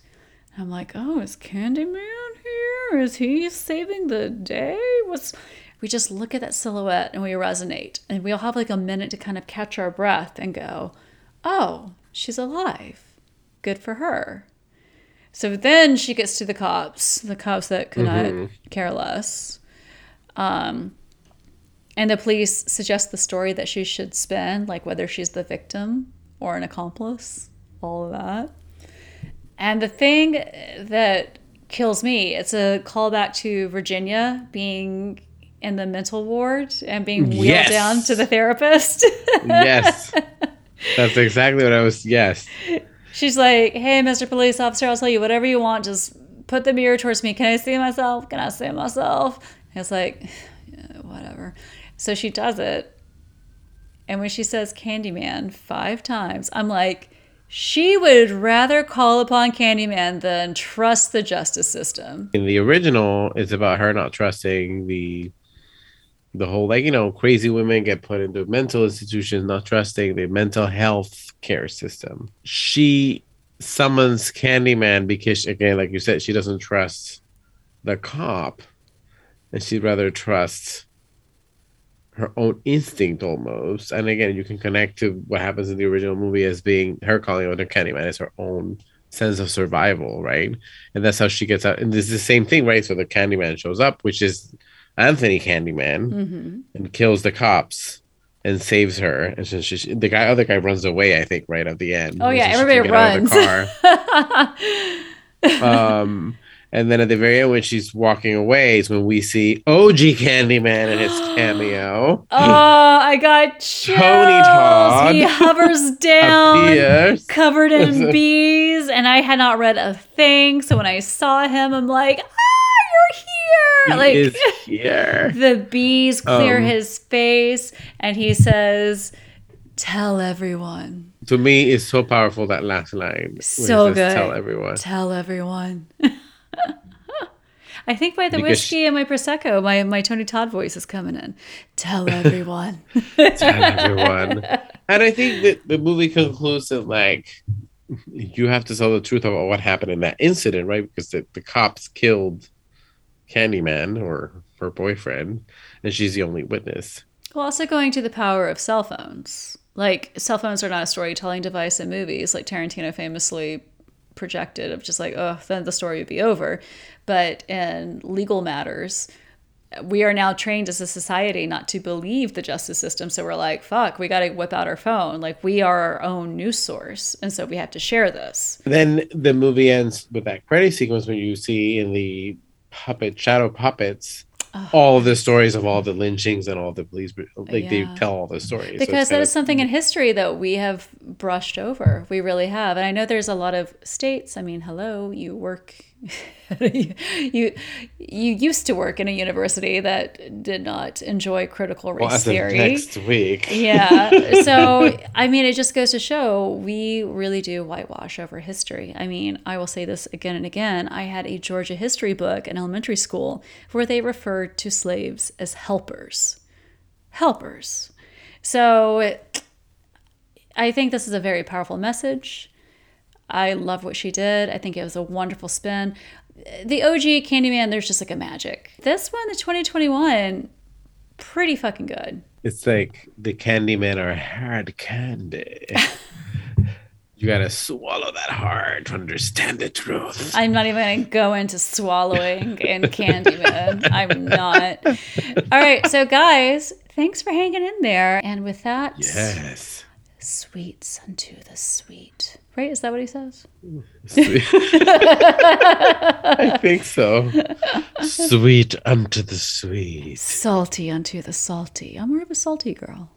I'm like, oh, is Candyman here? Is he saving the day? What's we just look at that silhouette and we resonate. And we all have like a minute to kind of catch our breath and go, oh, she's alive. Good for her. So then she gets to the cops, the cops that could mm-hmm. not care less. Um, and the police suggest the story that she should spin, like whether she's the victim or an accomplice, all of that. And the thing that kills me, it's a callback to Virginia being in the mental ward and being wheeled yes. down to the therapist. yes. That's exactly what I was. Yes. She's like, hey, Mr. Police Officer, I'll tell you whatever you want. Just put the mirror towards me. Can I see myself? Can I see myself? And it's like, yeah, whatever. So she does it. And when she says Candyman five times, I'm like, she would rather call upon Candyman than trust the justice system. In the original, it's about her not trusting the the whole like you know crazy women get put into mental institutions not trusting the mental health care system she summons candyman because again like you said she doesn't trust the cop and she'd rather trust her own instinct almost. And again, you can connect to what happens in the original movie as being her calling out the Candyman as her own sense of survival, right? And that's how she gets out. And is the same thing, right? So the Candyman shows up, which is Anthony Candyman, mm-hmm. and kills the cops and saves her. And so she, the guy, other guy, runs away. I think right at the end. Oh yeah, everybody runs. um, and then at the very end, when she's walking away, is when we see OG Candyman in his cameo. Oh, I got chills. Tony Todd. He hovers down, covered in bees, and I had not read a thing. So when I saw him, I'm like, ah, you're here. He like, is here. the bees clear um, his face, and he says, Tell everyone. To me, it's so powerful that last line. So good. Tell everyone. Tell everyone. I think by the because whiskey and my prosecco, my my Tony Todd voice is coming in. Tell everyone. Tell everyone. And I think that the movie concludes that like you have to tell the truth about what happened in that incident, right? Because the, the cops killed Candyman or her boyfriend, and she's the only witness. Well, also going to the power of cell phones. Like cell phones are not a storytelling device in movies, like Tarantino famously projected of just like, oh, then the story would be over. But in legal matters, we are now trained as a society not to believe the justice system. So we're like, fuck, we got to whip out our phone. Like we are our own news source. And so we have to share this. Then the movie ends with that credit sequence where you see in the puppet, shadow puppets, oh. all the stories of all the lynchings and all the police. Like yeah. they tell all the stories. Because so that is something in mm-hmm. history that we have brushed over. We really have. And I know there's a lot of states. I mean, hello, you work you you used to work in a university that did not enjoy critical race Well, theory. next week. Yeah. So, I mean, it just goes to show we really do whitewash over history. I mean, I will say this again and again. I had a Georgia history book in elementary school where they referred to slaves as helpers. Helpers. So, I think this is a very powerful message. I love what she did. I think it was a wonderful spin. The OG Candyman, there's just like a magic. This one, the 2021, pretty fucking good. It's like the Candymen are hard candy. you gotta swallow that hard to understand the truth. I'm not even going to go into swallowing and Candyman. I'm not. All right, so guys, thanks for hanging in there. And with that, yes. sweets unto the sweet. Right? Is that what he says? Sweet. I think so. Sweet unto the sweet. Salty unto the salty. I'm more of a salty girl.